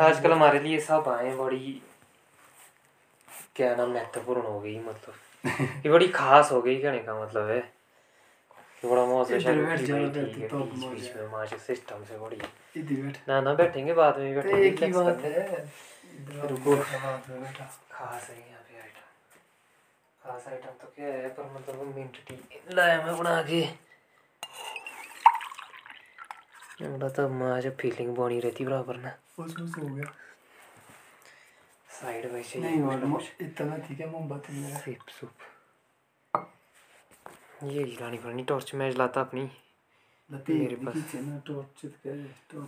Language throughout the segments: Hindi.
आजकल हमारे लिए सब आए बड़ी क्या नाम महत्वपूर्ण हो गई मतलब। ये बड़ी खास हो गई कहने का मतलब है। बड़ा बैठ तो बीच में मार्च सिस्टम से बड़ी। ना ना बैठेंगे बाद में बैठेंगे एक ही बात है। रुको। खास है यहाँ पे आइटम खास आइटम तो क्या है पर मतलब मिंट टी लाया मैं बना के। तो माज फीलिंग बनी रहती बराबर ना। बस बस हो गया। साइड बाई नहीं और इतना ठीक है मोमबत्ती मेरा सिप सुप ये पड़नी टॉर्च मैं जलाता अपनी। मेरे पास-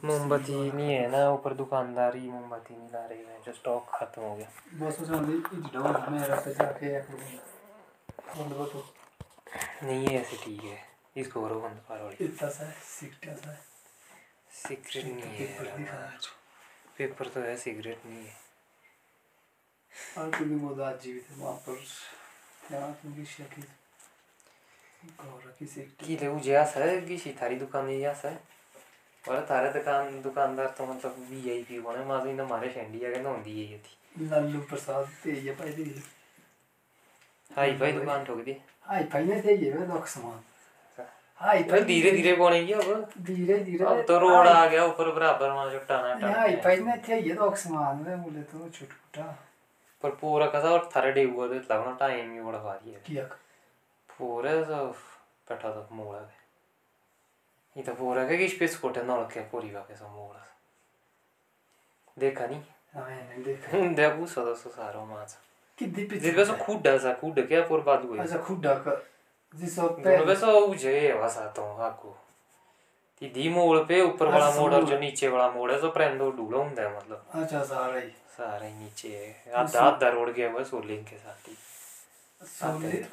मोमबत्ती नहीं है ना ऊपर दुकानदार ही मोमबत्ती नहीं ला रही है जो स्टॉक खत्म हो गया। बस बस मेरा पे जाके नहीं ऐसे ठीक है। इसको करो बंद पार वाली इतना सा है सिकटा सा है। सिगरेट नहीं है पेपर तो है सिगरेट नहीं है। और तुम्ही बोधा जीवित है वहाँ पर यहाँ तुमकी शकी गौरा की सिकटी की ले उजे आसा है कि थारी दुकान ये आसा है। और थारे दुकान दुकानदार तो मतलब वीआईपी बने माजो इन हमारे शेंडी आगे ना होंदी ये थी। लालू प्रसाद ते ये पाई दी। हाई भाई दुकान ठोक दी। हाई फाई ने थे ये वे लोग समान। हाई धीरे धीरे बनेगी अब धीरे धीरे अब तो रोड आ गया ऊपर बराबर वहाँ जो टाना हाई फाई ने थे ये लोग समान वे बोले तो छुटपुटा पर पूरा कसा और थारे डेगुआ तो लगना टाइम ही बड़ा भारी है किया पूरा तो बैठा तो मोड़ा है ये तो पूरा के किस पे स्कोटे नौड़ के पूरी वाके सब मोड़ा देखा नहीं हाँ मैंने देखा देखू सदा सो सारो माचा कि दीपी जिसपे सो खुड्डा सा खुड्ड क्या पूर बात हुई अच्छा खुड्डा का वैसा हूँ आपको ती पे ऊपर वाला मोड़ और जो नीचे वाला मोड़ है मतलब अच्छा ही ही नीचे है आधा आधा रोड गया हुआ सोलिंग के साथ ही सोलिंग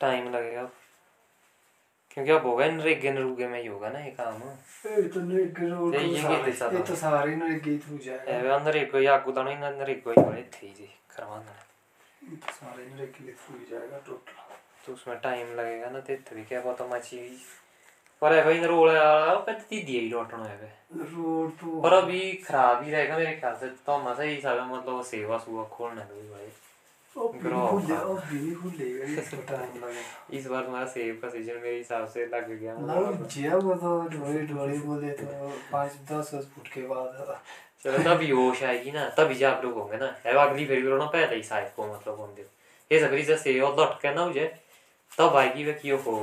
टाइम लगेगा क्योंकि अब होगा रेगे में होगा ना ये काम ये तो सारे नरेगे अंदर एक इन अंदर एक थे ये तो सारे ने जाएगा टोटल तो उसमें टाइम लगेगा ना ते भी क्या पता मची पर है भाई रोल वाला पे ती ही रोटनो है। वे रोड तो पर अभी खराब ही रहेगा मेरे ख्याल से तो मज़ा ही सारा मतलब सेवा सुवा खोलना है भाई। लेगा इस बार तुम्हारा सेव का सीज़न मेरे हिसाब से लग गया। लाओ जिया वो तो ढोड़ी ढोड़ी बोले तो पाँच दस फुट के बाद। चलो तभी होश आएगी ना तभी जाग लोग होंगे ना। है अगली फेरी करो ना पहले ही साइड को मतलब होंगे ये सकरी से सेव और लट के ना मुझे तब आएगी वे क्यों हो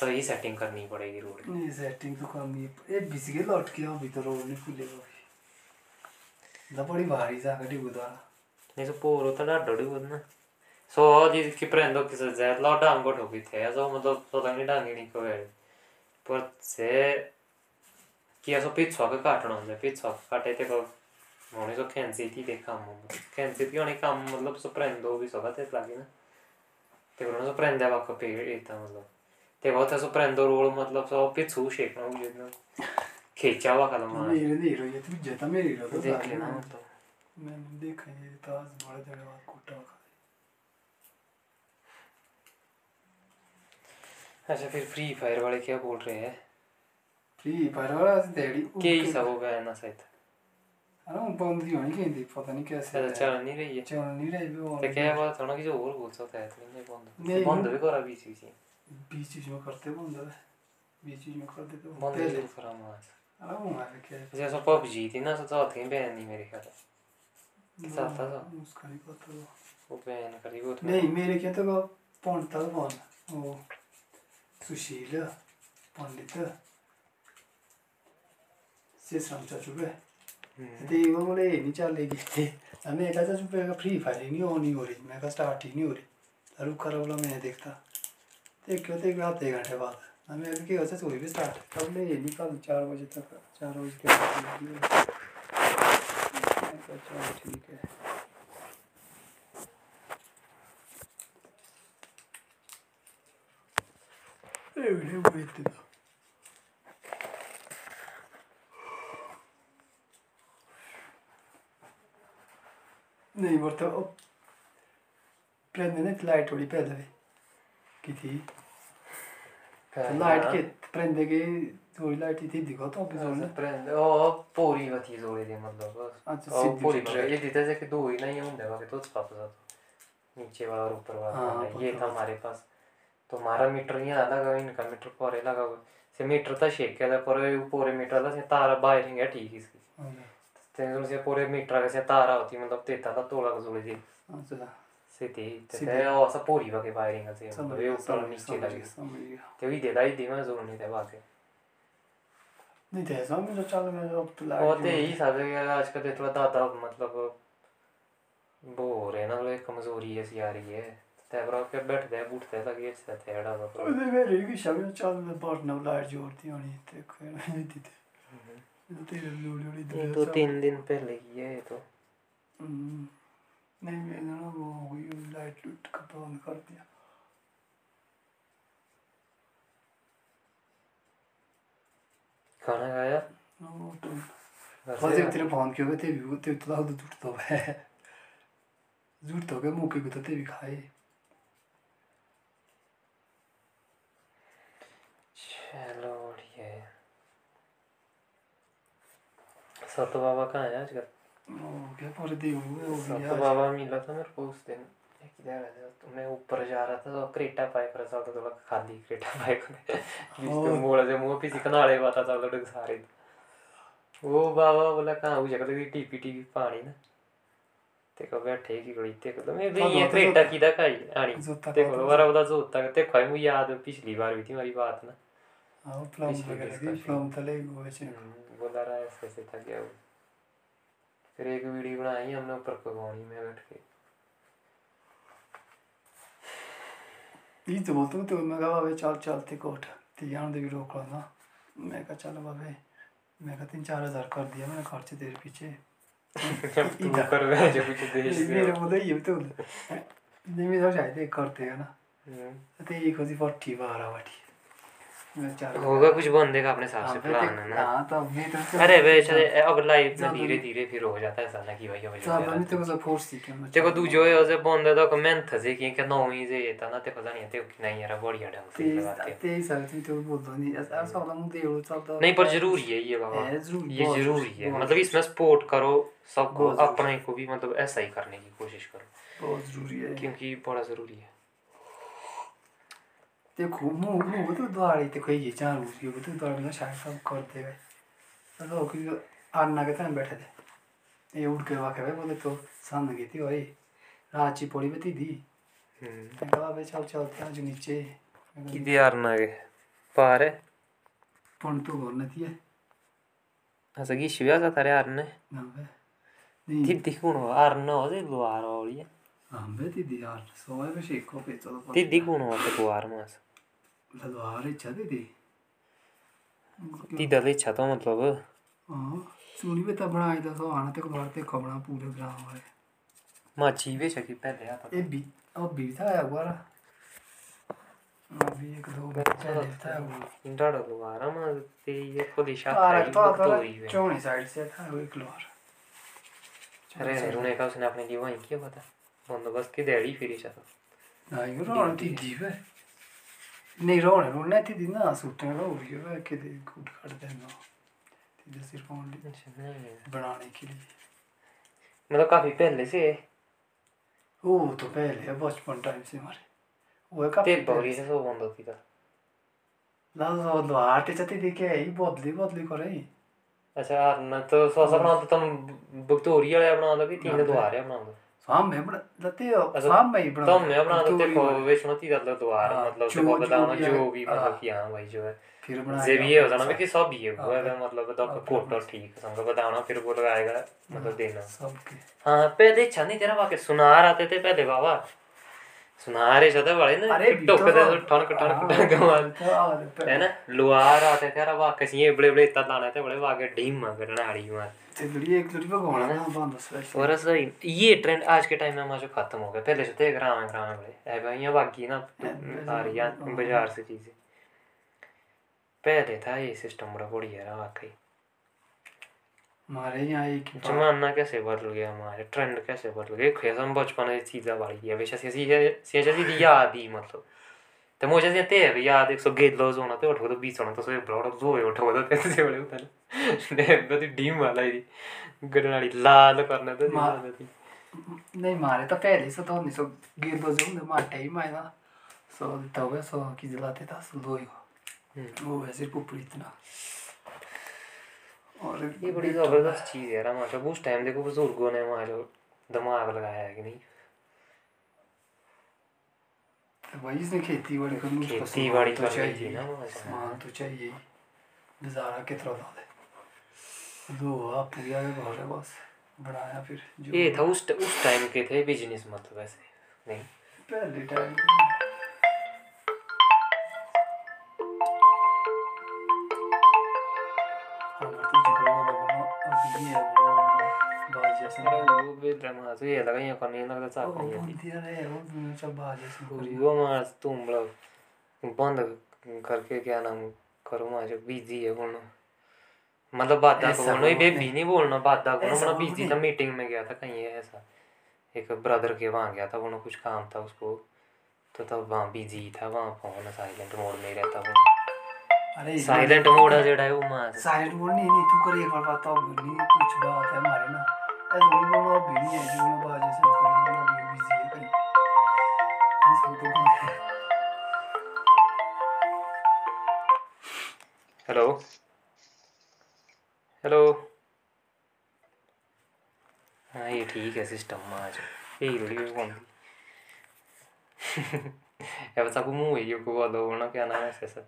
सही सेटिंग करनी पड़ेगी रोड की। नहीं सेटिंग तो करनी है। ये बिस के लौट के अभी तो रोड नहीं खुलेगा अभी। ना बड़ी भारी सा कटी गुदा नहीं तो पोरो तो डाडो डी ना। सो जी की zet la dango to ki the so mo to to dangi dangi ni ko है। पर से कि ऐसा पिछवा का काटना ਹੁੰਦਾ पिछवा काटे ते को मोने so खेंसी थी दे काम खेंसी थी होने काम मतलब so prendo भी so ते लगे ना। ते को so prendeva को पे इतना मतलब। ते बहुत so prendo रोल मतलब so पिछु शेक ना मुझे ना खींचा हुआ कदम मेरे नहीं रही तू जता मेरी रहा तो देख लेना। मतलब मैंने देखा ये तो आज बड़े बाद कोटा अच्छा फिर फ्री फायर वाले क्या बोल रहे हैं? फायर वाला आज डेढ़ी के ही सब हो गया ना शायद अरे वो बंद ही होनी कहीं पता नहीं कैसे अच्छा चल नहीं रही है चल नहीं रही वो तो क्या बात होना कि जो और बोल सकता है तो नहीं बंद बंद भी करा बीच बीच में। बीच बीच में करते बंद है बीच बीच में कर देते वो बंद भी करा मास अरे वो मारे क्या जैसे पबजी थी ना तो चौथी में बैन नहीं मेरे ख्याल से साथ था तो। उसका नहीं पता वो बैन करी वो तो नहीं मेरे क्या तो पौंडता कौन वो सुशील पंडित हम्म। ते हमें फ्री फायर ही नहीं ऑन हो रही मैं कहा स्टार्ट ही नहीं हो रही रुक कर बोला मैंने देखता देखो देख आधे घंटे बाद हमें अभी भी स्टार्ट ये चार बजे तक चार बजे के बाद लगी है। ठीक है एवढे माहिती ना नाही बरं तर प्रेरणेने लाईट थोडी पेदवे किती Så लाइट के prende che थोड़ी लाइट ही थी दिखो तो Alltså, जोड़ने prende- Ja, पूरी होती जोड़ी थी मतलब अच्छा सीधी पूरी ये देते थे कि दो ही नहीं होंगे बाकी तो पापा था नीचे वाला और ऊपर वाला हाँ, ये था हमारे पास। तो हमारा मीटर यहाँ लगा हुआ इनका मीटर पूरे लगा हुआ से मीटर था शेक था पूरे पूरे मीटर था से तारा वायरिंग है ठीक इसकी। ते से पूरे मीटर का से तारा होती मतलब देता था तोड़ा का जोड़ी थी अच्छा से थी ते सीधी। ते और सब पूरी वाके वायरिंग से समझ ये गया ऊपर समझ नीचे समझ लगी गया समझ गया ते भी देता ही दी मैं जोड़ नहीं थे बाकी नहीं थे समझ जो चल मैं अब तो लाइट तो सब है कि आजकल तो थोड़ा दादा मतलब वो हो रहे ना थोड़ी कमज़ोरी ऐसी आ रही है तैबरा के बैठते हैं बूठते हैं लगे इससे सा तो मेरे की शब्द चल मैं बाहर ना लाइट जोड़ती होनी ते कोई नहीं दी दे तो तीन दिन पहले की है ये तो। नहीं मैंने ना वो हो गई लाइट लूट का बंद कर दिया। खाना खाया? वो तो घर फ़र्स्ट से एक तेरे फ़ोन किया भी ते तो तो है। तो के मुँह के तो ते भी खाए। चलो बढ़िया है सतो बाबा कहाँ है आजकल? क्या पूरे हो सतो बाबा मिला था मेरे को उस दिन। तो मैं ऊपर जा रहा था तो क्रेटा पाइप रहा था तो खाली क्रेटा पाइप जिसके मोड़ से मुँह पीछे कनाड़े बाता था लड़क सारे। वो बाबा बोला कहाँ हो जगह? लगी टीपी टीपी पानी ना। ते को बैठे की गली ते को मैं भी ये क्रेटा की दा खाई आनी। ते को बारा बता जोता ते को मुझे याद पिछली बार हुई थी हमारी बात ना। हाँ प्लम वगैरह की प्लम तले हुए छे हम्म, बोला रहा है ऐसे ऐसे था क्या वो? फिर एक वीडियो बनाई हमने ऊपर पकवानी में बैठ के। ये तो बोलते तो मैं कहा बाबे चल चलते कोट तो यहाँ दे भी रोक लो ना। मैं कहा चल बाबे मैं कहा तीन चार हज़ार कर दिया मैंने खर्च तेरे पीछे। तू कर रहे जो कुछ देश में मेरे बोले ये तो नहीं मेरा शायद एक करते हैं ना। हम्म। तो एक होती फोर्टी बारह वाटी होगा कुछ बंदे का अपने हिसाब हाँ, से प्लान है ना। हाँ तो मैं तो अरे वे चले अब लाइफ में धीरे। धीरे फिर हो जाता है ऐसा ना कि भाई हो जाता तो सब फोर्स थी क्या देखो तू जो है। उसे बंदे तो कमेंट था से कि क्या नौ ही से था ना ते पता नहीं ते कि नहीं यार बढ़िया ढंग से लगाते हैं। तेज सारे तुम तो बोल दो नहीं ऐसा ऐसा वाला मुझे एड़ो चलता नहीं पर ज़रूरी है ये बाबा। ये ज़रूरी है। मतलब इसमें सपोर्ट करो सबको अपने को भी मतलब ऐसा ही करने की कोशिश करो। बहुत ज़रूरी है। क्योंकि बड़ा ज़रूरी है। तो ते तो तो कि के बैठे थे ये उड़ के वाके भाई बोले तो सामने गई थी भाई रांची पड़ी बती दी। हम्म। कहा भाई चल चलते नीचे। आरनागे पारे पण तो थी है असं की आरने। नहीं हो आरन हो ते दुवार हम बे दी यार सोए पे शेको पे तो हो ते दुवार मास? लदवार इच्छा दी थी तिदा इच्छा तो मतलब हाँ चूड़ी पे तब बनाई था तो आना ते को बाहर ते कमरा पूरे ग्राम वाले माची वे छकी पहले आता ये भी अब भी था यार वाला अभी एक दो बच्चे था वो इंडाडा दुवार मा ते ये खोली ही तो तो तारा ही वे चौनी साइड से था वो एक लोअर अरे रुने का उसने अपने लिए वहीं किया पता बंदोबस्त की देड़ी फिरी चाहता नहीं रोण थी दी वे नहीं रोण रोण थी दी ना सूटने रो रही है के दे कूट काट देना। थी जो सिर्फ़ बनाने के लिए। मतलब काफ़ी पहले से वो तो पहले है बचपन टाइम से हमारे। वो है काफ़ी ते बौरी से सो। बंद होती था लाल दो आटे चती के ही बदली बदली करे। ही अच्छा आरन तो बना तो तुम बक्तोरी वाले बना दो कि तीन है बना दो। शाम लते अच्छा, ही बना तो मैं तो देखो ही वे सुनो तीन दुआर हाँ, मतलब देखो बताना जो भी मतलब हाँ। कि हाँ भाई जो है फिर बना जे भी ये होता कि सब ये हाँ, हुआ है मतलब तो हाँ, फ़ोटो ठीक संग बताना फिर वो लगाएगा मतलब देना सबके हाँ पहले इच्छा तेरा वाके सुनार आते थे पहले बाबा सुनार ऐसा थे बड़े ना ठनक ठनक है ना थे वाके ये बड़े बड़े इतना लाने थे बड़े वाके नाड़ी मार ते और ही ये ट्रेंड आज के टाइम में हमारा खत्म हो गया पहले से थे ग्राम में ग्राम में बड़े है भाई यहाँ बाकी ना आ रही है बाज़ार से चीज़ें पहले था ये सिस्टम बड़ा बढ़िया रहा वाकई हमारे यहाँ एक ही बात- जमाना कैसे बदल गया हमारे ट्रेंड कैसे बदल हम बचपन चीज़ें बढ़ी है वैसे याद ही मतलब ते ते गेलो होना ते उठो तो बीस होना तो सो बड़ा जोए उठो तो ते से बड़े उतल ने बदी डीम वाला ही गड़नाड़ी लाल करना तो मा- नहीं मारे तो पहले से तो नहीं सो गिर जो ने माटे ही मायना सो तो वे सो की जलाते था सो दो ही वो वैसे पुपड़ी इतना और ये बड़ी ज़बरदस्त चीज़ है यार हमारे उस टाइम देखो बुज़ुर्गों ने हमारे दिमाग लगाया है कि नहीं वही इसने खेती बाड़ी करनी खेती बाड़ी तो चाहिए। ना सामान तो चाहिए। गुजारा कितना था दे दो आप पूरा के घर है बस। बनाया फिर जो ये था उस उस टाइम के थे बिज़नेस मतलब ऐसे। नहीं। पहले टाइम वो भी ड्रामा तो ये लगा ये करनी लगता चाप नहीं थी पूरी वो मार तुम लोग बंद करके क्या नाम करो मार बिज़ी है बोलना मतलब बात को ये बेबी नहीं बोलना बात को मतलब बिज़ी था मीटिंग में गया था कहीं ऐसा एक ब्रदर के वहाँ गया था वो कुछ काम था उसको तो तब वहाँ बिज़ी था वहाँ फ़ोन साइलेंट मोड में रहता वो अरे साइलेंट मोड है जेड़ा है वो मार साइलेंट बोल नहीं नहीं तू कर एक बार बात नहीं कुछ बात है हमारे ना अब भी नहीं है जो बोलना बात जैसे कर बोलना भी बिज़ी है कहीं ये सब तो बोल हेलो हेलो हाँ ये ठीक है सिस्टम आज। यही थोड़ी कौन अब सब मुँह ही को वाला होना क्या नाम है ऐसा।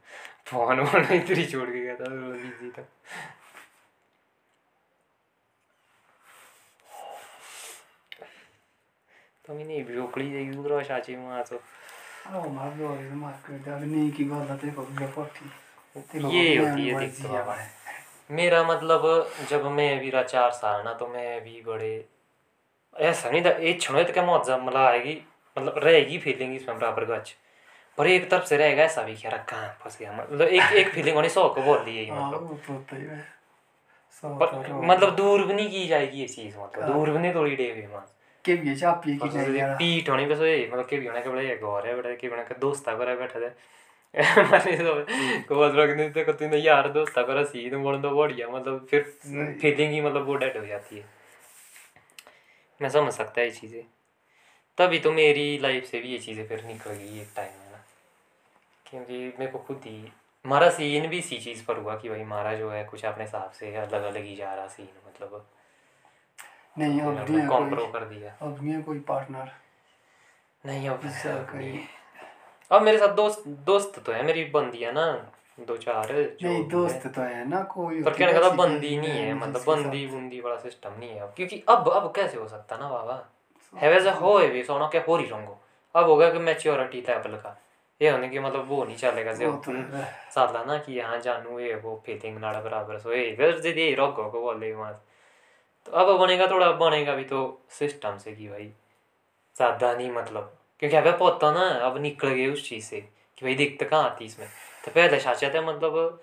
फ़ोन वोन इधर ही छोड़ के गया था बिज़ी था। तो मैंने ब्रोकली जाएगी उधर शाची में आज हाँ मार दो अरे मार कर दे अभी नहीं की बात है को भी पट्टी ये होती है दिक्कत मेरा मतलब जब मैं भी रहा चार साल ना तो मैं भी बड़े ऐसा नहीं था एक क्षण तो क्या मौजा मतलब आएगी मतलब रहेगी फीलिंग इसमें बराबर गच पर एक तरफ़ से रहेगा ऐसा भी क्या रहा कहाँ फंस गया मतलब एक एक फीलिंग होनी सौ को बोल दी यही हाँ मतलब ही है पर मतलब दूर भी नहीं की जाएगी ये चीज़ मतलब हाँ। दूर भी नहीं तोड़ी डेवी माँ के भी की नहीं यार पीठ होनी बस ये मतलब के भी होने के बड़े और है बड़े के बड़े के दोस्ता करे बैठे थे माने तो को ते यार दोस्ता करे सीन बोल तो बढ़िया मतलब फिर फीलिंग ही। मतलब वो डेड हो जाती है। मैं समझ सकता है ये चीज़ें। तभी तो मेरी लाइफ से भी ये चीज़ें फिर निकल गई एक टाइम में ना। क्योंकि मेरे को खुद ही हमारा सीन भी इसी चीज़ पर हुआ कि भाई हमारा जो है कुछ अपने हिसाब से अलग अलग ही जा रहा सीन मतलब नहीं अब नहीं है कॉम्प्रो कोई। कर दिया। अब नहीं है कोई पार्टनर नहीं अब नहीं। अब मेरे साथ दोस्त दोस्त तो है मेरी बंदियाँ ना दो चार नहीं दोस्त तो है ना कोई पर होती कहने का बंदी नहीं है मतलब बंदी बुंदी वाला सिस्टम नहीं है अब क्योंकि अब अब कैसे हो सकता ना बाबा? है वैसे हो है। भी सोना क्या हो रही रंगो? अब हो गया कि मैच्योरिटी लेवल का। ये होने की मतलब वो नहीं चलेगा जो तो है। साला ना कि यहाँ जानू ये वो फीलिंग नाड़ा बराबर सो ये फिर जे ये रोको को बोले वहाँ तो अब बनेगा थोड़ा, बनेगा भी तो सिस्टम से कि भाई, ज़्यादा नहीं मतलब। क्योंकि अब पता ना, अब निकल गए उस चीज़ से कि भाई दिक्कत कहाँ आती है इसमें। तो पहले शाचा था मतलब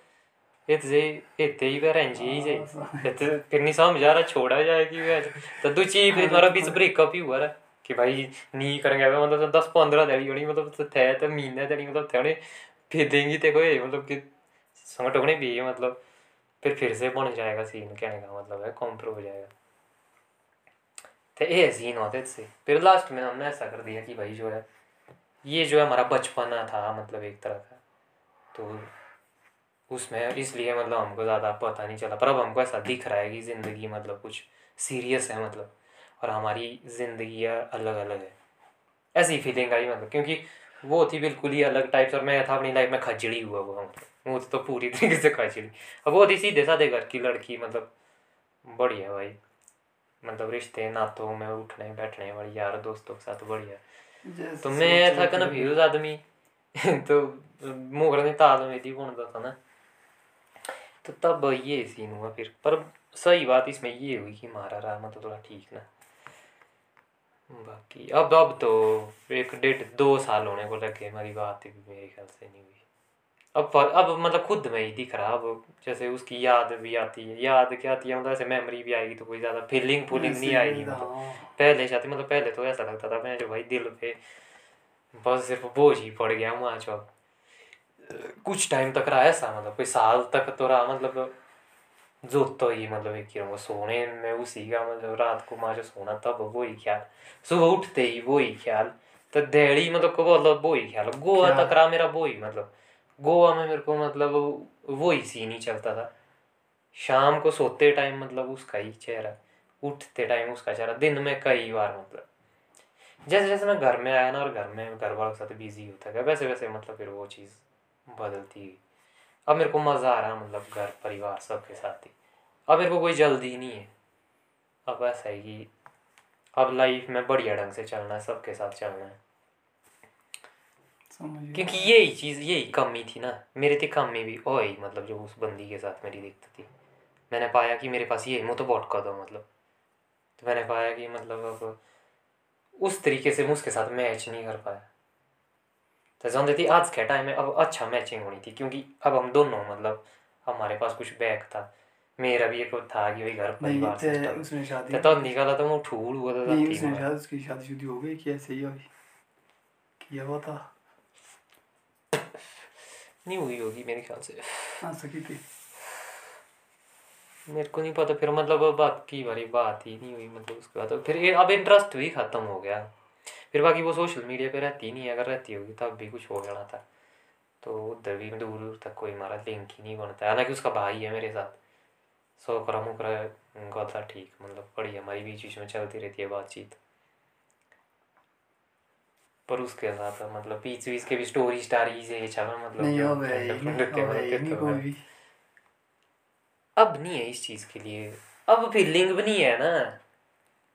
इतने इतने ही रेंज ही जे। इतने फिर नहीं समझ आ रहा, छोड़ा जाएगी वैसे तो दो चीज़, फिर तुम्हारा बीच ब्रेकअप ही हुआ रहा कि भाई नहीं करेंगे। मतलब दस पंद्रह दिहाड़ी होनी मतलब तो थे तो महीने दिहाड़ी मतलब थे फिर देंगी ते कोई मतलब कि संगठ होने भी मतलब। फिर फिर से बन जाएगा सीन कहने का मतलब है कॉम्प्रो हो जाएगा। तो ये सीन होते से फिर लास्ट में हमने ऐसा कर दिया कि भाई जो है, ये जो है हमारा बचपना था मतलब एक तरह का। तो उसमें इसलिए मतलब हमको ज़्यादा पता नहीं चला, पर अब हमको ऐसा दिख रहा है कि ज़िंदगी मतलब कुछ सीरियस है मतलब और हमारी ज़िंदगी अलग अलग है। ऐसी फीलिंग आई मतलब क्योंकि वो थी बिल्कुल ही अलग टाइप और मैं था अपनी लाइफ में खजड़ी हुआ वो मतलब वो तो पूरी तरीके से खजड़ी। अब वो थी सीधे साधे घर की लड़की मतलब बढ़िया भाई। मतलब रिश्ते नातों में उठने बैठने वाली यार दोस्तों के साथ बढ़िया। तो मैं था कन्फ्यूज़ आदमी। तो मुगल ने ताल में थी बुनता था ना। तो तब ये सीन हुआ फिर। पर सही बात इसमें ये हुई कि मारा रहा मतलब थोड़ा ठीक ना। बाकी अब अब तो एक डेढ़ दो साल होने को लगे हमारी बात भी मेरे ख्याल से नहीं हुई अब पर अब मतलब खुद में ही दिख रहा अब जैसे उसकी याद भी आती है याद क्या आती है मतलब ऐसे मेमोरी भी आएगी तो कोई ज़्यादा फीलिंग फूलिंग नहीं आएगी मतलब हाँ। पहले चाहती मतलब पहले तो ऐसा लगता था मैं जो भाई दिल पे बस सिर्फ़ बोझ ही पड़ गया वहाँ चौक कुछ टाइम तक रहा ऐसा मतलब कोई साल तक तो रहा मतलब जो तो ही मतलब एक ही सोने में उसी का मतलब रात को माँ जो सोना तब वो ही ख्याल। सुबह उठते ही वो ही ख्याल। तो डेली मतलब को मतलब ही ख्याल। गोवा क्या? तक रहा मेरा वही मतलब। गोवा में मेरे को मतलब वो ही सीन ही चलता था। शाम को सोते टाइम मतलब उसका ही चेहरा उठते टाइम उसका चेहरा दिन में कई बार मतलब। जैसे जैसे मैं घर में आया ना और घर में घर वालों के साथ बिज़ी होता गया वैसे वैसे मतलब फिर वो चीज़ बदलती गई। अब मेरे को मज़ा आ रहा है मतलब घर परिवार सबके साथ ही। अब मेरे को कोई जल्दी नहीं है। अब ऐसा है कि अब लाइफ में बढ़िया ढंग से चलना है सबके साथ चलना है। क्योंकि यही चीज़ यही कमी थी ना। मेरे थी कमी भी ओ ही मतलब जो उस बंदी के साथ मेरी दिक्कत थी। मैंने पाया कि मेरे पास ये है, मैं तो बहुत कर दो मतलब। तो मैंने पाया कि मतलब अब उस तरीके से मैं उसके साथ मैच नहीं कर पाया। तो जानते थी आज के टाइम में अब अच्छा मैचिंग होनी थी क्योंकि अब हम दोनों मतलब हमारे पास कुछ बैग था। मेरा भी एक था कि भाई घर परिवार सिस्टम उसने शादी तो निकाला तो मैं ठूल हुआ था नहीं तीन शादी उसकी शादी शुदी हो गई कि ऐसे ही अभी किया हुआ था नहीं हुई होगी मेरे ख्याल से। हाँ सकी थी। मेरे को नहीं पता फिर मतलब वो बात की बारी बात ही नहीं हुई मतलब उसके बाद। तो फिर अब इंटरेस्ट भी खत्म हो गया। फिर बाकी वो सोशल मीडिया पे रहती नहीं है अगर रहती होगी तब भी कुछ हो जाना था। तो उधर भी दूर दूर तक कोई हमारा लिंक ही नहीं बनता। हालाँकि उसका भाई है मेरे साथ। सौ करा मुकरा उनका था ठीक मतलब बढ़िया हमारी बीच बीच में चलती रहती है बातचीत। पर उसके साथ मतलब बीच बीच के भी स्टोरी स्टारी से चला मतलब है ही है तो है। अब नहीं है इस चीज़ के लिए। अब फिर लिंक भी नहीं है ना।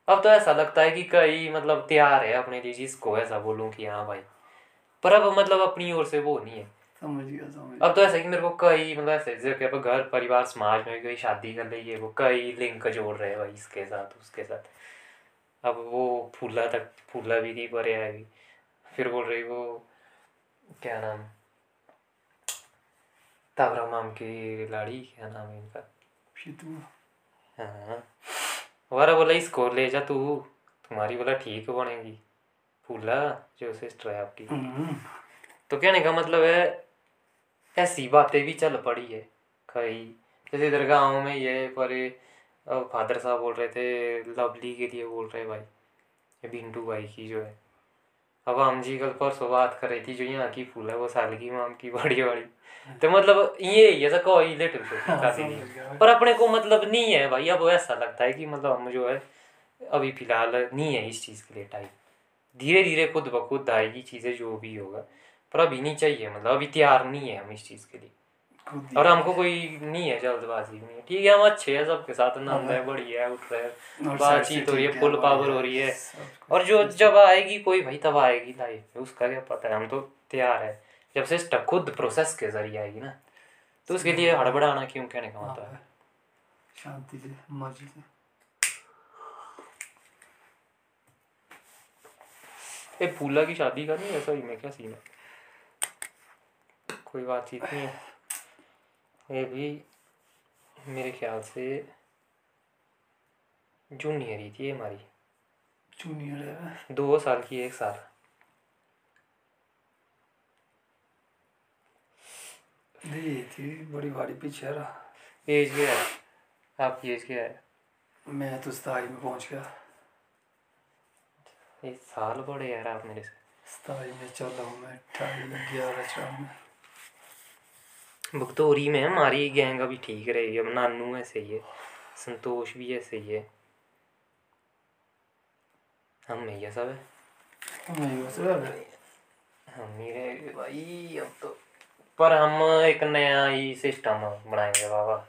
अब तो ऐसा लगता है कि कई मतलब तैयार है अपने लिए जिसको ऐसा बोलूँ कि हाँ भाई। पर अब मतलब अपनी ओर से वो नहीं है। समझ गया समझ अब तो ऐसा कि मेरे को कई मतलब ऐसे कि अब घर परिवार समाज में कोई शादी कर रही है वो कई लिंक जोड़ रहे हैं भाई इसके साथ उसके साथ। अब वो फूला तक फूला भी नहीं पर है अभी। फिर बोल रही वो क्या नाम? ताबरा माम की लाड़ी क्या नाम है इनका? हाँ। वारा बोला इसको ले जा तू। तुम्हारी बोला ठीक बनेगी। फूला जो सिस्टर है आपकी तो कहने का मतलब है ऐसी बातें भी चल पड़ी है कई। जैसे इधर गाँव में ये पर फादर साहब बोल रहे थे लवली के लिए बोल रहे भाई। भिंटू बिंटू भाई की जो है। अब हम जी कल परसों बात कर रही थी जो यहाँ की फूल है वो साल की माम की बड़ी वाली। तो मतलब ये ही है सको हाँ, शादी नहीं। पर अपने को मतलब नहीं है भाई अब ऐसा लगता है कि मतलब हम जो है अभी फ़िलहाल नहीं है इस चीज़ के लिए टाइम। धीरे धीरे खुद ब खुद आएगी चीज़ें जो भी होगा। पर अभी नहीं चाहिए मतलब अभी तैयार नहीं है हम इस चीज़ के लिए। ही- और हमको कोई नहीं है जल्दबाजी नहीं है ठीक है हम अच्छे हैं सबके साथ नंद है बढ़िया है उठ रहे हैं। बातचीत हो रही है फुल पावर हो रही है और जो जब आएगी कोई भाई तब आएगी लाइफ में उसका क्या पता है हम तो तैयार है। जब सिस्टम खुद प्रोसेस के ज़रिए आएगी ना तो उसके लिए हड़बड़ाना क्यों कहने का मतलब है? हाँ, शांति से मर्ज़ी से। ये फूला की शादी का नहीं है? सही में क्या सीन है? कोई बातचीत नहीं है। ये भी मेरे ख्याल से जूनियर ही थी ये हमारी। जूनियर है दो साल की एक साल। दी थी बड़ी भारी पीछे रहा एज क्या है? आपकी एज क्या है? मैं तो सताई में पहुँच गया। ये साल बड़े यार आप मेरे से। सताई में चल रहा हूँ मैं अट्ठाई ग्यारह चार में। भुगतोरी में हमारी गैंग अभी ठीक रहेगी अब नानू ही है संतोष भी ही है। हम है सब। है रहा हम ही रहेंगे भाई अब तो। पर हम एक नया ही सिस्टम बनाएँगे बाबा।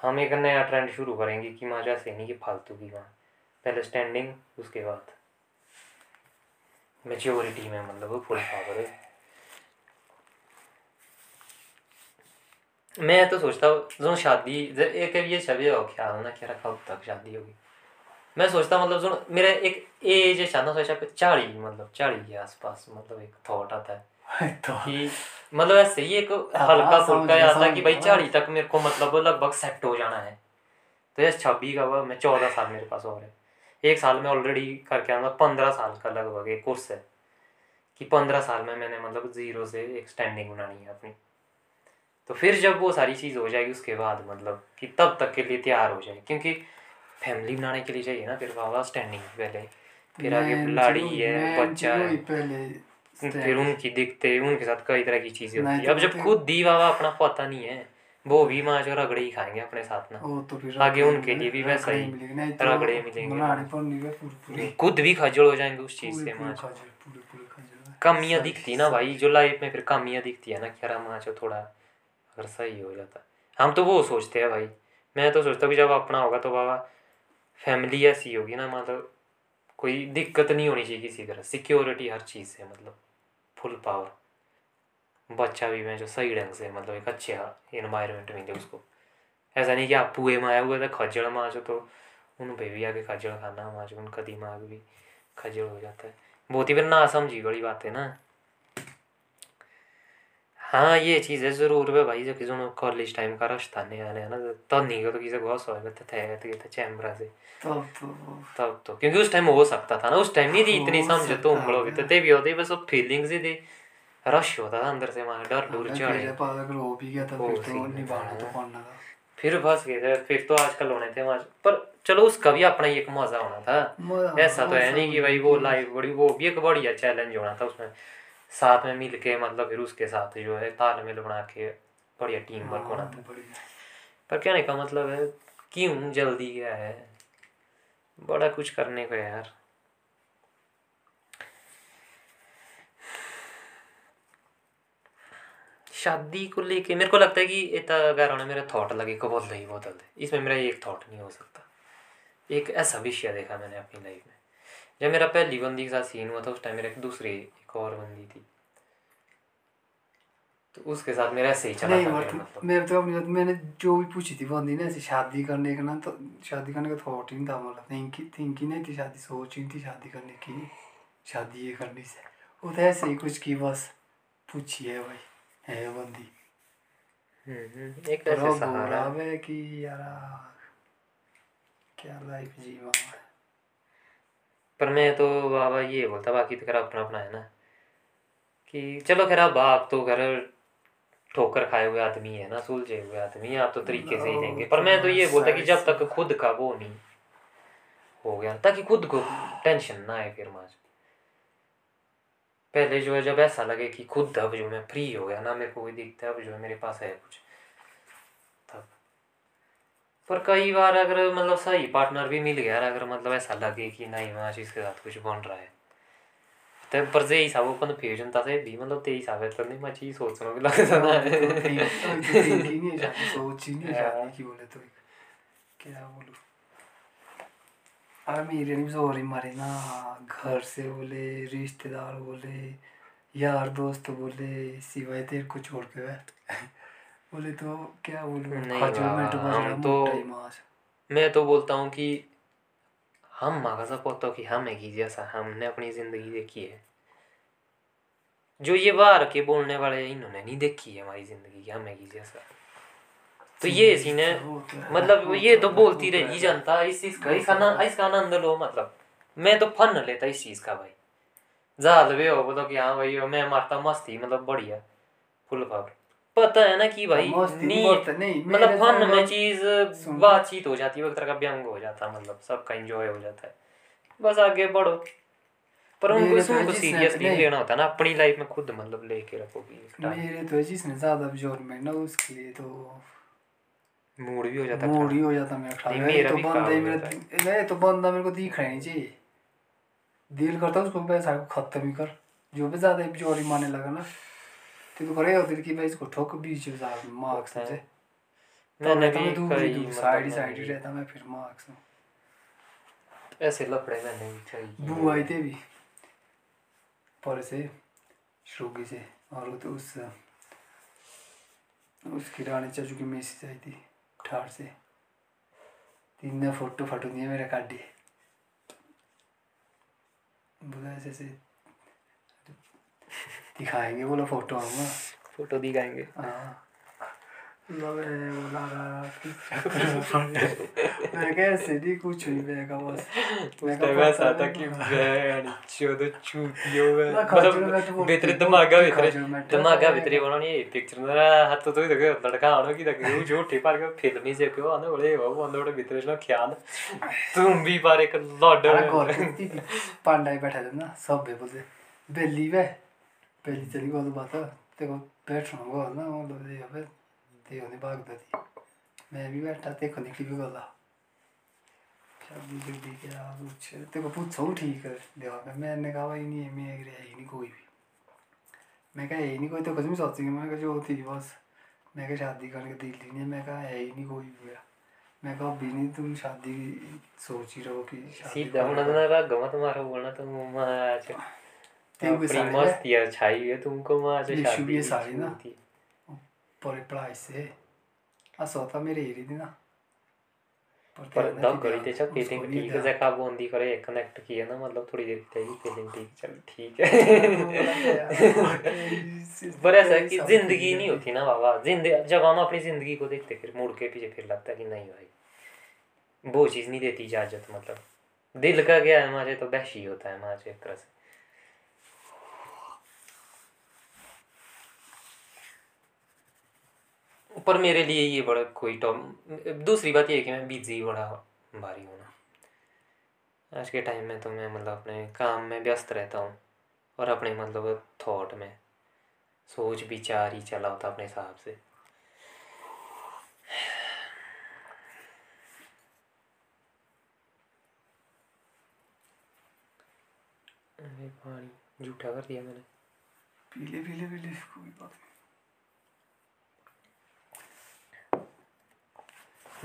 हम एक नया ट्रेंड शुरू करेंगे कि माँ जैसे नहीं कि फालतू की माँ पहले स्टैंडिंग उसके बाद। मेच्योरिटी में मतलब फुल पावर है मैं तो सोचता हूँ जो शादी एक ये छवि हो ख्याल ना कि कब तक शादी होगी मैं सोचता मतलब जो मेरा एक एज है शादी सोचा चाली मतलब चाली के आसपास मतलब एक थॉट आता है कि मतलब ऐसे ही एक हाँ, हल्का फुल्का आता है कि भाई चाली तक मेरे को मतलब लगभग सेट हो जाना है। तो ये छब्बीस का हुआ मैं चौदह साल मेरे पास और है। एक साल में ऑलरेडी करके आऊँगा पंद्रह साल का लगभग एक कोर्स है। कि पंद्रह साल में मैंने मतलब ज़ीरो से एक स्टैंडिंग बनानी है अपनी। तो फिर जब वो सारी चीज़ हो जाएगी उसके बाद मतलब कि तब तक के लिए तैयार हो जाए क्योंकि फैमिली बनाने के लिए चाहिए ना फिर बाबा स्टैंडिंग पहले। फिर आगे लाड़ी है बच्चा है। पहले फिर उनकी दिखते उनके साथ कई तरह की चीज़ें होती है। तो अब जब खुद दी बाबा अपना पता नहीं है वो भी माँ जो रगड़े ही खाएँगे अपने साथ ना। तो आगे उनके लिए भी वैसा ही तो रगड़े मिलेंगे। खुद भी खजड़ हो जाएँगे उस चीज़ से माँ खजल खजल कमियाँ दिखती ना भाई जो लाइफ में फिर कमियाँ दिखती है ना क्या माँ जो थोड़ा अगर सही हो जाता हम तो वो सोचते हैं भाई। मैं तो सोचता कि जब अपना होगा तो बाबा फैमिली ऐसी होगी ना मतलब कोई दिक्कत नहीं होनी चाहिए किसी तरह। सिक्योरिटी हर चीज़ से मतलब फुल पावर बच्चा भी मैं जो सही ढंग से मतलब एक अच्छे इन्वायरमेंट मिले उसको। ऐसा नहीं कि आप पुए में आए हुए थे खजड़ माँ तो उन पे भी आके खजड़ खाना माँ उनका दिमाग भी खजड़ हो जाता है। बहुत ही फिर ना समझी बड़ी बात है ना। हाँ ये चीज़ है ज़रूर है भाई जो किसी कॉलेज टाइम का रास्ता नहीं आने ना तो नहीं तो किसी को सौ थे थे थे चैम्बरा से। तब तो। तब तो क्योंकि उस टाइम हो सकता था ना उस टाइम नहीं थी इतनी समझ तो हम सकता लोग है। थे भी होते बस वो फीलिंग्स ही थी। रश होता था अंदर से वहाँ डर डूर चढ़े। तो वो फिर तो तो फिर फंस गए थे फिर तो आजकल होने थे वहाँ पर चलो उसका भी अपना ही एक मज़ा होना था। ऐसा तो है नहीं कि भाई वो लाइफ बड़ी वो भी एक बढ़िया चैलेंज होना था उसमें। साथ में मिल के मतलब फिर उसके साथ जो है तालमेल बना के बढ़िया टीम वर्क होना था। हाँ। पर कहने का मतलब है क्यों जल्दी क्या है? बड़ा कुछ करने को यार। शादी को लेके मेरे को लगता है कि इतना उन्हें मेरे थॉट लगे को बदल ही बदल दे इसमें मेरा एक थॉट नहीं हो सकता। एक ऐसा विषय देखा मैंने अपनी लाइफ में। जब मेरा पहली बंदी के साथ सीन हुआ था उस टाइम मेरा एक दूसरी एक और बंदी थी। तो उसके साथ मेरा ऐसे ही चला नहीं था मेरा मतलब। मेरे तो अपनी मैंने जो भी पूछी थी बंदी ने ऐसे शादी करने का ना तो शादी करने का थॉट ही नहीं था मतलब। थिंकी थिंकी नहीं थी शादी सोच ही थी शादी करने की शादी ये करनी से। वो तो ऐसे ही कुछ की बस पूछी है भाई है बंदी। हम्म, हम्म, एक है। कि यार क्या लाइफ जी मामा पर मैं तो बाबा ये बोलता बाकी तो अपना अपना है ना। कि चलो खैर अब आप तो खैर ठोकर खाए हुए आदमी है ना सुलझे हुए आदमी आप तो तरीके से ही देंगे। पर मैं तो ये बोलता कि जब तक खुद का वो नहीं हो गया ताकि खुद को टेंशन ना आए फिर माज पहले जो है जब ऐसा लगे कि खुद अब जो मैं फ्री हो गया ना मेरे को कोई दिखता है अब जो है मेरे पास है कुछ तब। पर कई बार अगर मतलब सही पार्टनर भी मिल गया अगर मतलब ऐसा लगे कि नहीं मैं इसके साथ कुछ बन रहा है। तो पर जे हिसाब वो कन्फ्यूज़न था से भी मतलब ते हिसाब है तो नहीं मैं चीज़ सोचना भी लगता ना थिंकी नहीं है शादी सोच ही नहीं है। हाँ। शादी की बोले तो क्या बोलूँ? अरे मेरे नहीं ज़ोर मारे ना घर से बोले रिश्तेदार बोले यार दोस्त बोले सिवाय तेरे को छोड़ के बोले तो क्या बोलूँ? नहीं में तो- मैं तो बोलता हूँ कि हम माँ का पोतो कि हमें की जैसा हमने अपनी ज़िंदगी देखी है। जो ये बाहर के बोलने वाले इन्होंने नहीं देखी है हमारी ज़िंदगी हमें की जैसा। तो ये सीन है तो है, मतलब ये तो बोलती तो रही जनता इस चीज़ का इसका ना इसका आनंद लो मतलब। मैं तो फन लेता इस चीज़ का भाई। जाल भी हो बोलो कि हाँ भाई मैं मारता मस्ती मतलब बढ़िया। Full power. पता है ना कि भाई नहीं मतलब फन में चीज़ बातचीत हो जाती है एक तरह का व्यंग हो जाता है मतलब सबका एंजॉय हो जाता है। बस आगे बढ़ो। पर उनको इसमें तो कुछ सीरियस नहीं लेना होता ना अपनी लाइफ में खुद मतलब लेके रखोगी मेरे तो है जिसने ज़्यादा ज़ोर में ना उसके लिए तो मूड भी हो जाता है मूड ही हो जाता मेरा खराब मेरा तो बंदा ही मेरा नहीं तो बंदा मेरे को दिख रहा नहीं चाहिए दिल करता उसको पैसा खत्म ही कर। जो भी ज़्यादा जोरी मारने लगा ना। तो तो करेगा दिल की भाई इसको ठोक में साथ में मार्क्स। से तो भी मैं दूर कई दूर साइड ही साइड ही भी- रहता मैं फिर मार्क्स में ऐसे लफड़े मैंने भी किए। बू आई थे भी पर से श्रोगी से और वो तो उस उसकी रानी चाचू की मैसेज आई थी ठार से तीन ने फ़ोटो फाटो दिए मेरे काटी बोला ऐसे ऐसे दिखाएँगे बोला फ़ोटो आऊँगा। फ़ोटो दिखाएँगे। हाँ। मैं कुछ नहीं मैं बस। मैं था कि मैं चोदो चूतियो में मतलब दिमागा दिमागा बनानी पिक्चर ना हाथ तो लड़का आनो की तक वो जो टिपार के फ़िल्म ही से आने बोले वो बंदे बड़े भीतर ना ख्याल तुम भी बारे पांडा बैठा था ना सब बोलते बेली वे बेली चली गो तो बात तेको बैठना गो ना वो लोग ये अबे ते होने भागता थी मैं भी बैठा तेको निकली भी गला क्या दी क्या कुछ तेको पूछो ठीक है में मैंने कहा भाई नहीं मैं है ही नहीं कोई भी मैं कहा है ही नहीं कोई तो कुछ भी सोचेंगे मैं कहा जो थी बस मैं कहा शादी करने का दिल नहीं है मैं कहा है ही नहीं कोई भी मैं कहा अभी नहीं तुम शादी सोच ही रहो कि शादी सीधा होना तुम्हारा बोलना तो मुँह पर करी थे ठीक करे कनेक्ट किया ना मतलब थोड़ी देर ठीक चल ठीक है। पर ऐसा कि ज़िंदगी नहीं होती ना बाबा ज़िंदगी जब हम अपनी ज़िंदगी को देखते फिर मुड़ के पीछे फिर लगता कि नहीं भाई। वो चीज़ नहीं देती इजाज़त मतलब। दिल का क्या है हमारे तो बहश ही होता है हमारे एक तरह से। पर मेरे लिए ये बड़ा कोई टॉम दूसरी बात ये कि मैं बिज़ी बड़ा भारी हूँ आज के टाइम में तो मैं मतलब अपने काम में व्यस्त रहता हूँ और अपने मतलब थॉट में सोच विचार ही चला होता अपने हिसाब से। पानी झूठा कर दिया मैंने। पीले पीले पीले, कोई बात नहीं।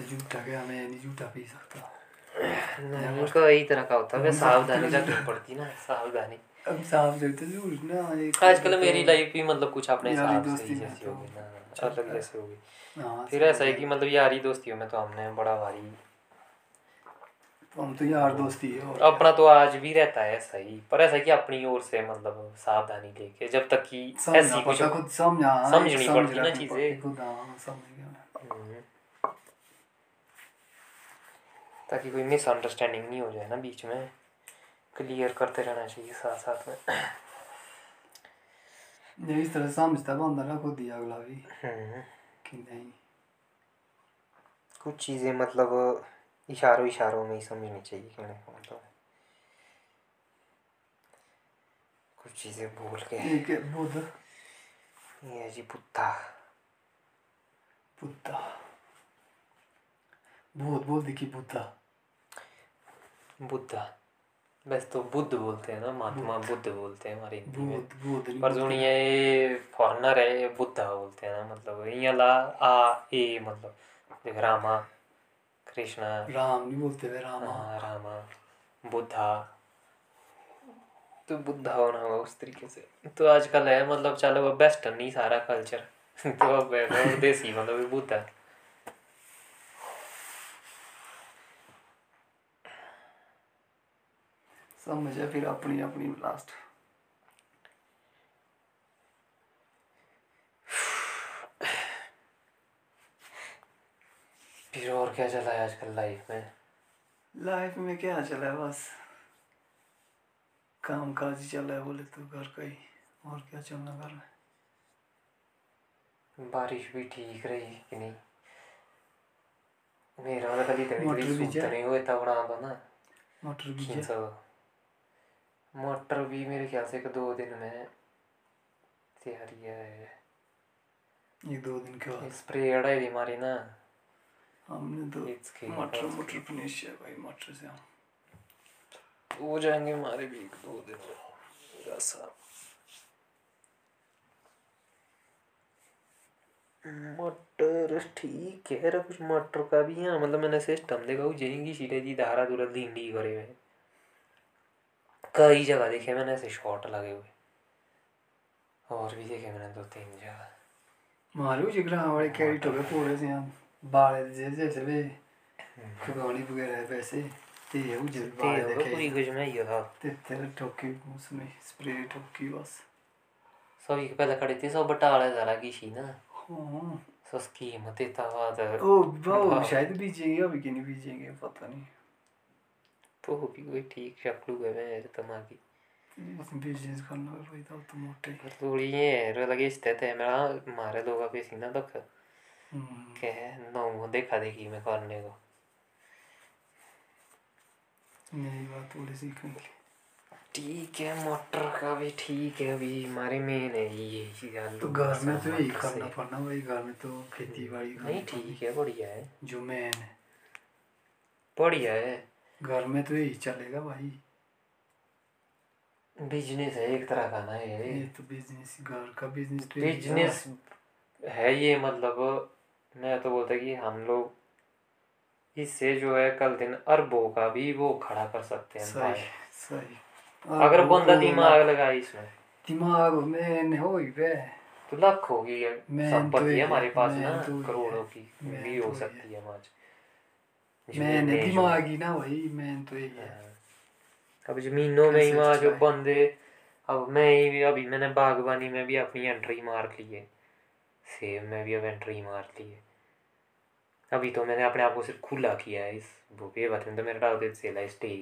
झूठा क्या मैं नहीं झूठा पी सकता नहीं कई तरह का होता है सावधानी रखनी पड़ती ना सावधानी। अब साफ़ जगते झूठ ना आजकल मेरी लाइफ भी मतलब कुछ अपने हिसाब से जैसी तो। होगी ना अलग। जैसे होगी हाँ, फिर ऐसा है कि मतलब यारी दोस्तियों में तो हमने बड़ा भारी। तो हम तो यार दोस्ती है और अपना तो आज भी रहता है ऐसा ही पर ऐसा कि अपनी ओर से मतलब सावधानी लेके जब तक कि ऐसी कुछ समझा समझनी समझ पड़ती ना चीज़ें। पड़ती खुद हाँ समझ गया मैं हम्म। ताकि कोई मिसअंडरस्टैंडिंग नहीं हो जाए ना बीच में। क्लियर करते रहना चाहिए साथ साथ में इस तरह समझता बंदा ना खुद ही अगला भी। हम्म। कि नहीं। कुछ चीज़ें मतलब इशारों इशारों में ही समझनी चाहिए कहने का मतलब। कुछ चीज़ें भूल के। एक है बुद्ध? ये जी बुद्धा। बुद्धा। भूत बोल देखी बुद्धा। बुद्धा। वैसे तो बुद्ध बोलते हैं ना महात्मा बुद्ध। बोलते हैं हमारे हिंदी में। नहीं पर जो। ये फॉरनर है ये बुद्धा बोलते हैं ना मतलब यहाँ ला आ ए मतलब रामा कृष्णा। राम नहीं बोलते वे राम। हाँ, रामा बुद्धा। तो बुद्धा होना होगा उस तरीके से। तो आजकल है मतलब चलो वो वेस्टर्न ही सारा कल्चर तो अब देसी मतलब बुद्धा। समझे फिर अपनी अपनी लास्ट फिर और क्या चला है आजकल लाइफ में? लाइफ में क्या चला है बस? काम काज ही चल है बोले तो घर का ही। और क्या चलना घर में? बारिश भी ठीक रही कि नहीं? मेरा वाला कभी तभी मोटर कभी भी नहीं हुए था बना। दो ना मटर भी मोटर भी मेरे ख्याल से एक दो दिन में तैयारी है एक दो दिन के बाद। स्प्रे अड़ाई थी हमारी ना। हमने तो मटर मटर फिनिश है भाई मटर से हम। हो जाएँगे हमारे भी एक दो दिन। ऐसा मटर ठीक है कुछ मटर का भी है मतलब मैंने सिस्टम देखा वो जाएँगी सीधे जी धारा दूरा लींडी करे हुए। कई जगह देखे मैंने ऐसे शॉट लगे हुए। और भी देखे मैंने दो तीन जगह। मारे जिगरा वाले कैरी टोके पूरे से हम बाले जैसे जैसे वे खुबानी वगैरह वैसे ते है वो जब बाले पूरी कुछ में ही था। ते तेरे ठोकी उसमें स्प्रे ठोकी बस। सभी के पहले खड़े थे सब बटाले जरा की सी ना। हाँ। सो स्कीम बाद। ओ वो शायद बीजेंगे अभी कि नहीं बीजेंगे पता नहीं। तो भी कोई ठीक शक्लू है मेरे दिमागी बिज़नेस करना कोई तो तो मोटे थोड़ी ये है लगे स्थित है मेरा मारे लोग पे सीना दुख के है नो देखा देखी में करने को। यही बात थोड़ी सीखेंगे ठीक है मोटर का भी ठीक है अभी हमारे मेन है ये तो घर में तो यही करना पड़ना भाई घर में तो खेती बाड़ी नहीं ठीक है बढ़िया है। जो मेन है। बढ़िया है। घर में तो यही चलेगा भाई। बिज़नेस है एक तरह का ना ये। ये तो बिज़नेस घर का बिज़नेस तो बिज़नेस है ये मतलब मैं तो बोलता कि हम लोग इससे जो है कल दिन अरबों का भी वो खड़ा कर सकते हैं सही सही। अगर बंदा तो दिमाग लगाए इसमें। दिमाग में हो ही बे तो लाख होगी तो संपत्ति हमारे पास ना तो करोड़ों की भी तो हो सकती है। आज। मैंने दिमाग ही ना भाई मैं तो यही है हाँ। अब जमीनों में ही वहाँ जो बंदे अब मैं ही भी अभी मैंने बागवानी में भी अपनी एंट्री मार ली है सेब में भी अब एंट्री मार ली है अभी तो मैंने अपने आप को सिर्फ़ खुला किया है इस ये बात तो मेरा डाउट है सेला स्टे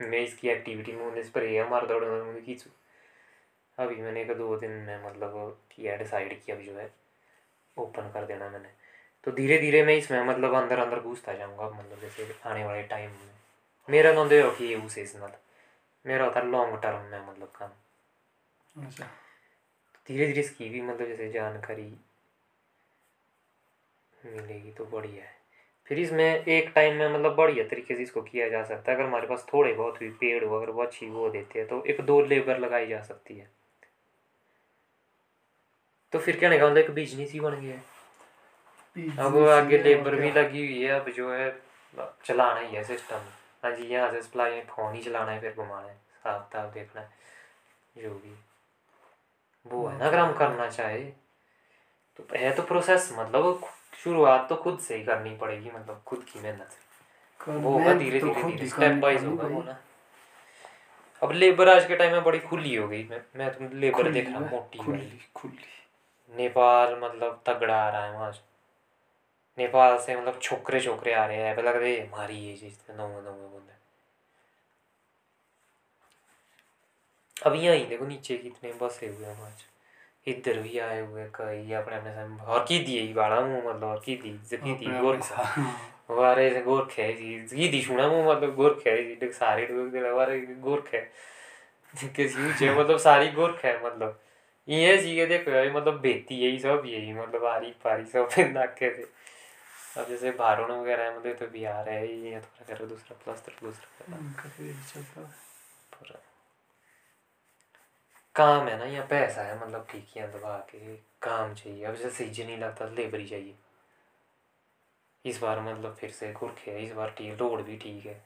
मैं इसकी एक्टिविटी में उन्हें स्प्रे मार दौड़ मुझे खींचू अभी मैंने एक दो दिन में मतलब किया डिसाइड किया अभी जो है ओपन कर देना मैंने तो धीरे धीरे मैं इसमें मतलब अंदर अंदर घुसता जाऊँगा मतलब जैसे आने वाले टाइम में। मेरा तो दे कि ये उसे इसना मेरा होता लॉन्ग टर्म में मतलब काम। अच्छा। धीरे धीरे इसकी भी मतलब जैसे जानकारी मिलेगी तो बढ़िया है। फिर इसमें एक टाइम में मतलब बढ़िया तरीके से इसको किया जा सकता है। अगर हमारे पास थोड़े बहुत भी पेड़ हो अगर वो अच्छी वो देते हैं तो एक दो लेबर लगाई जा सकती है। तो फिर कहने का मतलब एक बिज़नेस ही बन गया है। अब आगे लेबर भी लगी हुई है अब जो है चलाना ही है सिस्टम हाँ जी यहाँ से सप्लाई फ़ोन ही चलाना है फिर घुमाना है। साफ़ साफ़ देखना है जो भी। वो है ना अगर हम करना चाहे तो है तो प्रोसेस मतलब शुरुआत तो खुद से ही करनी पड़ेगी मतलब खुद की मेहनत से। वो होगा धीरे तो धीरे धीरे स्टेप वाइज होगा वो ना अब लेबर आज के टाइम में बड़ी खुली हो गई मैं मैं तुम लेबर देख रहा हूँ मोटी खुली खुली। नेपाल मतलब तगड़ा आ रहा है वहाँ। नेपाल से मतलब छोकरे छोकरे आ रहे हैं लग रहे हमारी ये चीज़ नौ नौ बंदे अब यहाँ ही देखो नीचे कितने बसे हुए हैं आज। इधर भी आए हुए कई अपने अपने सामने और की दिए बाड़ा मुँह मतलब और की दी की दी अपने गोर अपने साथ- वारे से गोरखे जी दी सुना मुँह मतलब गोरखे जी सारे लोग दिला वारे गोरखे किसी ऊँचे मतलब सारी गोरखे मतलब। ये चीज़ें देखो मतलब बेती यही सब यही मतलब आरी पारी सब नाके से। अब जैसे भारुण वगैरह है मतलब तो बिहार है ये थोड़ा करो दूसरा प्लास्टर दूसरा करो तो यही पूरा। काम है ना या पैसा है मतलब टीकियाँ दबा के काम चाहिए। अब जैसे सीज़न नहीं लगता तो लेबर ही चाहिए। इस बार मतलब फिर से गुरखे है इस बार ठीक रोड भी ठीक है।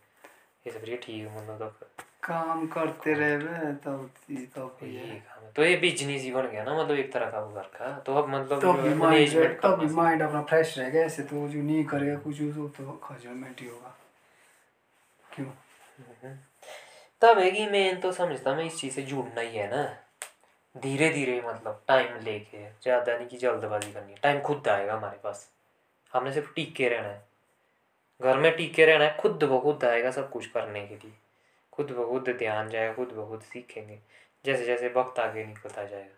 इस बार ये ठीक मतलब तो काम करते रहे तब तब ये काम है। तो ये बिज़नेस ही बन गया ना मतलब एक तरह का वो घर का तो अब मतलब तब जो भी माइंड तब भी माइंड अपना फ्रेश रहेगा ऐसे तो जो नहीं करेगा कुछ तो तो खजमेंट ही होगा। क्यों? हम्म। तब है कि मेन तो समझता मैं इस चीज़ से जुड़ना ही है ना। धीरे धीरे मतलब टाइम लेके ज़्यादा नहीं कि जल्दबाजी करनी है। टाइम खुद आएगा हमारे पास। हमने सिर्फ़ टीके रहना है। घर में टीके रहना है खुद ब खुद आएगा सब कुछ करने के लिए। खुद ब खुद ध्यान जाएगा, खुद ब खुद सीखेंगे। जैसे जैसे वक्त आगे निकलता जाएगा।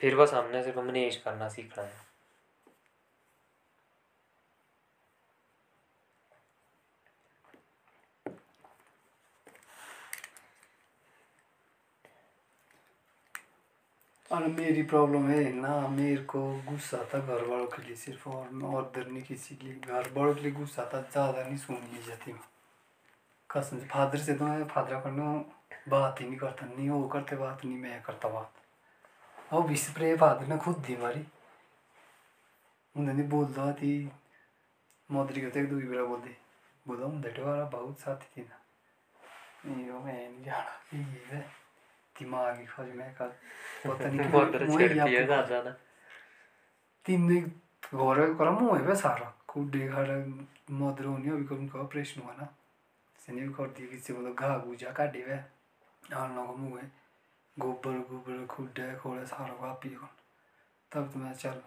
फिर वह सामने सिर्फ़ मैनेज करना सीखना है। और मेरी प्रॉब्लम है ना, मेरे को गुस्सा था घर वालों के लिए सिर्फ़ और और नहीं किसी के लिए घर वालों के लिए गुस्सा था ज़्यादा नहीं सुनी जाती मैं। कसम फादर से तो मैं फादर करना बात ही नहीं करता, नहीं वो करते बात, नहीं मैं करता बात। और भी स्प्रे फादर ने खुद दी मारी। उन्होंने बोलता थी मोदरी को तो एक दूसरी बार बोल बोला उन्हें वाला बहुत साथी थी ना। नहीं, वो मैं नहीं जाना कि ये है। दिमाग ही खोज में का पता नहीं मोटर मुझे छेड़ती है या ज़्यादा। ना तीन दिन घर करा मुँह है सारा। कुड्डे खाड़ा मदर होनी अभी कभी उनका ऑपरेशन हुआ ना। सेने भी कर दिए किसी मतलब घा गुजा काटे वे आलना को मुँह है गोबर गोबर खुडे खोड़े सारा को ही कौन तब तो मैं चल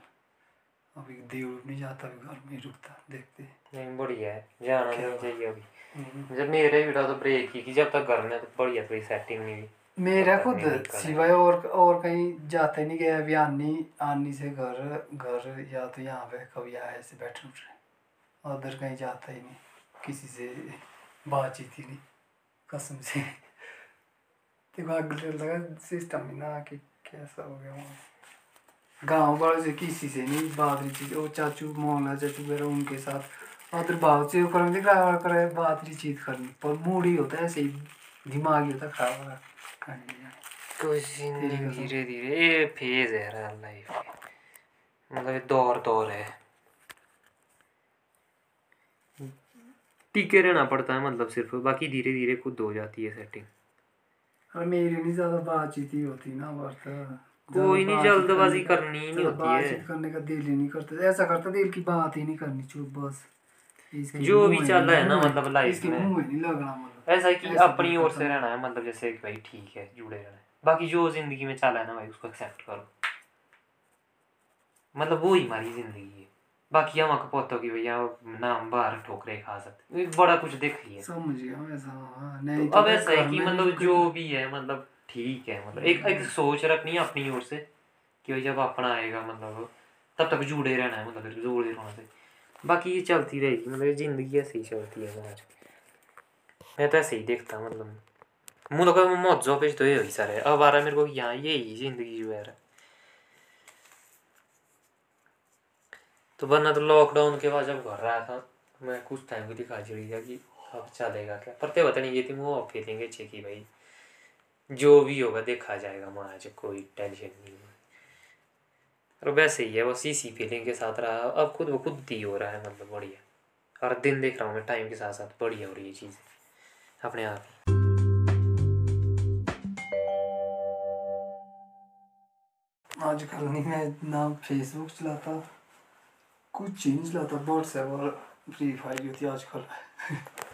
अभी देवड़ नहीं जाता अभी घर में रुकता देखते। नहीं बढ़िया है जाना नहीं चाहिए अभी। जब मेरे भी तो ब्रेक कि जब तक घर में तो बढ़िया कोई सेटिंग नहीं हुई मेरा खुद है। सिवाय और और कहीं जाते नहीं गया अभी आनी आनी से घर घर या तो यहाँ पे कभी आए से बैठे उठ। रहे उधर कहीं जाता ही नहीं किसी से बातचीत ही नहीं कसम से। देखो अगले लगा सिस्टम ही ना कि कैसा हो गया वहाँ। गाँव वालों से किसी से नहीं बात नहीं चीज़ वो चाचू मोहल्ला चाचू वगैरह उनके साथ उधर भाव से करेंगे बात नहीं चीत करनी। पर मूड ही होता है ऐसे ही दिमाग ही होता खराब हो रहा कहीं कुछ धीरे धीरे ये फ़ेज़ है यार लाइफ मतलब दौर दौर है। टिके रहना पड़ता है मतलब सिर्फ़ बाकी धीरे धीरे खुद हो जाती है सेटिंग और मेरी नहीं ज़्यादा बातचीत ही होती ना बट कोई नहीं जल्दबाजी करनी ही नहीं होती है। बातचीत करने का दिल ही नहीं करता। ऐसा करता दिल की बात ही नहीं करनी चुप बस। जो भी चल रहा है ना मतलब लाइफ इसके में। मुँह में नहीं लगना मतलब। ऐसा है कि अपनी ओर से रहना है मतलब जैसे भाई ठीक है जुड़े रहना है। बाकी जो ज़िंदगी में चला है ना भाई उसको एक्सेप्ट करो। मतलब वो ही हमारी ज़िंदगी है। बाकी हम आपको पता हो कि भैया नाम बाहर ठोकरे खा सकते बड़ा कुछ देख लिया समझ गया ऐसा हाँ तो अब ऐसा है कि मतलब जो भी है मतलब ठीक है मतलब एक एक सोच रखनी है अपनी ओर से कि भाई जब अपना आएगा मतलब तब तक जुड़े रहना है मतलब जुड़े रहना से बाकी ये चलती रहेगी मतलब ज़िंदगी ऐसे ही चलती है मैं तो ऐसे ही देखता मतलब मुँह तो मौजों पे तो ये ही सारे अब आ रहा है मेरे को यहाँ यही ज़िंदगी जो है तो वरना तो लॉकडाउन के बाद जब घर रहा था मैं कुछ टाइम को दिखा चली था कि अब चलेगा क्या पर ते पता नहीं ये थी वो फीलिंग अच्छी भाई जो भी होगा देखा जाएगा महाराज कोई टेंशन नहीं है और वैसे ही है बस इसी फीलिंग के साथ रहा अब खुद वो खुद ही हो रहा है मतलब बढ़िया और दिन देख रहा हूँ मैं टाइम के साथ साथ बढ़िया हो रही है चीज़ें अपने आप। ही आजकल नहीं, मैं ना फेसबुक चलाता, कुछ चीज़ चलाता व्हाट्सएप और फ्री फायर होती आजकल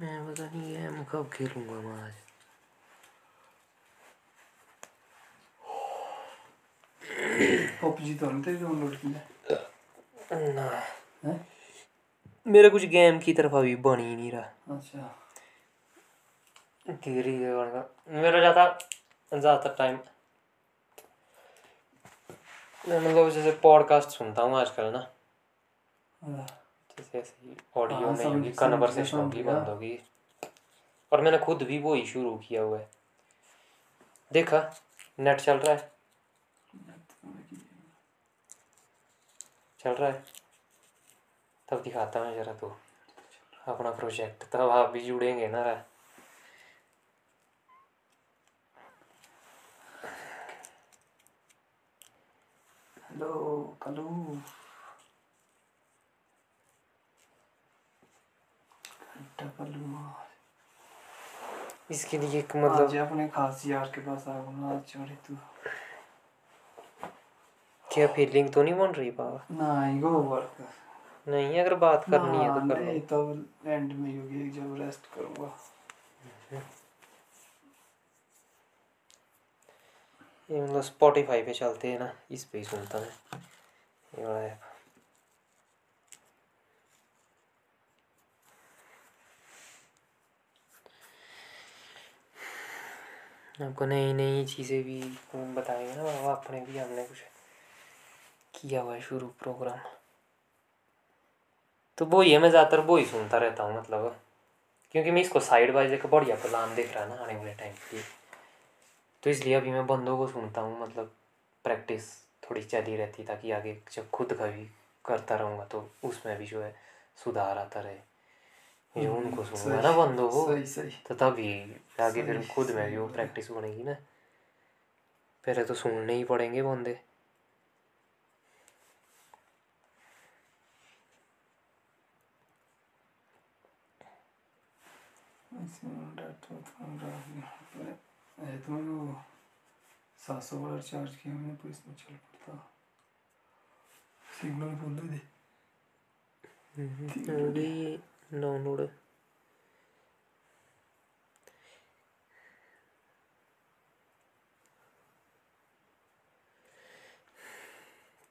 मैं पता नहीं गेम कब खेलूँगा मैं आज। पबजी तो नहीं डाउनलोड किया। ना। है? मेरा कुछ गेम की तरफ़ अभी बन ही नहीं रहा। अच्छा। धीरे धीरे बढ़ेगा मेरा ज़्यादा ज़्यादातर टाइम मैं मतलब जैसे पॉडकास्ट सुनता हूँ आजकल ना। हाँ, जैसे ऐसे ऑडियो हाँ, में होगी कन्वर्सेशन होगी बंद होगी। और मैंने खुद भी वो ही शुरू किया हुआ है। देखा नेट चल रहा है। चल रहा है। तब दिखाता हूँ जरा तो। अपना प्रोजेक्ट तब आप भी जुड़ेंगे ना रहा हेलो कलू कलू इसके लिए एक मतलब मतलब अपने खास यार के पास आ ना आज छोड़ी तू। क्या फीलिंग तो नहीं बन रही बाबा ना ही गो वर्क नहीं अगर बात करनी है तो कर नहीं लो। तो एंड में होगी जब रेस्ट करूँगा। ये मतलब स्पॉटिफाई पे चलते हैं ना इस पे ही सुनता मैं ये वाला ऐप आपको नई नई चीज़ें भी बताएँगे ना बाबा, अपने भी हमने कुछ किया हुआ है शुरू प्रोग्राम तो वो ही है, मैं ज़्यादातर वो ही सुनता रहता हूँ मतलब। क्योंकि मैं इसको साइड बाय एक बढ़िया प्लान देख रहा है ना आने वाले टाइम के लिए तो इसलिए अभी मैं बंदों को सुनता हूँ मतलब प्रैक्टिस थोड़ी चली रहती ताकि आगे जब खुद कभी करता रहूँगा तो उसमें भी जो है सुधार आता रहे। ये उनको सुनूँगा ना बंदों को सही सही तो तभी आगे फिर खुद में भी वो प्रैक्टिस बनेगी ना पहले तो सुनने ही पड़ेंगे बंदे सात सौ वाला रिचार्ज किया मैंने तो इसमें चल पड़ता सिग्नल बोल दे डाउनलोड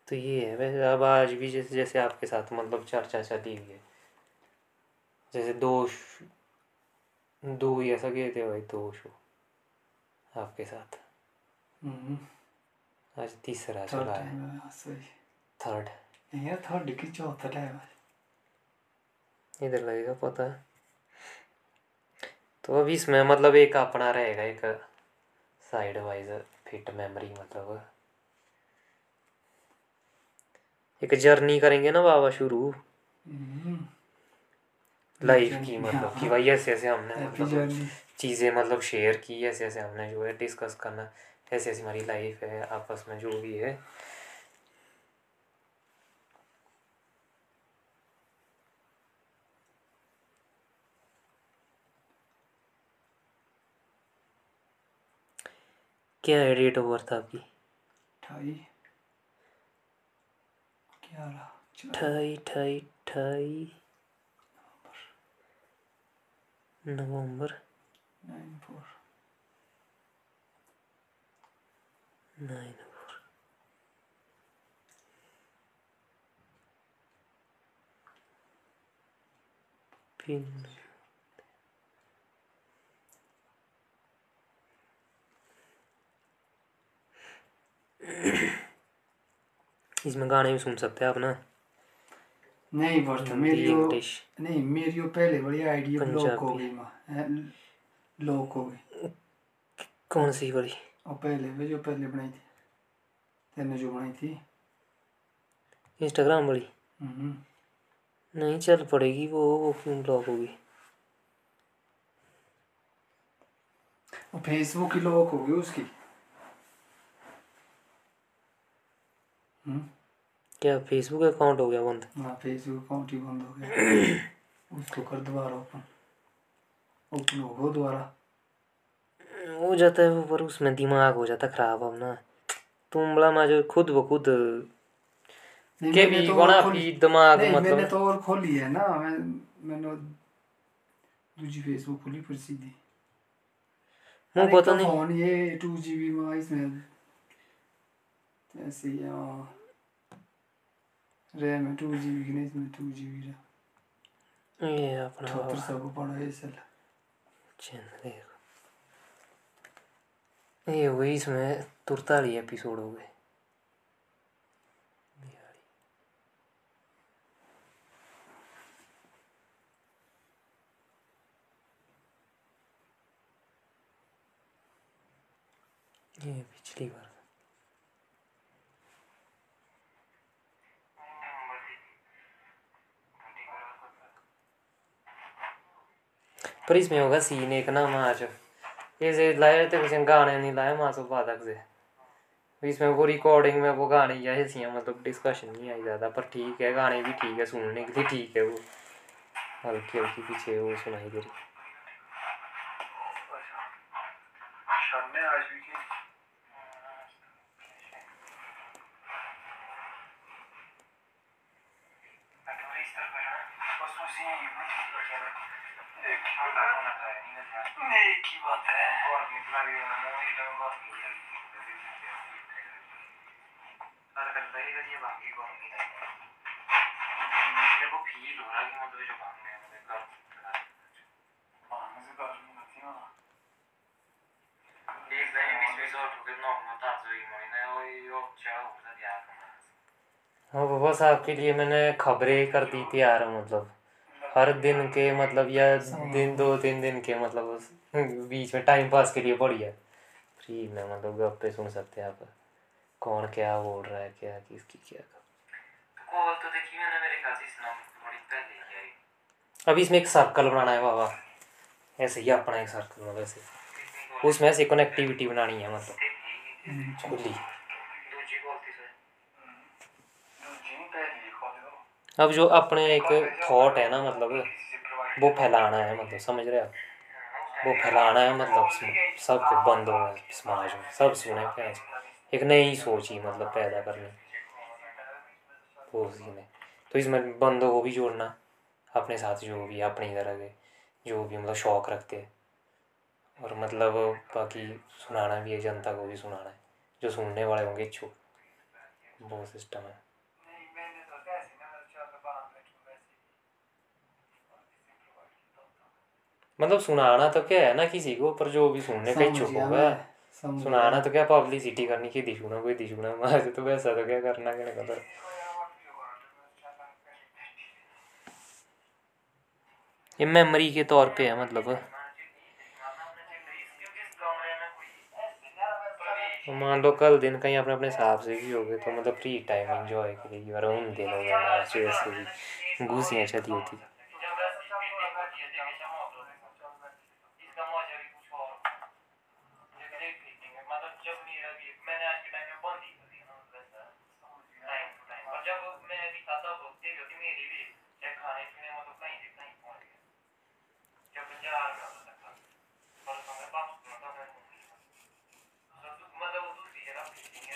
तो ये है वैसे अब आज भी जैसे जैसे आपके साथ मतलब चर्चा चली हुई है जैसे दो दो ही ऐसा गए थे भाई दो शो आपके साथ। हम्म। आज तीसरा थर्ड चला है। टाइम है सही। थर्ड थर्ड की चौथा टाइम है। इधर लगेगा पता। तो अब इसमें मतलब एक अपना रहेगा एक साइड वाइज फिट मेमोरी मतलब। एक जर्नी करेंगे ना बाबा शुरू। हम्म। लाइफ की मतलब कि भाई ऐसे ऐसे हमने मतलब चीज़ें मतलब शेयर की ऐसे ऐसे हमने जो है डिस्कस करना ऐसे ऐसी हमारी लाइफ है आपस में जो भी है। क्या है डेट ऑफ़ बर्थ आपकी? अठाई ग्यारह चार। अठाई अठाई अठाई नवंबर। नाइन फोर नाइन पिन इसमें गाने भी सुन सकते हैं आप ना। नहीं बर्थ मेरी वो इंग्लिश नहीं मेरी वो पहले बड़ी आईडी ब्लॉक हो। गई माँ लॉक हो गई। कौन सी वाली? और पहले वे जो पहले बनाई थी। तेने जो बनाई थी। इंस्टाग्राम वाली? हम्म। नहीं चल पड़ेगी वो वो क्यों ब्लॉक होगी? फेसबुक की लॉक हो गई उसकी। क्या फेसबुक अकाउंट हो गया बंद? हाँ फेसबुक अकाउंट ही बंद हो गया। उसको कर दोबारा ओपन ओपन हो गया दोबारा। हो जाता है वो पर उसमें दिमाग हो जाता खराब अब ना। तुम बड़ा मैं जो खुद ब खुद के भी तो भी दिमाग नहीं मैंने मतलब तो और खोली है ना मैं मैंने दूजी फेसबुक खोली फिर सीधी। अरे पता तो नहीं। फ़ोन ये टू जी बी में इसमें। ऐसे ही है हाँ। रैम है टू जी बी की नहीं इसमें टू जी बी रैम ये अपना अठहत्तर सौ को पड़ा है चल चैनल देखो। ये वही इसमें तुरताली एपिसोड हो गए। ये पिछली बार। पर इसमें होगा सीन, एक ना माच। ये से लाया तो कुछ गाने नहीं लाया मासो बाधक से इसमें वो रिकॉर्डिंग में वो गाने या ऐसी मतलब डिस्कशन नहीं आई ज़्यादा, पर ठीक है, गाने भी ठीक है, सुनने के लिए ठीक है वो। हल्की हल्की पीछे वो सुनाई दे रही आज भी की एक ही बात है भागने से कर नहीं होती ना हाँ बाबा साहब के लिए मैंने खबरें कर दी थी यार मतलब। हर दिन के मतलब या दिन दो तीन दिन के मतलब बीच में टाइम पास के लिए बढ़िया फ्री में मतलब गप्पे सुन सकते हैं आप। कौन क्या बोल रहा है क्या किसकी क्या कॉल तो देखी मैंने मेरे ख्याल से अभी इसमें एक सर्कल बनाना है बाबा। ऐसे ही अपना एक सर्कल मतलब ऐसे। उसमें ऐसे कनेक्टिविटी बनानी है मतलब। अब जो अपने एक थॉट है ना मतलब वो फैलाना है मतलब समझ रहे हो? वो फैलाना है मतलब सबके बंदों में समाज में, सब सुने एक नई सोच ही मतलब पैदा करनी है तो इसमें बंदों को भी जोड़ना, अपने साथ जो भी, अपनी तरह के, जो भी मतलब शौक रखते हैं। और मतलब बाकी सुनाना भी है जनता को भी सुनाना है। जो सुनने वाले होंगे इच्छुक। वो सिस्टम है। मतलब सुनाना तो क्या है ना किसी को पर जो भी सुनने का इच्छुक होगा। सुनाना तो क्या पब्लिसिटी करनी की दिशुना कोई दिशुना मार तो वैसा तो क्या करना क्या नहीं करना ये मेमोरी के तौर पे है मतलब। मान लो कल दिन कहीं अपने अपने हिसाब से भी हो गए तो मतलब फ्री टाइम इंजॉय करेगी और उन दिनों में भी घूसियाँ चली होती।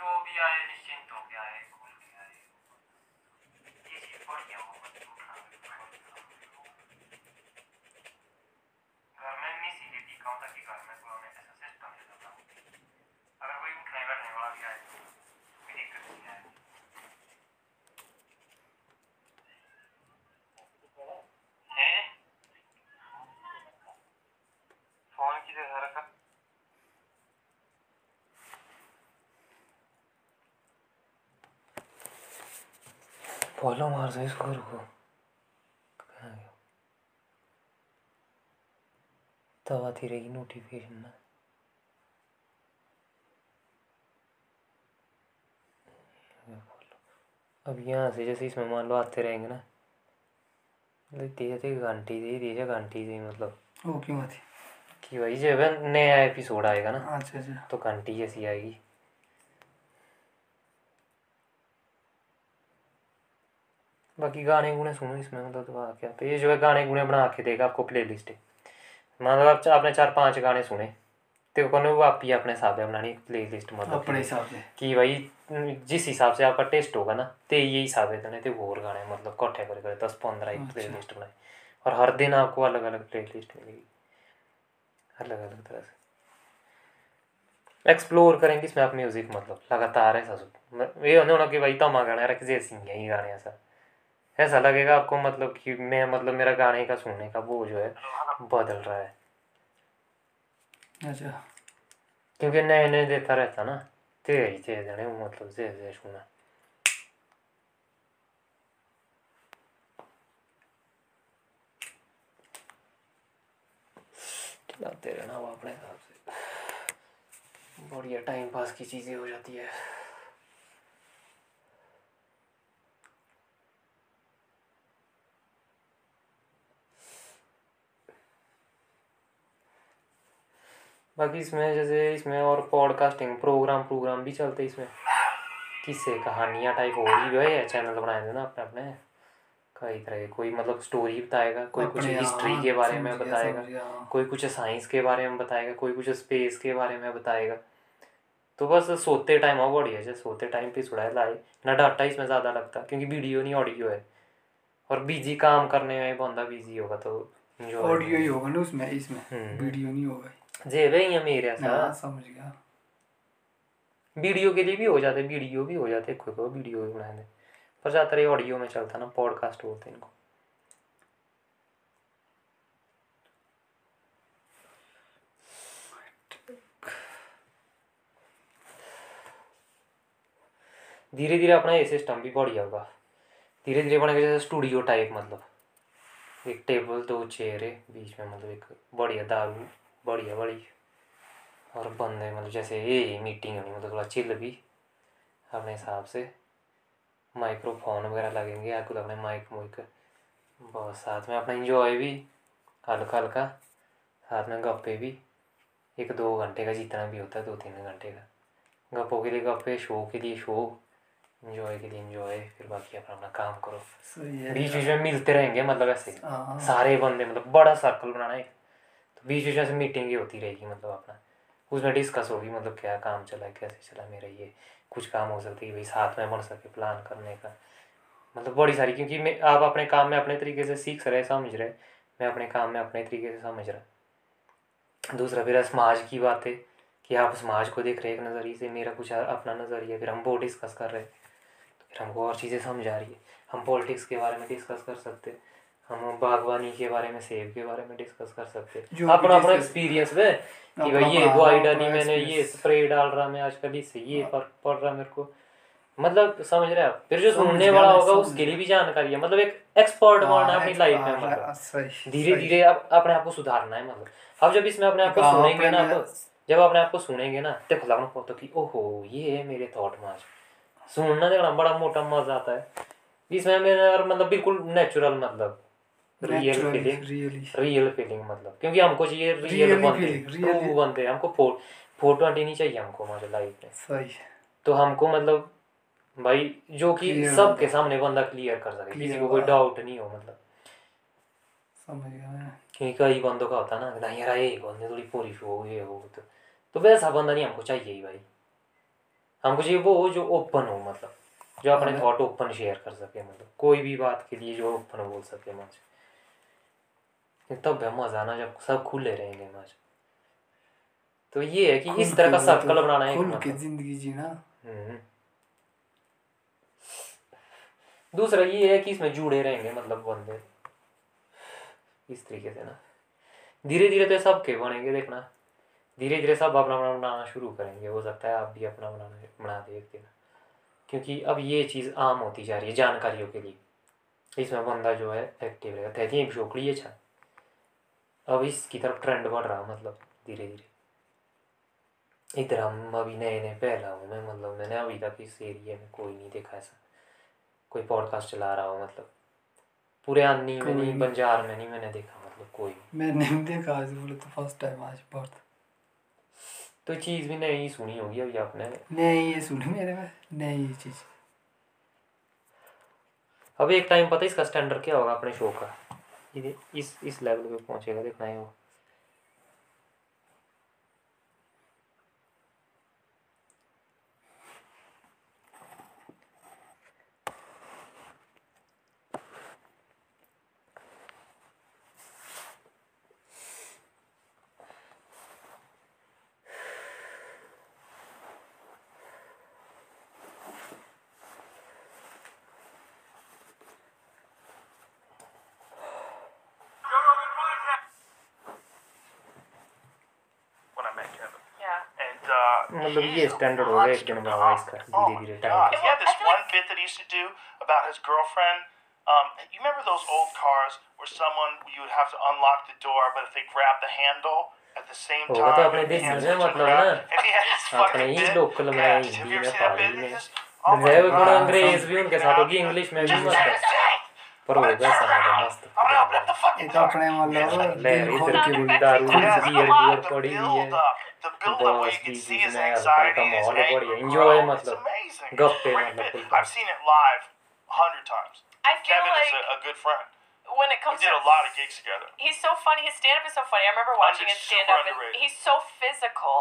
जो भी आए निश्चिंत हो के आए खुल के आए ये चीज़ बढ़िया हो मत उठा घर में नहीं सीधे टीका होता कि घर में कोई हमें ऐसा सिस्टम है होता अगर कोई उठने बैठने वाला भी आए तो कोई दिक्कत नहीं है हैं फ़ोन की रखा। फॉलो मार दो इसको रुको। तब आती रहेगी नोटिफिकेशन ना। अब यहाँ से जैसे इसमें मान लो आते रहेंगे ना। मतलब धीरे घंटी से धीरे घंटी से मतलब। वो क्यों थी कि भाई जब नया एपिसोड आएगा ना अच्छा अच्छा। तो घंटी ऐसी आएगी। बाकी गाने गुने सुनो इसमें मतलब तो आ क्या तो ये जो है गाने गुने बना के देगा आपको प्ले लिस्ट आप आपने चार पाँच गाने सुने तो कौन वो आप ही अपने हिसाब से बनानी प्ले लिस्ट मतलब अपने हिसाब से। कि भाई जिस हिसाब से आपका टेस्ट होगा ना तो ये हिसाब है तो और गाने मतलब इकट्ठे कर कर दस पंद्रह प्ले अच्छा। लिस्ट बनाए। और हर दिन आपको अलग अलग प्ले लिस्ट मिलेगी। अलग अलग तरह से। एक्सप्लोर करेंगे इसमें आप म्यूज़िक मतलब लगातार ऐसा ये होने होना कि भाई तमा गाना रख जैसी यही गाने ऐसा। ऐसा लगेगा आपको मतलब कि मैं मतलब मेरा गाने का सुनने का वो जो है बदल रहा है। अच्छा। क्योंकि नए नए देता रहता ना। तेज तेज देने मतलब जे जे सुना। चलाते रहना वो अपने हिसाब से। बढ़िया टाइम पास की चीज़ें हो जाती है। बाकी इसमें जैसे इसमें और पॉडकास्टिंग प्रोग्राम प्रोग्राम भी चलते इसमें। किस्से, कहानियाँ टाइप हो रही है चैनल बनाए थे ना अपने अपने कई तरह के कोई मतलब स्टोरी बताएगा कोई कुछ हिस्ट्री यहाँ, के बारे में बताएगा हाँ। कोई कुछ साइंस के बारे में बताएगा कोई कुछ स्पेस के बारे में बताएगा। तो बस सोते टाइम आओ बढ़िया है सोते टाइम पे छुड़ाए लाए। ना डाटा इसमें ज़्यादा लगता क्योंकि वीडियो नहीं ऑडियो है। और बिज़ी काम करने में बंदा बिज़ी होगा तो ऑडियो ही होगा। ना उसमें इसमें। हम्म। वीडियो नहीं होगा। जे भाई ये मेरे हाँ ऐसा समझ गया। वीडियो के लिए भी हो जाते वीडियो भी हो जाते कोई कोई वीडियो भी बनाए पर ज़्यादातर ये ऑडियो में चलता ना पॉडकास्ट बोलते हैं इनको। धीरे धीरे अपना ये सिस्टम भी बढ़िया होगा धीरे धीरे बनेगा जैसे स्टूडियो टाइप मतलब। एक टेबल दो चेयर है बीच में मतलब एक बढ़िया दारू, बढ़िया बड़ी और बंदे मतलब जैसे ये मीटिंग होनी मतलब थोड़ा चिल भी अपने हिसाब से। माइक्रोफोन वगैरह लगेंगे आपको अपने माइक मुइक। बहुत साथ में अपना इंजॉय भी हल्का हल्का। साथ में गप्पे भी। एक दो घंटे का जितना भी होता है दो तीन घंटे का। गप्पों के लिए गप्पे शो के लिए शो इंजॉय के लिए इंजॉय फिर बाकी अपना अपना काम करो। बीच बीच में मिलते रहेंगे मतलब ऐसे। हाँ। सारे बंदे मतलब बड़ा सर्कल बनाना है तो बीच बीच में मीटिंग ही होती रहेगी मतलब अपना। उसमें डिस्कस होगी मतलब क्या काम चला, कैसे चला मेरा ये, कुछ काम हो सकती है भाई साथ में बन सके प्लान करने का। मतलब बड़ी सारी, क्योंकि मैं, आप अपने काम में अपने तरीके से सीख रहे, समझ रहे, मैं अपने काम में अपने तरीके से समझ रहा। दूसरा फिर समाज की बात है कि आप समाज को देख रहे हैं एक नज़रिए से मेरा कुछ अपना नज़रिया, फिर हम वो डिस्कस कर रहे हैं तो फिर हमको और चीज़ें समझ आ रही है। हम पॉलिटिक्स के बारे में डिस्कस कर सकते हम बागवानी के बारे में सेब के बारे में डिस्कस कर सकते अपना अपना एक्सपीरियंस है कि भाई ये दवाई डाली मैंने ये स्प्रे डाल रहा मैं आजकल इससे ये फ़र्क पड़ रहा मेरे को। मतलब समझ रहे हैं आप? फिर जो सुनने वाला होगा उसके लिए भी जानकारी है। मतलब एक एक्सपर्ट बनना अपनी लाइफ में मतलब। हाँ, धीरे धीरे आप अपने आप को सुधारना है मतलब। अब जब इसमें अपने आप को हाँ, सुनेंगे ना अपने जब अपने आप को सुनेंगे ना देखो लगना होता कि ओहो ये है मेरे थॉट में आज सुनना देखना बड़ा मोटा मज़ा आता है। इसमें मेरा मतलब बिल्कुल नेचुरल मतलब। Real feeling. रियल फीलिंग मतलब। क्योंकि हमको चाहिए रियल really। ट्रू हमको फोर फोर नहीं चाहिए हमको हमारे लाइफ में। सही। तो हमको मतलब भाई जो कि सबके सामने बंदा क्लियर कर सके। किसी को कोई डाउट नहीं हो मतलब। समझ गया क्योंकि कई बंदों का होता है ना नहीं यार ये बंदे थोड़ी पूरी हो ये हो तो। तो वैसा बंदा नहीं हमको चाहिए ही भाई। हमको चाहिए वो जो ओपन हो मतलब। जो अपने। थॉट ओपन शेयर कर सके मतलब। कोई भी बात के लिए जो ओपन बोल सके मुझे तब है मज़ा ना जब सब खुले रहेंगे मुझे तो ये है कि इस तरह का सर्कल तो बनाना है खुल के। ज़िंदगी जीना। हम्म। दूसरा ये है कि इसमें जुड़े रहेंगे मतलब बंदे। इस तरीके से ना। धीरे धीरे तो सबके बनेंगे देखना। धीरे धीरे सब अपना अपना बनाना शुरू करेंगे। हो सकता है आप भी अपना बनाना बना दे एक दिन। क्योंकि अब ये चीज़ आम होती जा रही है जानकारियों के लिए। इसमें बंदा जो है एक्टिव रहेगा। कहती है छोकरी है छा अब इसकी तरफ़ ट्रेंड बढ़ रहा मतलब धीरे धीरे इधर हम अभी नए नए पहला हूँ मैं मतलब मैंने अभी तक इस एरिया में कोई नहीं देखा ऐसा। कोई पॉडकास्ट चला रहा हो मतलब। पूरे अन्नी में नहीं। बंजार में नहीं मैंने देखा मतलब कोई। मैंने नहीं देखा आज बोले तो फ़र्स्ट टाइम आज बहुत। तो चीज़ भी नहीं सुनी होगी अभी आपने। नहीं ये सुनी मेरे में नहीं ये चीज़। अब एक टाइम पता है इसका स्टैंडर्ड क्या होगा अपने शो का? ये इस इस लेवल पे पहुंचेगा देखना है वो। मतलब he ये is a स्टैंडर्ड होगा एक दिन monster बाद इसका comic. Oh धीरे my धीरे God. Time He had this I feel one like- bit that he used to do about his girlfriend. Um, you remember those old cars where someone you would have to unlock the door, but if they grab the handle at the same होगा time, तो अपने the देश hands में would मतलब grab. ना And he had this अपने fucking ही bit. लोकल में Yeah, Hindi have you ever में seen that पहाड़ी bit? में It's just- oh my रहे God, गुण I'm अंग्रेज़ so भी उनके freaking साथ out. होगी इंग्लिश में भी Just मस्त say है it. पर होगा ऐसा मस्त I'm gonna open up the fucking एक door. अपने मतलब ले दिल खोल इधर के की बोली दारू Yes, beer I love beer the पड़ी हुई build है up. The build up where बस you can beach see beach his में हल्का हल्का anxiety, his माहौल anger बढ़िया grow. इंजॉय It's मतलब amazing. गप्पे Great मतलब bit. Full I've seen it live a hundred times. I feel Kevin like is a, a good friend. when it We comes did to a lot of gigs together. he's so funny. His stand up is so funny. I remember watching his super stand up and underrated. he's so physical.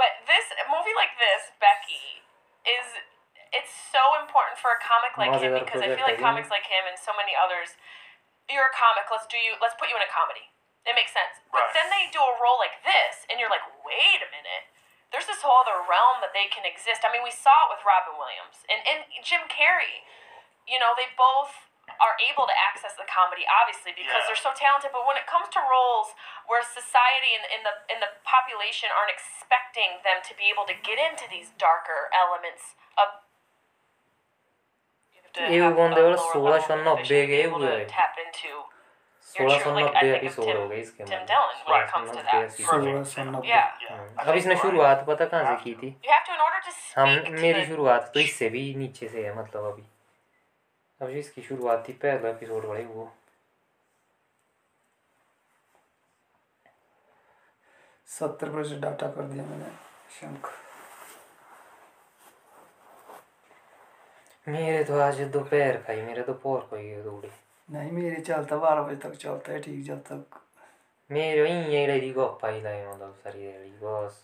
But this a movie like this, Becky, is it's so important for a comic like him because I feel like comics like him and so many others, you're a comic, let's do you let's put you in a comedy. It makes sense. But Right. then they do a role like this and you're like, wait a minute. There's this whole other realm that they can exist. I mean, we saw it with Robin Williams and, and Jim Carrey. You know, they both are able to access the comedy obviously because Yeah. they're so talented but when it comes to roles where society and, and the and the population aren't expecting them to be able to get into these darker elements of to ये have बंदे a वाला lower 1690 level के हुए to tap into सोलह सौ नब्बे एपिसोड हो गए इसके Tim Dillon when it comes to that. 1690 सोलह सौ नब्बे अब इसने शुरुआत पता कहाँ से की थी हम मेरी शुरुआत तो इससे भी नीचे से है मतलब अभी अभी इसकी शुरुआत थी पहला एपिसोड वाले वो सत्तर परसेंट डाटा कर दिया मैंने शंख। मेरे तो आज दोपहर का ही मेरे तो पोर को ही दौड़ी। नहीं मेरे चलता बारह बजे तक चलता है ठीक जब तक। मेरे ही यहीँ रहेगी गप्पा ही लाए मतलब सारी रहेगी बस।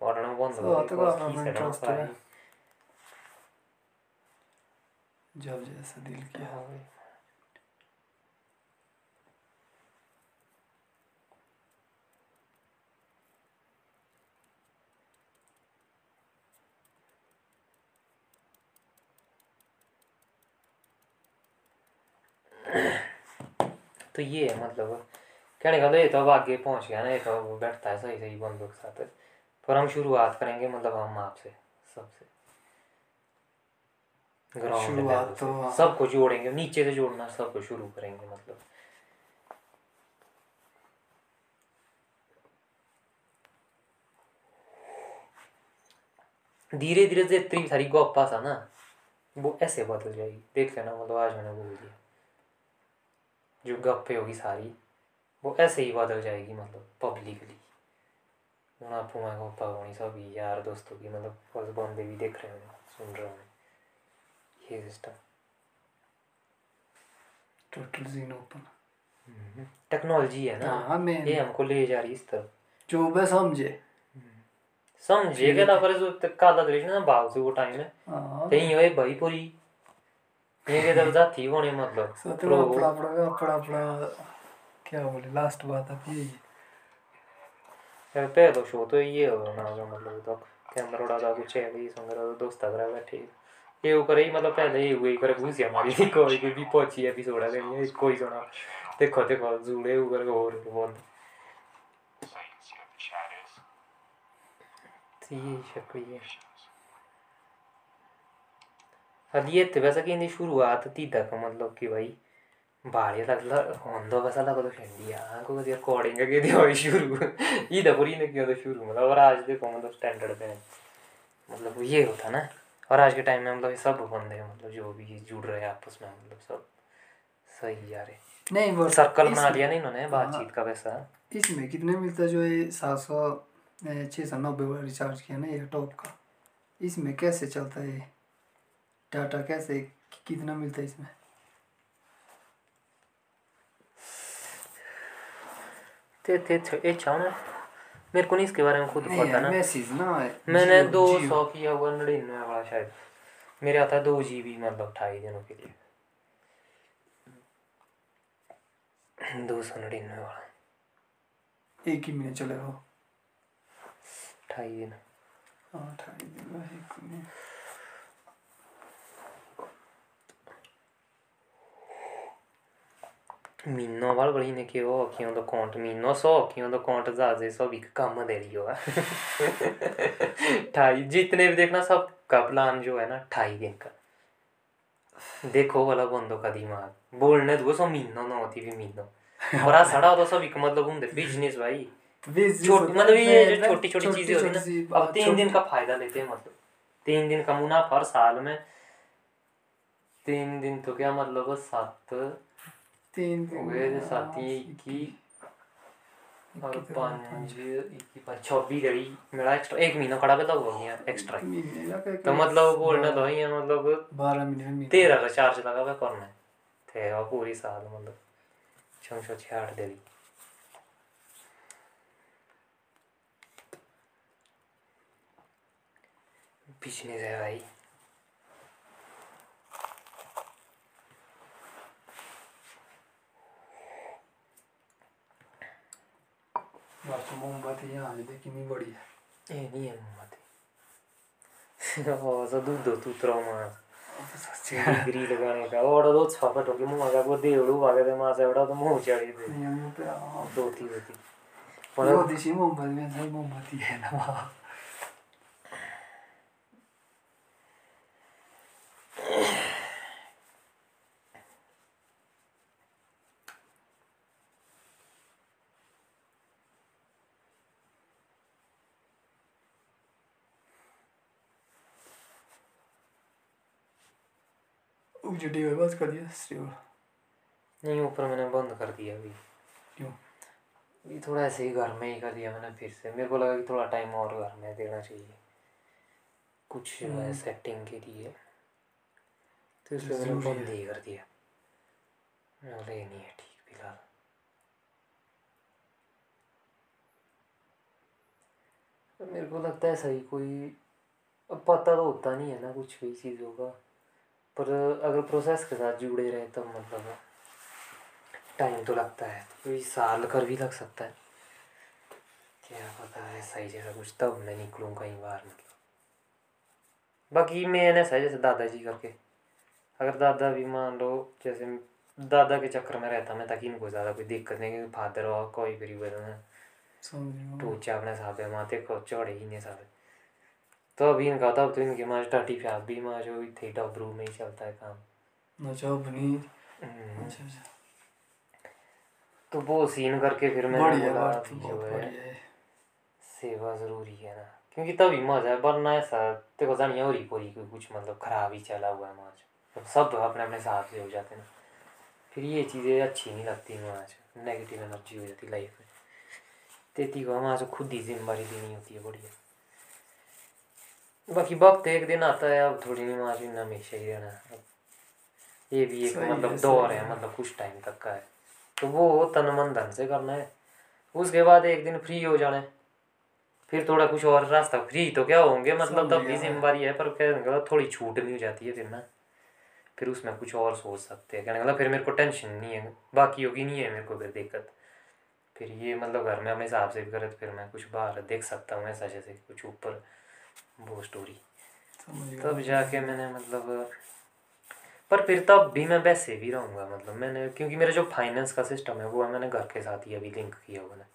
पढ़ना बंद तो हो तो। है। जब जैसा दिल किया। हाँ तो ये है मतलब कहने का तो ये तो अब आगे पहुँच गया ना ये तो अब बैठता है सही सही बंदों के साथ। पर हम शुरुआत करेंगे मतलब हम आपसे सबसे। ग्राउंड शुरुआत तो। सबको जोड़ेंगे नीचे से जोड़ना सबको शुरू करेंगे मतलब। धीरे धीरे जितनी सारी गप्पा सा ना वो ऐसे बदल जाएगी। देख लेना मतलब आज मैंने बोल दिया जो गप्पे होगी सारी वो ऐसे ही बदल जाएगी मतलब पब्लिकली हूँ आपको मैं गप्पा होनी सब यार दोस्तों की मतलब बस बंदे भी देख रहे हैं सुन रहे हैं ये सिस्टम टोटल जीन ओपन टेक्नोलॉजी है ना? हाँ ये हमको ले जा रही इस तरफ़। जो मैं समझे। समझे क्या था पर जो काला दृश्य ना भाग से वो टाइम है। हाँ। कहीं भाई पूरी ये के तरफ़ जाती होने मतलब प्रो- पड़ा पड़ा पड़ा पड़ा क्या बोले लास्ट बात अब यही है। यार शो तो ये हो ना मतलब तो कैमरा उड़ा दा कुछ है भी संग रहा दोस्त अगर बैठे। ये वो करे ही मतलब पहले ये हुई करे भूसी हमारी थी कोई कोई भी पहुँची एपिसोड है नहीं कोई सुना। देखो देखो जुड़े ऊपर और बोल. तो ये शक्ल है। ये तो वैसा कि इनकी शुरुआत थी तक मतलब कि भाई भाड़े लगला होंदो वैसा लगा तो खेली हाँ को रिकॉर्डिंग के दिया शुरू। इधर पूरी ने किया तो शुरू? मतलब और आज देखो मतलब स्टैंडर्ड पे मतलब ये होता ना। और आज के टाइम में मतलब ये सब बंदे मतलब जो भी जुड़ रहे हैं आपस में मतलब सब। सही रहे नहीं वो सर्कल बना लिया ना इन्होंने बातचीत का वैसा इसमें कितने मिलता है जो ये सात सौ छः सौ नब्बे वाला रिचार्ज किया ना ये टॉप का। इसमें कैसे चलता है ये? डाटा कैसे कितना मिलता है इसमें? ते ते ये ना? मेरे को नहीं इसके बारे में खुद पता ना। मैसेज ना मैंने दो सौ किया हुआ नड़िन्नवे वाला शायद। मेरे आता है दो जी बी मतलब अठाई दिनों के लिए। दो सौ नड़िन्नवे वाला। एक ही महीने चलेगा अठाई दिन। हाँ अठाई दिन एक महीने। Minno valgolinneki jó, aki on the count, minno सौ की on the count हज़ार सौ भी कम दे रही होगा ढाई जितने भी देखना सब का प्लान जो है ना ढाई दिन का देखो वाला बंदो का दिमाग बोलने दो सौ महीनो ना होती भी महीनो बड़ा सड़ा तो सब एक मतलब घूमते बिज़नेस भाई छोटी मतलब ये जो छोटी छोटी चीज़ें होती है ना अब तीन दिन का फ़ायदा लेते हैं मतलब तीन दिन का मुनाफा हर साल में तीन दिन तो क्या मतलब सात तीन दिन हाँ, इक्की और पाँच पाँच छब्बीस मेरा एक्स्ट्रा एक महीना खड़ा पे तो हो गया एक्स्ट्रा का तो मतलब बोलना तो ही है मतलब बारह महीने तेरह का चार्ज लगा हुआ करना है थे और पूरी साल मतलब छः सौ छियाठ दे दी बिज़नेस है भाई मोमबत्ती यहाँ कितनी बड़ी है ये नहीं है मोमबत्ती। ओ सब दूध दो तू मास डिग्री लगाने का और दो छापा टोके मुँह का वो देवड़ू भागे दे मास बड़ा तो मुँह चढ़ी दे। नहीं हम पे हाँ, दो थी दो थी वो दिशी मोमबत्ती में सही मोमबत्ती है ना छुट्टी हुई बस कर दिया स्ट्रीम नहीं ऊपर मैंने बंद कर दिया अभी। क्यों? अभी थोड़ा ऐसे ही घर में ही कर दिया मैंने फिर से। मेरे को लगा कि थोड़ा टाइम और घर में देना चाहिए। कुछ जो हम्म। सेटिंग के लिए। तो इसलिए मैंने बंद ही। कर दिया। ये नहीं है ठीक फ़िलहाल। मेरे को लगता है सही कोई अब पता तो होता नहीं है ना कुछ भी चीज़ों का। पर अगर प्रोसेस के साथ जुड़े रहे तो मतलब टाइम तो लगता है। कोई साल कर भी लग सकता है। क्या पता है सही जैसा कुछ तब मैं निकलूँ कहीं बाहर मतलब। बाकी मैंने ऐसा है जैसे दादाजी करके अगर दादा भी मान लो जैसे दादा के चक्कर में रहता मैं ताकि इनको ज़्यादा कोई दिक्कत नहीं क्योंकि फादर और कोई गया टूचे अपने साहबे माते को चढ़े ही नहीं साहबे तो अभी इनका तब तो इनके माँ टाटी फ्याक भी माँ जो थे डबरू में ही चलता है काम। अच्छा बनी हम्म, अच्छा अच्छा। तो वो सीन करके फिर मैंने बढ़िया बोला तो जो है सेवा ज़रूरी है ना। क्योंकि तभी मज़ा है वरना ऐसा देखो जानिए और ही पूरी कोई कुछ मतलब खराब ही चला हुआ है माज अब सब अपने अपने हिसाब से हो जाते हैं ना। फिर ये चीज़ें अच्छी नहीं लगती माज नेगेटिव एनर्जी हो जाती लाइफ में। तेती को हमारे खुद ही ज़िम्मेदारी देनी होती है बढ़िया। बाकी वक्त एक दिन आता है अब थोड़ी नहीं माज इन हमेशा ही रहना ये भी एक मतलब दौर है। मतलब कुछ टाइम तक का है। तो वो तन मन धन से करना है। उसके बाद एक दिन फ्री हो जाना है। फिर थोड़ा कुछ और रास्ता फ्री तो क्या होंगे मतलब तब भी जिम्मेवारी है पर कहने मतलब थोड़ी छूट भी हो जाती है फिर ना फिर उसमें कुछ और सोच सकते हैं। कहने का मतलब फिर मेरे को टेंशन नहीं है बाकी होगी नहीं है मेरे को फिर दिक्कत। फिर ये मतलब घर में अपने हिसाब से भी करे तो फिर मैं कुछ बाहर देख सकता हूँ ऐसा जैसे कुछ ऊपर वो स्टोरी तब जाके मैंने मतलब पर फिर तब भी मैं वैसे भी रहूँगा मतलब मैंने क्योंकि मेरा जो फाइनेंस का सिस्टम है वो है मैंने घर के साथ ही अभी लिंक किया हुआ है।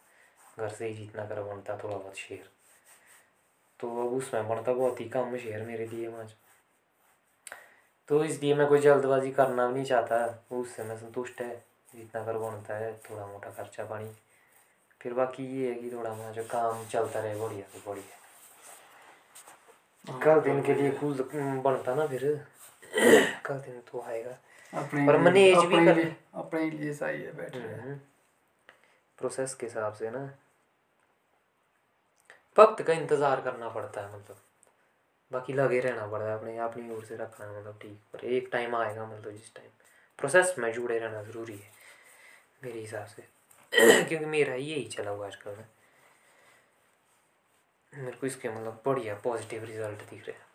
घर से ही जितना कर बनता थोड़ा बहुत शेयर तो अब उसमें बनता बहुत ही कम शेयर मेरे लिए आज। तो इसलिए मैं कोई जल्दबाजी करना भी नहीं चाहता। उससे मैं संतुष्ट है जितना कर बनता है थोड़ा मोटा खर्चा पानी। फिर बाकी ये है कि थोड़ा मैं जो काम चलता रहे बढ़िया तो बढ़िया। कल दिन के लिए कुल बनता ना फिर। कल दिन तो आएगा। पर लिए- manage भी कर- अपने लिए सही है बैठ रहे प्रोसेस के हिसाब से ना। वक्त का इंतज़ार करना पड़ता है मतलब। बाकी लगे रहना पड़ता है अपने अपनी ओर से रखना मतलब ठीक। पर एक टाइम आएगा मतलब जिस टाइम प्रोसेस में जुड़े रहना ज़रूरी है मेरे हिसाब से। क्योंकि मेरा यही चला हुआ आजकल में मेरे को इसके मतलब बढ़िया पॉजिटिव रिज़ल्ट दिख रहे हैं।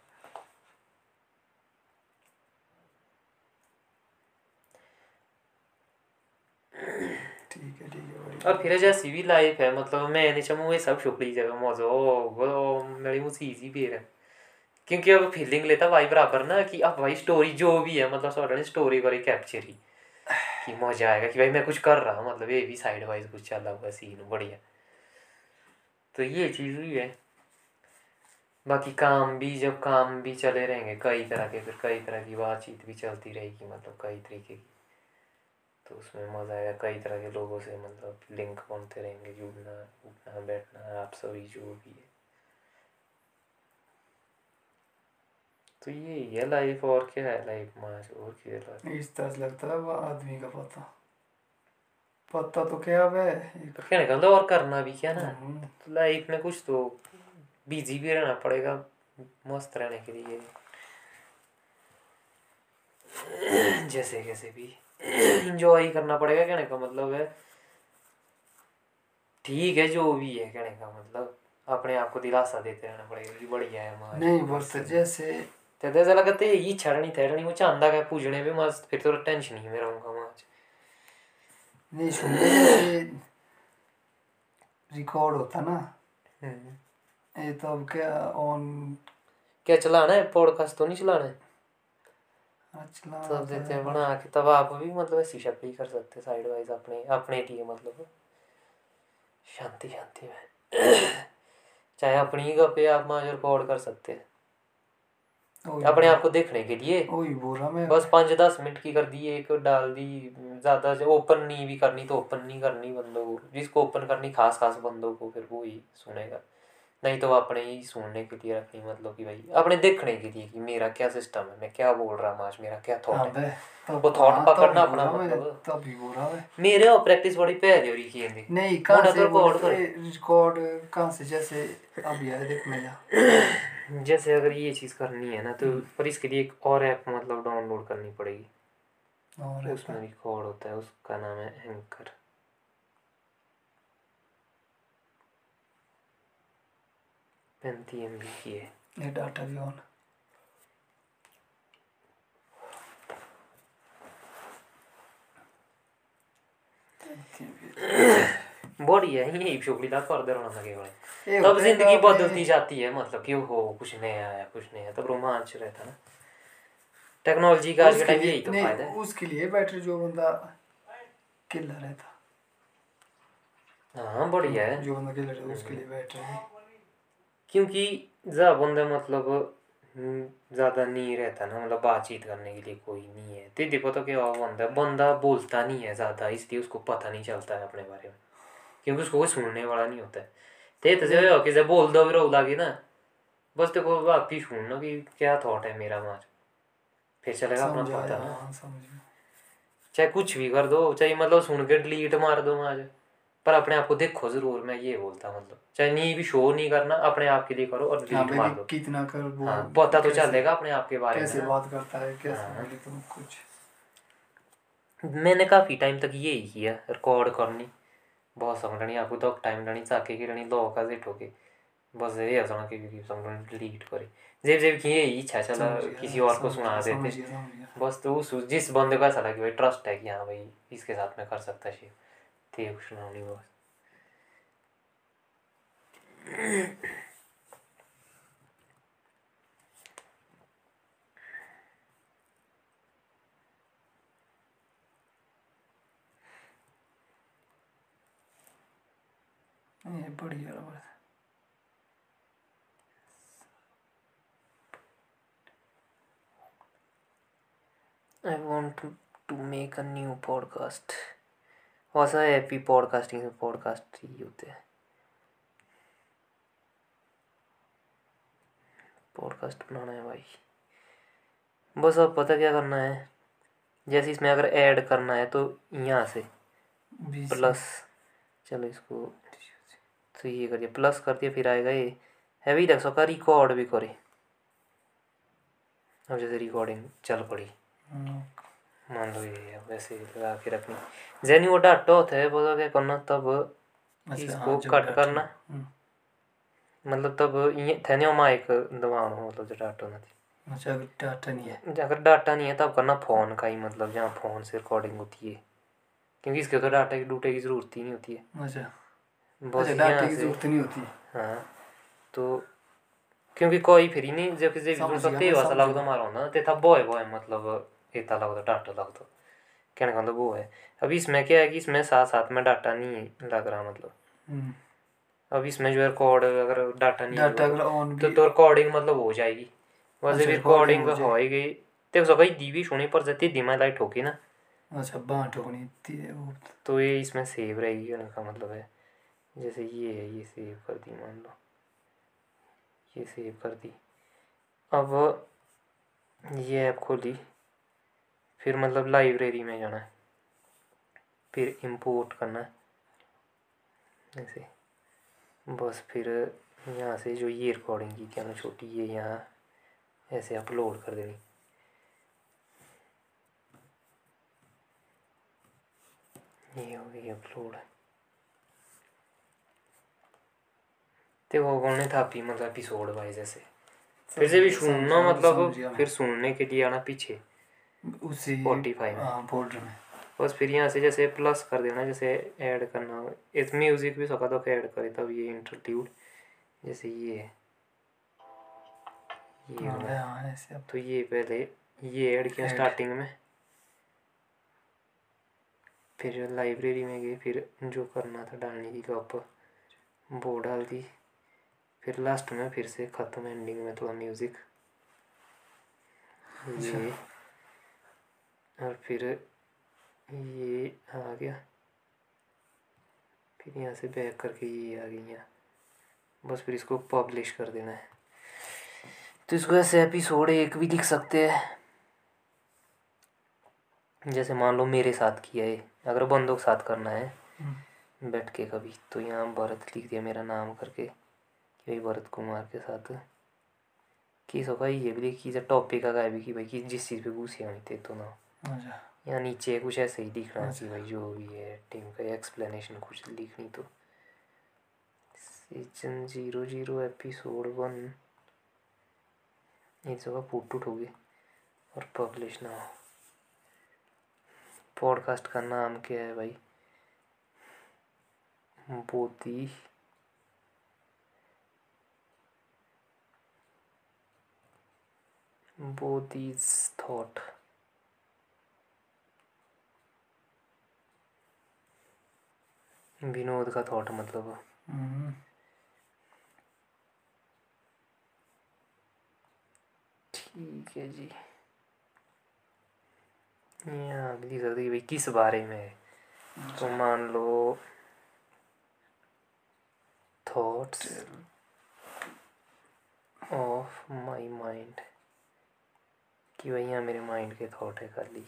ठीक है ठीक है और फिर जैसी भी लाइफ है मतलब मैंने चमू ये सब शुक्ली जगह मौजो वो मेरी मुझे इजी भी है। क्योंकि अब फीलिंग लेता भाई बराबर ना कि अब भाई स्टोरी जो भी है मतलब सॉरी स्टोरी करी कैप्चर ही कि मज़ा आएगा कि भाई मैं कुछ कर रहा हूँ मतलब ये भी साइड वाइज कुछ चला हुआ सीन बढ़िया। तो ये चीज़ हुई है। बाकी काम भी जब काम भी चले रहेंगे कई तरह के फिर कई तरह की बातचीत भी चलती रहेगी मतलब कई तरीके की। तो उसमें मज़ा आएगा कई तरह के लोगों से मतलब लिंक बनते रहेंगे जुड़ना उठना बैठना आप सभी जो भी है। तो ये ही है लाइफ और क्या है लाइफ में? और क्या है इस तरह से लगता है वो आदमी का पता। पता तो क्या है? कहने का मतलब और करना भी क्या ना? हम्म, तो लाइफ में कुछ तो बिज़ी भी रहना पड़ेगा मस्त रहने के लिए। जैसे कैसे भी इंजॉय करना पड़ेगा कहने का मतलब है। ठीक है जो भी है कहने का मतलब। अपने आप को दिलासा देते रहना पड़ेगा कि बढ़िया है हमारा नहीं बस जैसे ते ऐसा लगा ते यही छड़नी थेड़नी वो चांदा का पूजने भी मस्त फिर तो टेंशन ही में रहूँगा मैं। नहीं जैसे रिकॉर्ड होता ना। हम्म। ये तो अब क्या ऑन क्या चलाना है? पॉडकास्ट तो नहीं चलाना है? चला तो देते हैं बना के तब आप भी मतलब ऐसी शक्ल ही कर सकते साइड वाइज अपने अपने लिए मतलब। शांति शांति में। चाहे अपनी ही गपे आप माँ रिकॉर्ड कर सकते हैं। अपने आप को देखने के लिए। वही मैं। बस पाँच दस मिनट की कर दी एक डाल दी ज़्यादा ओपन नहीं भी करनी तो ओपन नहीं करनी बंदों को। जिसको ओपन करनी खास खास बंदों को फिर वो ही सुनेगा। नहीं तो अपने ही सुनने के लिए रखनी मतलब कि भाई अपने देखने के लिए कि मेरा क्या सिस्टम है मैं क्या बोल रहा हूँ आज मेरा क्या हाँ थॉट है तब वो thought हाँ, पकड़ना अपना मतलब। तभी बोला मैं। मेरे और प्रैक्टिस बड़ी पहले हो रही हिंदी नहीं कहाँ से record बोले रिकॉर्ड कहाँ से जैसे अभी आया देख मेरा जैसे अगर ये चीज़ करनी है ना तो पर इसके लिए एक और ऐप मतलब डाउनलोड करनी पड़ेगी। और उसमें रिकॉर्ड होता है उसका नाम है एंकर पैंती एम बी की है ये डाटा भी ऑन बढ़िया है यही चोकड़ीदार कर दे रहना लगे बड़े तब ज़िंदगी बदलती जाती है मतलब कि हो कुछ नया आया कुछ नया तब रोमांच रहता ना। टेक्नोलॉजी का आज के टाइम यही तो फ़ायदा है। उसके लिए बैटरी जो बंदा किलर रहता। हाँ बढ़िया है। जो बंदा किलर है उसके लिए बैटरी है। क्योंकि जा बंदा मतलब हम्म, ज़्यादा नहीं रहता ना मतलब बातचीत करने के लिए कोई नहीं है तो देखो तो क्या बंदा बंदा बोलता नहीं है ज़्यादा इसलिए उसको पता नहीं चलता है अपने बारे में क्योंकि उसको कोई सुनने वाला नहीं होता है। ते तो जो कि जब बोल दो भी रो लागे ना बस देखो आप ही सुनना कि क्या थॉट है मेरा मार। फिर चलेगा अपना पता। चाहे कुछ भी कर दो चाहे मतलब सुन के डिलीट मार दो आज पर अपने आप को देखो ज़रूर मैं ये बोलता हूँ मतलब। चाहे नहीं भी शो नहीं करना अपने आप के लिए करो और हाँ डिलीट मार कि दो कितना कर वो हाँ पता तो कैसे- चलेगा अपने आप के बारे में। ना। बात करता है कैसे हाँ। तुम कुछ? मैंने काफ़ी टाइम तक यही किया रिकॉर्ड करनी। बहुत समझनी आपको तो टाइम लनी चाके की रनी लो का जेठ होके बस ये हंसना कि समझ डिलीट करे। जेब जेब की यही इच्छा चला किसी और को सुना देते समझ। बस तो उस जिस बंदे को ऐसा लगे भाई ट्रस्ट है कि हाँ भाई इसके साथ में कर सकता है Ти якщо наліво. I want to make a new podcast. वैसा हैप्पी पॉडकास्टिंग से पॉडकास्ट ही होते हैं। पॉडकास्ट बनाना है भाई। बस अब पता क्या करना है? जैसे इसमें अगर ऐड करना है तो यहाँ से प्लस चलो इसको तो ये करिए प्लस कर दिया फिर आएगा ये। है भी देख सका रिकॉर्ड भी करे। अब जैसे रिकॉर्डिंग चल पड़ी। हम्म, मान लो ये वैसे लगा के रखनी। जैनी वो डाटा होता है वो क्या करना तब अच्छा, इसको हाँ, कट करना। हम्म, मतलब तब ये थैने माइक दबाना मतलब जो डाटा होना थी अच्छा अगर डाटा नहीं है। अगर डाटा नहीं है तब करना फ़ोन का ही मतलब जहाँ फ़ोन से रिकॉर्डिंग होती है। क्योंकि इसके तो डाटा की डूटे की ज़रूरत ही नहीं होती है। अच्छा। अच्छा डाटा की ज़रूरत नहीं होती। हाँ तो क्योंकि कोई फिर नहीं जब किसी ते मैं वैसा समझ लगता मारा होना ते था बॉय बॉय मतलब इतना लगता डाटा लगता कहने का मतलब वो है? अभी इसमें क्या है कि इसमें साथ साथ में डाटा नहीं लग रहा मतलब। हम्म, अब इसमें जो है रिकॉर्ड अगर डाटा नहीं डाटा अगर ऑन तो तो रिकॉर्डिंग मतलब हो जाएगी। वैसे अच्छा, भी रिकॉर्डिंग हो हो गई देखो सका दी भी सुनी पर जती धीमा लाइट होगी ना। अच्छा होनी थी तो ये इसमें सेव रहेगी कहने का मतलब है। जैसे ये है ये सेव कर दी मान लो। ये सेव कर दी। अब ये ऐप खोली। फिर मतलब लाइब्रेरी में जाना है। फिर इंपोर्ट करना है। ऐसे। बस फिर यहाँ से जो ये रिकॉर्डिंग की थी हमने छोटी ये यहाँ ऐसे अपलोड कर देनी। ये हो गई अपलोड देखो कौन था पी मतलब एपिसोड वाइज ऐसे। फिर से भी सुनना मतलब फिर सुनने के लिए आना पीछे। उसी 45 में। हाँ फोल्डर में। बस फिर यहाँ से जैसे प्लस कर देना जैसे ऐड करना। इस म्यूज़िक भी सका तो ऐड करे तब ये इंटरट्यूड जैसे ये। है। ये हाँ, तो ये पहले ये ऐड किया स्टार्टिंग में। फिर लाइब्रेरी में गए फिर जो करना था डालने की कप वो डाल दी। फिर लास्ट में फिर से ख़त्म एंडिंग में थोड़ा म्यूज़िक ये और फिर ये आ गया। फिर यहाँ से बैक करके ये आ गई यहाँ बस फिर इसको पब्लिश कर देना है। तो इसको ऐसे एपिसोड एक भी लिख सकते हैं। जैसे मान लो मेरे साथ किया है। अगर बंदों के साथ करना है। बैठ के कभी। तो यहाँ भरत लिख दिया मेरा नाम करके। कि भाई भरत कुमार के साथ। की सो भाई ये भी लिखी। टॉपिक का भी कि भाई कि जिस चीज़ पे घुसे थे तो ना। अच्छा। यहाँ नीचे कुछ ऐसे ही लिखना चाहिए भाई जो भी है टीम का एक्सप्लेनेशन कुछ लिखनी तो। Season zero zero episode one ये जगह पुट उठ होगी और पब्लिश ना हो। पॉडकास्ट का नाम क्या है भाई? बोधी बोधीज थॉट विनोद का थॉट मतलब। हम्म, ठीक है जी। यहाँ अगली सर्दी भाई किस बारे में है? तो मान लो थॉट्स ऑफ़ माय माइंड कि भाई यहाँ मेरे माइंड के थॉट है खाली।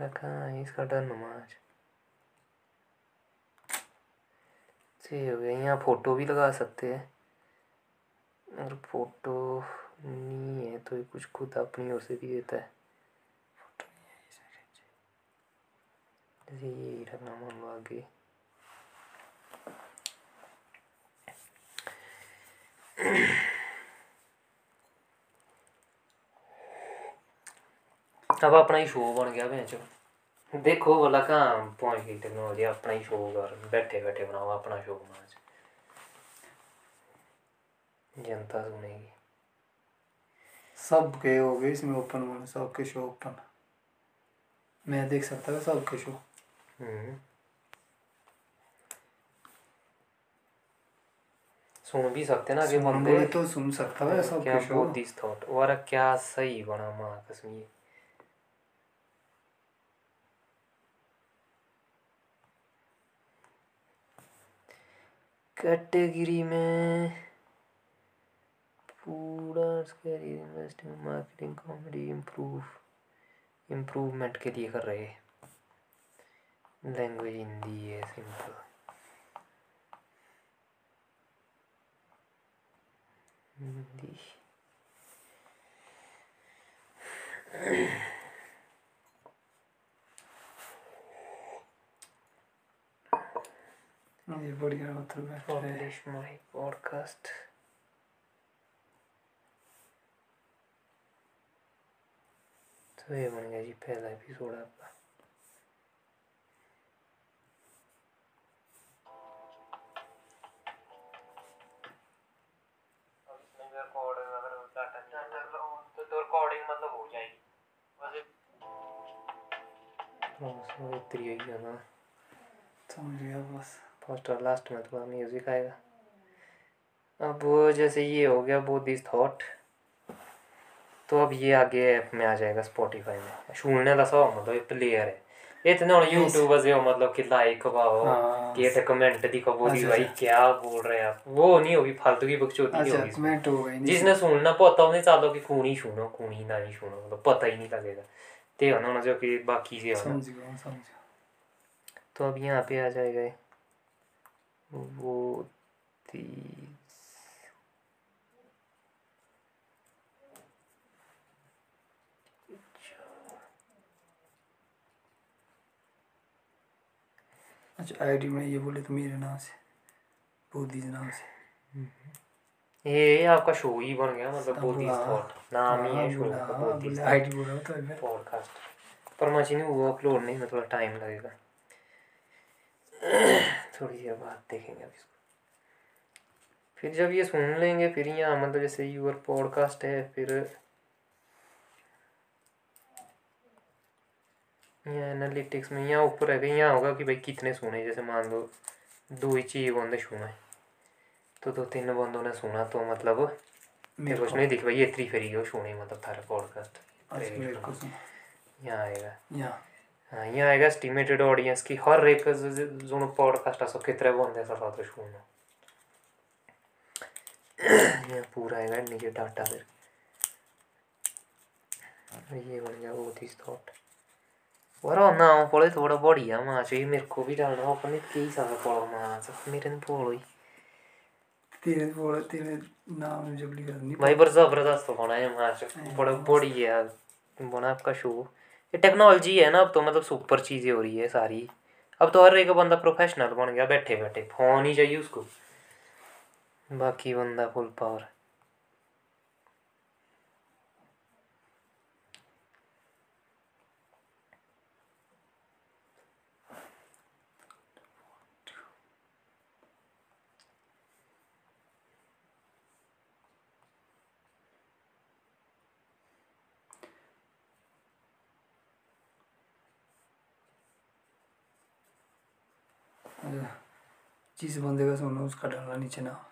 रखा है इसका डर नमाज़ सही हो गया यहाँ फ़ोटो भी लगा सकते हैं अगर फ़ोटो नहीं है तो ये कुछ खुद अपनी ओर से भी देता है जैसे ये रखना आगे अब अपना ही शो बन गया भैंचो देखो बोला कहाँ पहुँच गई टेक्नोलॉजी अपना ही शो कर बैठे बैठे बनाओ अपना शो बना जनता सुनेगी। सबके हो गए इसमें ओपन वन सबके शो ओपन मैं देख सकता था सबके शो हम्म। सुन भी सकते ना सुन बंदे। बोले तो सुन सकता है क्या सबके शो बोल दिस थॉट और क्या सही बना माँ कसम कैटेगरी में पूरा scary investing marketing comedy improve improvement के लिए कर रहे हैं। लैंग्वेज हिंदी है सिंपल हिंदी। ये बढ़िया मतलब बैठ रहे पब्लिश माय पॉडकास्ट तो ये बन गया जी पहला एपिसोड आपका। रिकॉर्डिंग मतलब हो जाएगी वैसे बस वो इतनी ही है ना समझ गया बस। फ़र्स्ट और लास्ट में थोड़ा म्यूज़िक आएगा अब जैसे ये हो गया बोथ दिस थॉट तो अब ये आगे ऐप में आ जाएगा स्पॉटिफाई में। सुनने का सब मतलब प्लेयर है। इतने और यूट्यूब से मतलब कि लाइक हाँ। कि ये कमेंट दिखो बोली अच्छा, भाई अच्छा। क्या बोल रहे हैं आप? वो नहीं होगी फालतू की बकचोदी नहीं अच्छा होगी। कमेंट हो गई जिसने सुनना पता उन्हें चालो कि खूनी सुनो खूनी ना ही सुनो मतलब पता ही नहीं लगेगा। ते होना जो कि बाकी से होना समझ गया समझ तो अब यहाँ पे आ जाएगा। वो तीस अच्छा आईडी में ये बोले तो मेरे नाम से बोधी नाम से। ये आपका शो ही बन गया मतलब बोधिस थॉट नाम ही है शो का बोले आईडी बोला तो पॉडकास्ट पर मशीन वो अपलोड नहीं में थोड़ा टाइम लगेगा। थोड़ी देर बाद देखेंगे अब इसको। फिर जब ये सुन लेंगे फिर यहाँ मतलब जैसे यूर पॉडकास्ट है फिर यहाँ एनालिटिक्स में यहाँ ऊपर है यहाँ होगा कि भाई कितने सुने जैसे मान लो दो ही चाहिए बंदे सुना तो दो तीन बंदों ने सुना तो मतलब मेरे कुछ नहीं दिख भाई ये थ्री फेरी हो सुनी मतलब थारा पॉडकास्ट अच्छा सुना। यहाँ आएगा। यहाँ। हाँ यहाँ आएगा एस्टिमेटेड ऑडियंस की हर एक जो पॉडकास्ट असो कितने बंदे सर तो सुनो यहाँ पूरा आएगा नीचे डाटा फिर ये बन गया वो दिस थॉट वरो नाम पड़े थोड़ा बढ़िया माच ये मेरे को भी डालना अपने कई सारा पड़ो माच मेरे ने पड़ो ही। तेरे बोल तेरे नाम जब लिखा नहीं भाई पर ज़बरदस्त बना है माच बड़ा बढ़िया। बना आपका शो ये टेक्नोलॉजी है ना, अब तो मतलब सुपर चीज़ें हो रही है सारी। अब तो हर एक बंदा प्रोफेशनल बन गया बैठे बैठे फ़ोन ही चाहिए उसको। बाकी बंदा फुल पावर जिस बंदे का सुनो उसका डालना नीचे ना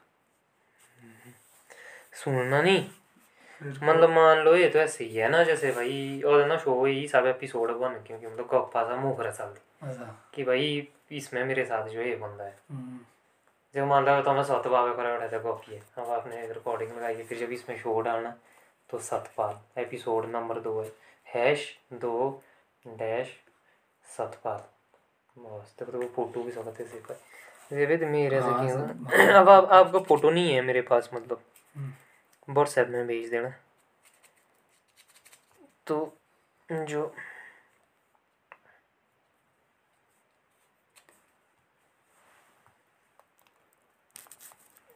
सुनना नहीं? मतलब मान लो ये तो ऐसे ही है ना जैसे भाई और ना शो ही सब एपिसोड बन क्योंकि मतलब गप्पा सा मुँह रहा अच्छा। कि भाई इसमें मेरे साथ जो ये बंदा है। हम्म, जब मान लो तो मैं सत बाबे कर बैठा था कॉपी है अब आपने रिकॉर्डिंग लगाई फिर जब इसमें शो डालना तो सतपाल एपिसोड नंबर दो है। हैश दो डैश सतपाल बस तो वो फ़ोटो भी सकते से पर ये भी तो मेरे से हाँ, क्यों अब आप आपका फ़ोटो नहीं है मेरे पास मतलब। हम्म। व्हाट्सएप में भेज देना। तो जो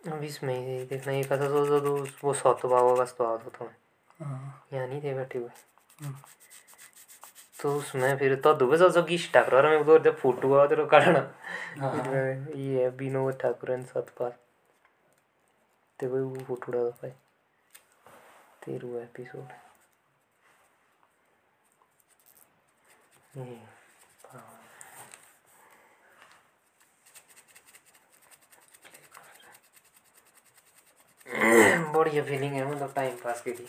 अब इसमें ही देखना ये कथा तो, तो, तो वो सौत बाबा का स्वाद होता है। हाँ। यहाँ नहीं थे बैठे हुए। हम्म। तो उसमें फिर तो दुबे सौ सौ की ठाकुर में उधर जब फ़ोटो आ तो काढ़ना हाँ। इसमें ये है विनोद ठाकुर एंड सतपाल. ते वो फ़ोटो डाल पाए तेरहवा एपिसोड ये बढ़िया फीलिंग है मतलब टाइम पास के लिए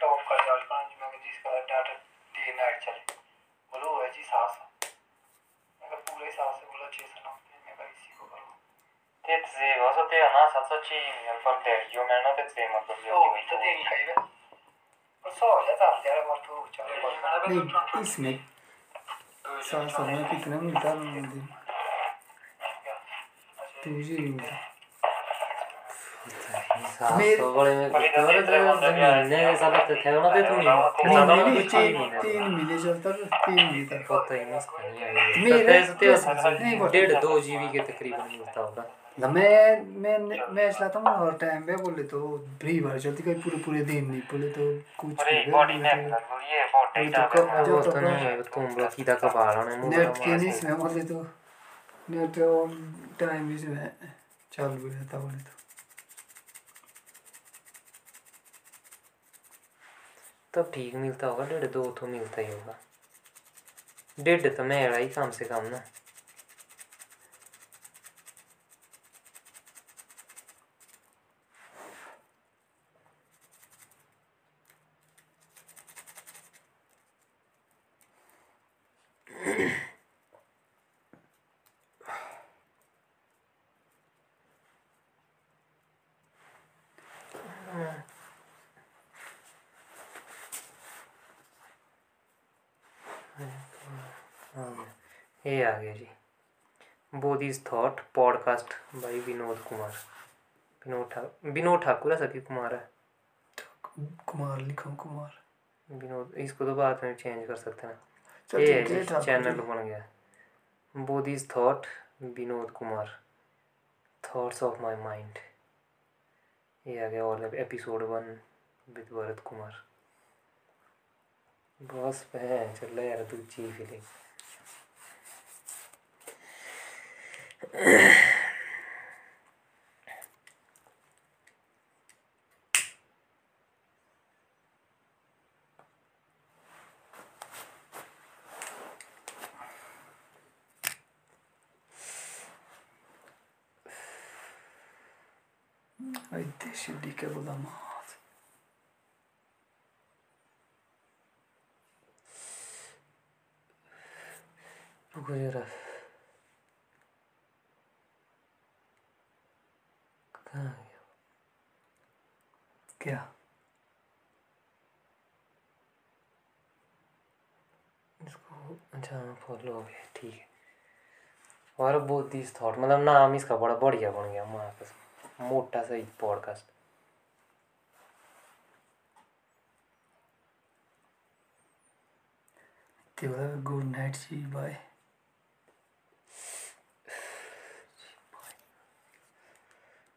टॉप का चाल का जिसमें कि जिसका डाटा डे नाइट चले बोलो है जी सास मैं पूरे सास से बोला छः सौ नब्बे मैं कहा इसी को करो Det ser vad så det är annars alltså chimney för det ju men att det ser man då तो भी तो देख खाई वे और सौ या चार यार मर तो चले नहीं इसमें सात सौ में कितना मिलता है दिन तो जी मिलता तो बड़े में कितने तो महीने के साथ तो थे ना ते तुम नहीं ज़्यादा नहीं, कुछ तीन नहीं तीन मिले चलता है तीन मिले मैं मैं मैं चलाता हूँ हर टाइम पे बोले तो फ्री चलती कहीं पूरे पूरे दिन नहीं बोले तो कुछ अरे बॉडी ने तो तो कब- वो जो तो नहीं है तुम लोग की तक बाहर आने मुँह नेट के नहीं इसमें बोले तो नेट टाइम इसमें चालू रहता बोले तो। तब ठीक मिलता होगा डेढ़ दो तो मिलता ही होगा। डेढ़ तो मेरा ही कम से कम ना ये आ गया जी Bodhis thought podcast by Vinod Kumar Vinod Thakur Vinod Thakur है सकी कुमार है। कुमार लिखा कुमार। विनोद इसको तो बाद में चेंज कर सकते हैं। ये चैनल बन गया। Bodhis thought Vinod Kumar thoughts of my mind ये आ गया और episode one with Bharat Kumar बस है चल रहा यार दूसरी फीलिंग Ugh. क्या। इसको अच्छा फॉलो हो गया, ठीक है। और बहुत दिस थॉट मतलब नाम इसका बड़ा बढ़िया बन गया, माँ का मोटा सा पॉडकास्ट तेरा गुड नाइट जी बाय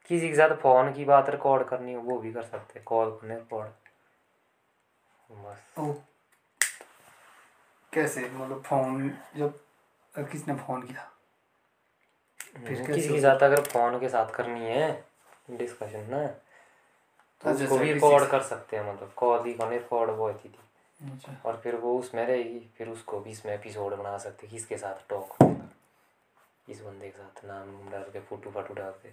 किसी के साथ फ़ोन की बात रिकॉर्ड करनी हो वो भी कर सकते हैं कॉल करने रिकॉर्ड बस। ओ कैसे? मतलब फ़ोन जब किसने फ़ोन किया फिर किसी के साथ अगर फ़ोन के साथ करनी है डिस्कशन ना तो अच्छा, उसको भी अच्छा, रिकॉर्ड कर सकते हैं मतलब कॉल ही करने रिकॉर्ड वो होती थी। अच्छा। और फिर वो उसमें रहेगी फिर उसको भी इसमें एपिसोड बना सकते किसके साथ टॉक इस बंदे के साथ नाम डाल के फ़ोटो फाटो डाल के।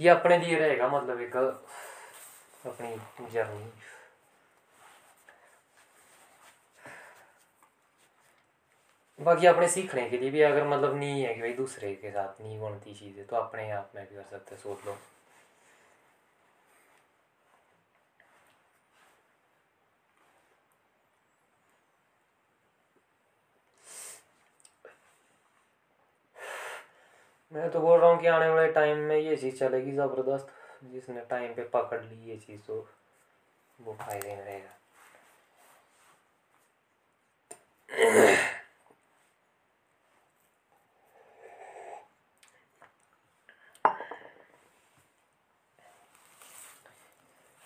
ये अपने लिए रहेगा मतलब एक अपनी जर्नी। बाकी अपने सीखने के लिए भी अगर मतलब नहीं है कि भाई दूसरे के साथ नहीं बनती चीज़ें तो अपने आप में भी कर सकते सोच लो। मैं तो बोल रहा हूँ कि आने वाले टाइम में ये चीज़ चलेगी ज़बरदस्त, जिसने टाइम पे पकड़ ली ये चीज़ तो वो फ़ायदे में रहेगा।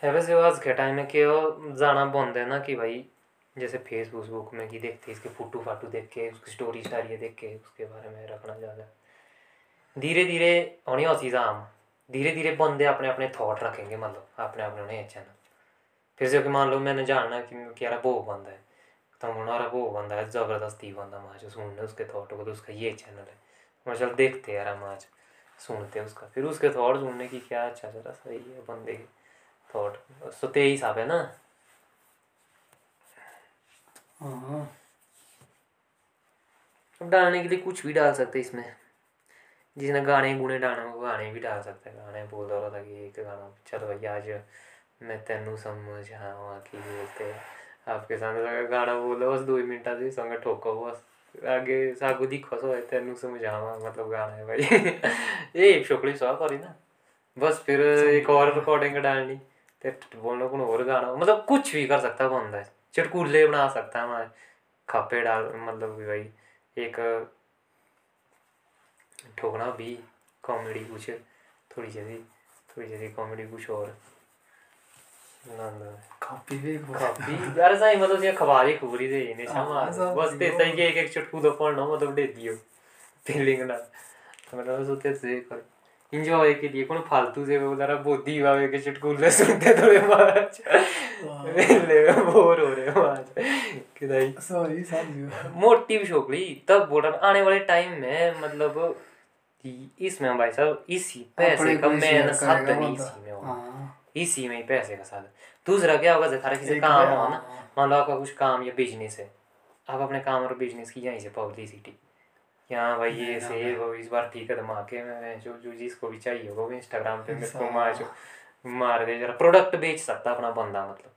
वैसे आज के टाइम में क्यों जाना बंद है ना कि भाई, जैसे फेसबुक में कि देखते इसके फ़ोटो फाटो देख के, उसकी स्टोरी स्टारी देख के, उसके बारे में रखना ज़्यादा। धीरे धीरे होनी हो चीज़ आम धीरे धीरे बंदे अपने अपने थॉट रखेंगे मतलब अपने अपने उन्हें अच्छा ना। फिर से कि मान लो मैंने जानना कि यार वो बंदा है तो हमारा वो बंदा है ज़बरदस्ती बंदा माँ जो सुनने उसके थॉट को तो उसका ये चैनल है। मैं चल देखते यार हम आज सुनते उसका। फिर उसके थॉट सुनने की क्या अच्छा जरा सही है बंदे के थॉट तो ते हिसाब है ना? हाँ। अब डालने के लिए कुछ भी डाल सकते इसमें। जिसने गाने गुने डालना हो गाने भी डाल सकते हैं। गाने बोल रहा था कि एक गाना चलो भैया आज मैं तेनू समझावा की बोलते आपके सामने गाना बोलो बस दो मिनट से संग ठोको, बस। आगे सागू दिखो सो है तेनू समझावा मतलब गाना है भाई। ये छोकरी सौ करी ना। बस फिर एक और रिकॉर्डिंग डालनी, ते बोलना कौन और गाना मतलब कुछ भी कर सकता बंदा। है चटकुले बना सकता है खापे डाल मतलब भाई, एक ठोकना भी कॉमेडी कुछ थोड़ी जैसी थोड़ी जैसी कॉमेडी कुछ और। कॉपी भी काफ़ी यार सही मतलब ये खबारी खुबरी दे ने हाँ, छमा सब बस ते दियो। सही के एक एक चुटकू तो पढ़ना मतलब दे दियो फीलिंग ना तो मतलब सोते से कर इंजॉय के लिए कौन फालतू से वो जरा बोधी वावे के चुटकुले सुनते थोड़े माच ले बोर हो रहे माच कि नहीं सॉरी साहब मोटी भी छोकरी तब बोल आने वाले टाइम में मतलब इसमें भाई साहब इसी पैसे का मेन साधन ही इसी में होगा हाँ। इसी में ही पैसे का साधन दूसरा क्या होगा जैसे किसी काम है, हो ना हाँ। मान लो आपका कुछ काम या बिज़नेस है आप अपने काम और बिज़नेस की यहीं से पब्लिसिटी कि हाँ भाई ये नहीं, से नहीं। वो इस बार ठीक है धमाके में जो जो जिसको भी चाहिए होगा वो इंस्टाग्राम पे मेरे को। मार मार दे जरा प्रोडक्ट बेच सकता अपना बंदा मतलब।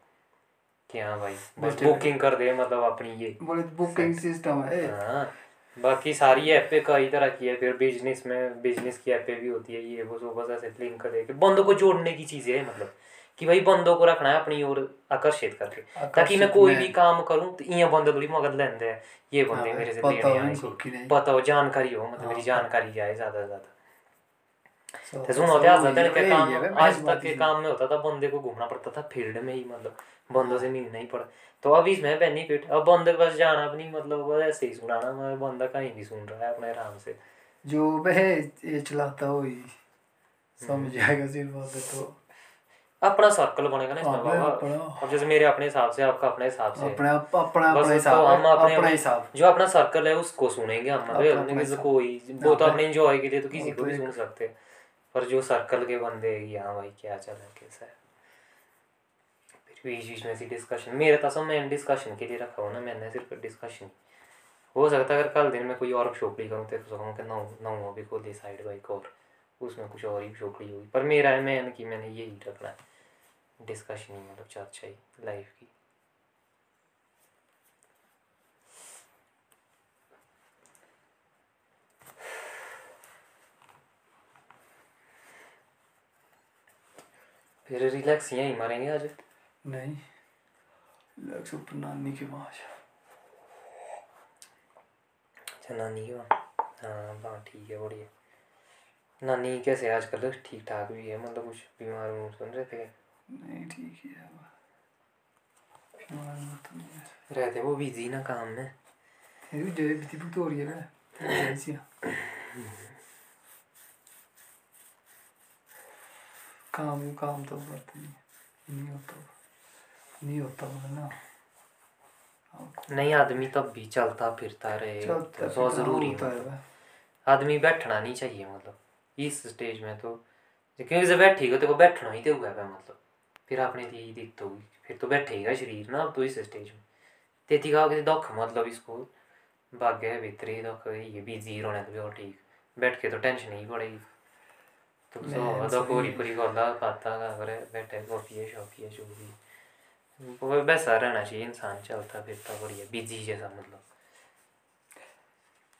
कि हाँ भाई बस बुकिंग कर दे मतलब अपनी ये बुकिंग सिस्टम है। हाँ। बाकी सारी ऐपें कई तरह की है फिर बिज़नेस में बिज़नेस की ऐपें भी होती है ये वो सो बस ऐसे लिंक कर देके बंदों को जोड़ने की चीज़ें है मतलब कि भाई बंदों को रखना है अपनी ओर आकर्षित करके ताकि मैं कोई भी काम करूँ तो इं बंदे थोड़ी मगर लेंदे हैं। ये बंदे हाँ, मेरे से पता हो। कि हो जानकारी हो मतलब हाँ, मेरी हाँ। जानकारी जाए ज़्यादा से ज़्यादा। तो सुनो क्या सो होता के काम आज तक के काम में होता था बंदे को घूमना पड़ता था फ़ील्ड में ही मतलब बंदों से मिलना ही पड़ा। तो अब इसमें बेनिफिट अब बंदे के पास जाना नहीं मतलब ऐसे ही सुनाना मैं बंदा कहीं भी सुन रहा है अपने आराम से। जो वह ये चलाता हो ही समझ हम्म। जाएगा सिर्फ़ है तो। अपना सर्कल बनेगा ना इसमें बाबा। अपना- अब जैसे मेरे अपने हिसाब से आपका अपने हिसाब से। अपने अपना अपना तो हिसाब हम है, अपने अपना हिसाब। जो अपना सर्कल है उसको सुनेंगे हम मतलब अपने। कोई वो तो अपने- अपने इंजॉय के लिए तो किसी को भी सुन सकते। हैं पर जो सर्कल के बंदे हैं, कि हाँ भाई, क्या चल है, कैसा है? फिर बीच बीच में से डिस्कशन मेरे तो सब मैंने डिस्कशन के लिए रखा हुआ ना, मैंने सिर्फ़ डिस्कशन हो सकता है अगर कल दिन में कोई और शोकड़ी करूँ तो कहूँ कि नौ नौ अभी खोली साइड बाइक और उसमें कुछ और ही शोकड़ी होगी। पर मेरा है मैंने कि मैंने यही रखना है। डिस्कशन ही मतलब चर्चा ही लाइफ की। फिर रिलैक्स यहीं मारेंगे आज। नहीं लक्ष्य ऊपर नानी के वहाँ अच्छा नानी की वहाँ? हाँ वहाँ ठीक है बढ़िया। नानी कैसे आजकल? ठीक ठाक भी है मतलब कुछ बीमार उमार सुन रहे थे नहीं ठीक ही है तो। रहते। वो बिज़ी ना काम में। ये भी डेढ़ बिती बुत हो रही है ना काम काम तो करते नहीं नहीं होता नहीं होता वो ना। नहीं। आदमी तब भी चलता फिरता रहे। चलता तो बहुत ज़रूरी होता है है मतलब। वह। आदमी बैठना नहीं चाहिए मतलब। इस स्टेज में तो क्योंकि जब बैठेगा तो बैठना ही तो हुआ है मतलब। फिर आपने दी दिक्कत होगी फिर तो बैठेगा शरीर ना अब तो इस स्टेज में। तेती का दुख मतलब इसको। भाग्य है भीतर दुख ये बिज़ी रहने तो भी और ठीक। बैठ के तो टेंशन ही पड़ेगी। तो तो बाता का करे भी वो वैसा रहना चाहिए इंसान चलता फिरता बढ़िया बिज़ी जैसा मतलब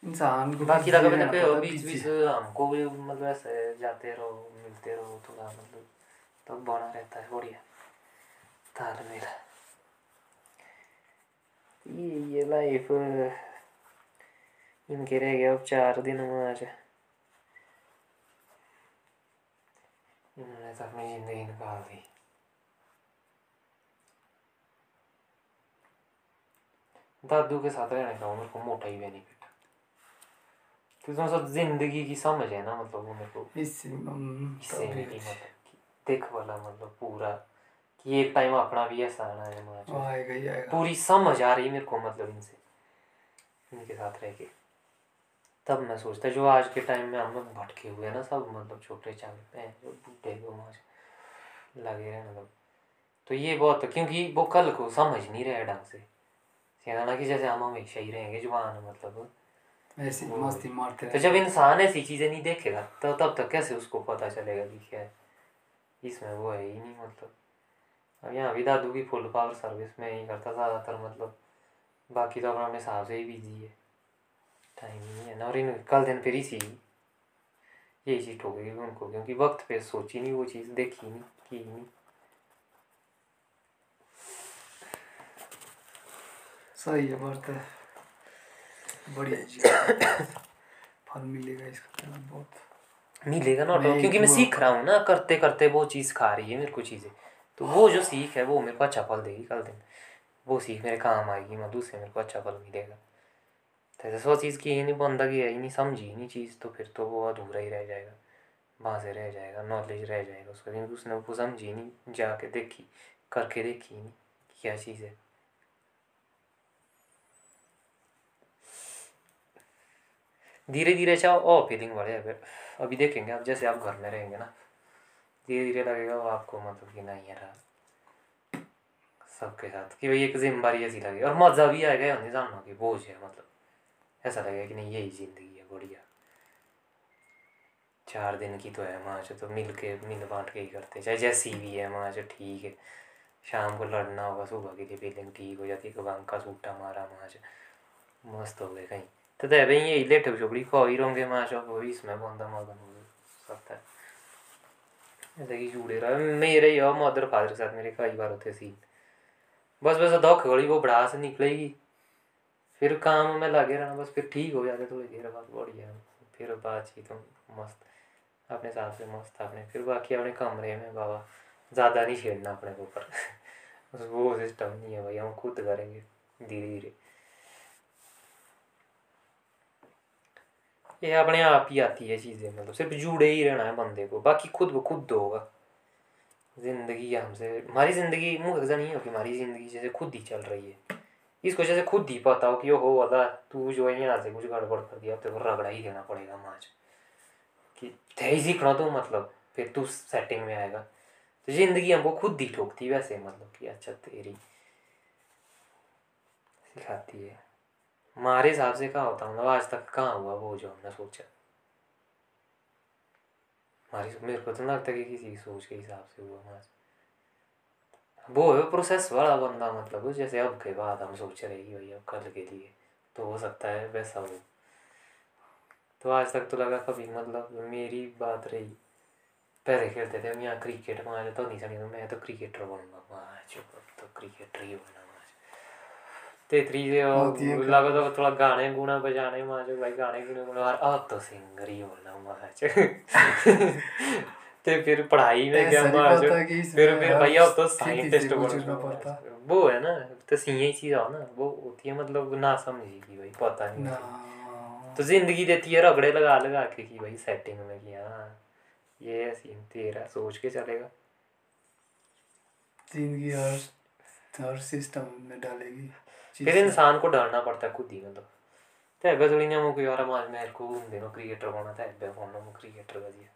इंसान को बाकी लगा मैंने है, बीच बीच हमको भी मतलब ऐसे जाते रहो मिलते रहो थोड़ा मतलब तो बना रहता है बढ़िया तालमेल ये ये लाइफ इनके रह गया अब चार दिन में आज इन्होंने तो अपनी ज़िंदगी निकाल दी दादू के साथ रहने का मेरे को मोटा ही बेनिफिट क्योंकि मतलब ज़िंदगी की समझ है ना मतलब वो मेरे को इससे मतलब देख वाला मतलब पूरा कि एक टाइम अपना भी ऐसा आना है ही पूरी समझ आ रही मेरे को मतलब इनसे इनके साथ रह के तब मैं सोचता जो आज के टाइम में हम लोग भटके हुए हैं ना सब मतलब छोटे चाले हैं जो बूढ़े माज लगे रहे मतलब। तो ये बहुत क्योंकि वो कल को समझ नहीं रहे ढंग से। सीधा ना कि जैसे हम हमेशा ही रहेंगे जवान मतलब। ऐसे मस्ती मारते तो जब इंसान ऐसी चीज़ें नहीं देखेगा तो तब तक कैसे उसको पता चलेगा कि क्या है? इसमें वो है ही नहीं मतलब। अब यहाँ भी दादू की फुल पावर सर्विस में ही करता ज़्यादातर मतलब। बाकी तो अपना अपने हिसाब से ही बिज़ी है। टाइम ही नहीं है। ना और इन कल दिन फिर इसी यही चीज़ ठोकेगी उनको क्योंकि वक्त पे सोची नहीं वो चीज़ देखी नहीं की नहीं। सही है बढ़ता है। बढ़िया जी फल मिलेगा इसका तो बहुत। मिलेगा ना ऑटो क्योंकि मैं सीख रहा हूँ ना करते करते वो चीज़ खा रही है मेरे को चीज़ें। तो वो जो सीख है वो मेरे को अच्छा फल देगी कल दिन। वो सीख मेरे काम आएगी मैं दूसरे मेरे को अच्छा फल मिलेगा। जैसे वो चीज़ की ही नहीं बंदा की है ही नहीं समझी ही नहीं चीज़ तो फिर तो वो अधूरा ही रह जाएगा वहाँ से रह जाएगा नॉलेज रह जाएगा उसका, क्योंकि उसने वो समझी नहीं, जाके देखी, करके देखी नहीं क्या चीज़ है। धीरे धीरे अच्छा और फीलिंग बढ़े फिर अभी देखेंगे आप जैसे आप घर में रहेंगे ना धीरे धीरे लगेगा वो आपको मतलब कि नहीं रहा सबके साथ, कि भाई एक ज़िम्मेदारी ऐसी लगे, और मज़ा भी आएगा नहीं जानना कि बोझ है मतलब। ऐसा लगेगा कि नहीं, यही ज़िंदगी है बढ़िया चार दिन की तो है माँ तो मिल के, मिल बांट के ही करते चाहे जैसी भी है माँ ठीक है। शाम को लड़ना होगा, सुबह के लिए फीलिंग ठीक हो जाती है कबांग का सूटा मारा माँ मस्त हो गए कहीं। तो दे भाई, यही लेटे चुपड़ी खो ही रहेंगे माँ वो इसमें बंदा मगन हो है। ऐसे कि जुड़े रहा। मेरे ही मदर फादर के साथ मेरे कई बार होते सीन बस बस धोख गड़ी वो बड़ा से निकलेगी। फिर काम में लगे रहना बस फिर ठीक हो जाते थोड़ी देर बाद बढ़िया फिर बातचीत मस्त, अपने हिसाब से मस्त अपने, फिर बाकी अपने कमरे में बाबा, ज़्यादा नहीं छेड़ना अपने ऊपर। वो सिस्टम नहीं है भाई, हम खुद करेंगे धीरे धीरे ये अपने आप ही आती है चीज़ें मतलब सिर्फ़ जुड़े ही रहना है बंदे को, बाकी खुद ब खुद होगा। ज़िंदगी हमसे, हमारी ज़िंदगी ऐसा नहीं हो कि हमारी ज़िंदगी जैसे खुद ही चल रही है। इसको जैसे खुद ही पता हो कि हो अदा तू जो है यहाँ से कुछ गड़बड़ कर दिया को रगड़ा ही देना पड़ेगा माज कि थे सीखना तो मतलब फिर तू सेटिंग में आएगा। तो ज़िंदगी हमको खुद ही ठोकती वैसे मतलब कि अच्छा तेरी सिखाती है। हमारे हिसाब से कहाँ होता मतलब आज तक कहाँ हुआ वो जो हमने सोचा? हमारी मेरे को तो नहीं लगता कि किसी सोच के हिसाब से हुआ हमारे वो है प्रोसेस वाला बंदा मतलब जैसे अब के बाद हम सोच रहे कि भाई अब कल के लिए तो हो सकता है वैसा हो। तो आज तक तो लगा कभी मतलब मेरी बात रही। पहले खेलते थे हम यहाँ क्रिकेट में तो नहीं समझ मैं तो क्रिकेटर बनूँगा। अब तो क्रिकेटर ही बनना ते त्री बहुत लगा तो थोड़ा गाने गुना बजाने माँ भाई गाने गुने गुना और अब तो सिंगर ही होना माँ ते फिर पढ़ाई में क्या जो फिर फिर अब तो साइंटिस्ट पड़ता। वो है ना तो सीए ही चीज़ हो ना वो होती है मतलब ना समझी की भाई पता नहीं तो ज़िंदगी देती है रगड़े लगा लगा के कि भाई सेटिंग में कि हाँ ये सीन तेरा सोच के चलेगा। ज़िंदगी हर हर सिस्टम में डालेगी। फिर इंसान को डरना पड़ता है खुद ही मतलब। ते अबे थोड़ी ना मुझे यार आज मेरे को घूमने में क्रिकेटर बनना था अबे बनना मैं क्रिकेटर का दिया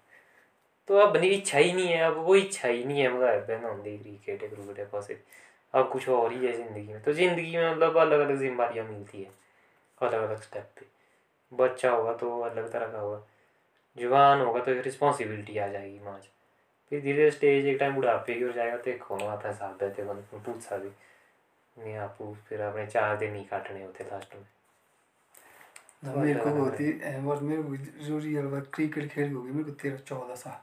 तो अब नहीं इच्छा ही नहीं है अब वो इच्छा ही नहीं है मतलब अबे ना होंगे क्रिकेट क्रिकेट पासे अब कुछ और ही है ज़िंदगी में। तो ज़िंदगी में मतलब अलग अलग जिम्मेदारियाँ मिलती है अलग अलग स्टेप पे। बच्चा होगा तो अलग तरह का होगा जवान होगा तो एक रिस्पॉन्सिबिलिटी आ जाएगी माँ। फिर धीरे धीरे स्टेज एक टाइम बुढ़ापे की ओर जाएगा तो एक होना आता है साहब बैठे बंद पूछ सा भी नहीं आपको फिर अपने चार दिन ही काटने होते लास्ट में। मेरे को बहुत ही। और मेरे को जो रियल क्रिकेट खेल होगी मेरे को तेरह चौदह साल।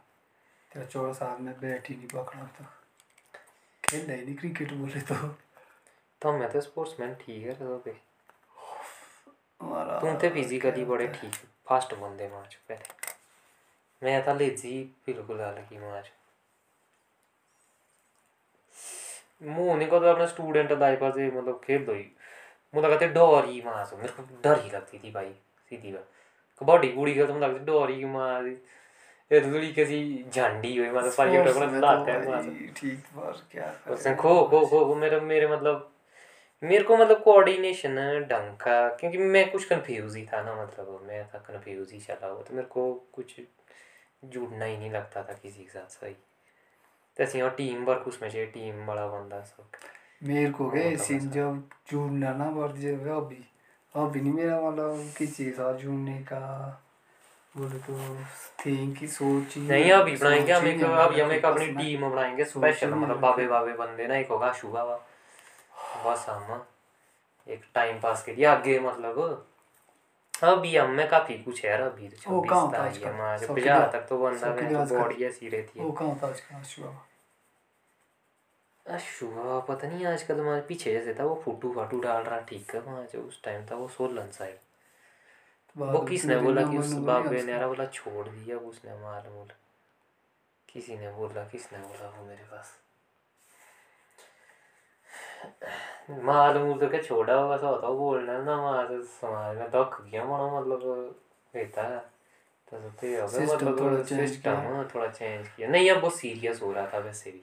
तेरह चौदह साल में बैट ही नहीं पकड़ा तो खेल ही नहीं क्रिकेट बोले तो। तो मैं तो स्पोर्ट्समैन ठीक है तो पे तुम थे फिजिकली बड़े ठीक फास्ट बंदे मैच पहले मैं था लेजी बिल्कुल अलग ही मैच मुँह नहीं को तो अपने स्टूडेंट लाइफ से मतलब खेल दो ही। मुझे लगता डर ही मास मेरे को डर ही लगती थी भाई सीधी बात। कबड्डी कुड़ी खेलते मुझे लगती डर ही मार ये तो किसी झंडी हुई मतलब सारी Sports अपने में लाते तो हैं ठीक पर क्या उसने खो खो खो खो मेरे मेरे मतलब मेरे को मतलब कोऑर्डिनेशन ढंग का क्योंकि मैं कुछ कंफ्यूज ही था ना मतलब मैं था कंफ्यूज ही चला हुआ तो मेरे को कुछ जुड़ना ही नहीं लगता था किसी के साथ सही। तैसे और टीम वर्क उसमें चाहिए टीम बड़ा बंदा सब। मेरे को गए तो सीन जब जुड़ना ना बढ़ जाएगा अभी अभी नहीं मेरा मतलब किसी के साथ जुड़ने का। नहीं अभी बनाएँगे हम एक नहीं अभी हम एक अपनी टीम बनाएँगे स्पेशल मतलब बाबे बाबे बंदे ना एक होगा शुगा बस हम एक टाइम पास के लिए आगे मतलब। अभी हम में काफ़ी कुछ है अभी तो हमारे तक तो बंदा तो बॉडी ऐसी रहती है। वो कहाँ था पता नहीं आजकल हमारे पीछे जैसे था वो फ़ोटो फाटू डाल रहा ठीक है वहाँ जो उस टाइम था वो सोलन साइड। वो किसने बोला कि उस बाबे ने यार बोला छोड़ दिया उसने मालूम बोला किसी ने बोला किसने बोला वो मेरे पास? मालूम तो क्या छोड़ा होगा सा होता बोलना ना वहाँ से समाज में दुख गया मानो मतलब रहता है। तो तो ये होगा मतलब थोड़ा सिस्टम। थोड़ा चेंज किया। नहीं अब वो सीरियस हो रहा था वैसे भी।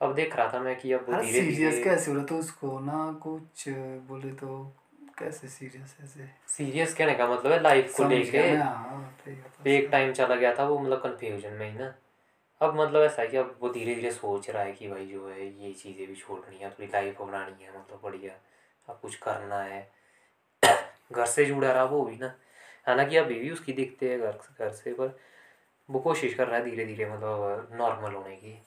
अब देख रहा था मैं कि अब वो धीरे सीरियस कैसे हो रहा तो उसको ना कुछ बोले तो कैसे सीरियस ऐसे? सीरियस कहने का मतलब है लाइफ को लेके। हाँ। एक टाइम चला गया था वो मतलब कंफ्यूजन में ही ना। अब मतलब ऐसा है कि अब वो धीरे धीरे सोच रहा है कि भाई जो है ये चीज़ें भी छोड़नी है थोड़ी लाइफ बनानी है मतलब बढ़िया। अब कुछ करना है। घर से जुड़ा रहा वो भी ना। हालाँकि अभी भी उसकी दिखते है घर घर से पर वो कोशिश कर रहा है धीरे धीरे मतलब नॉर्मल होने की।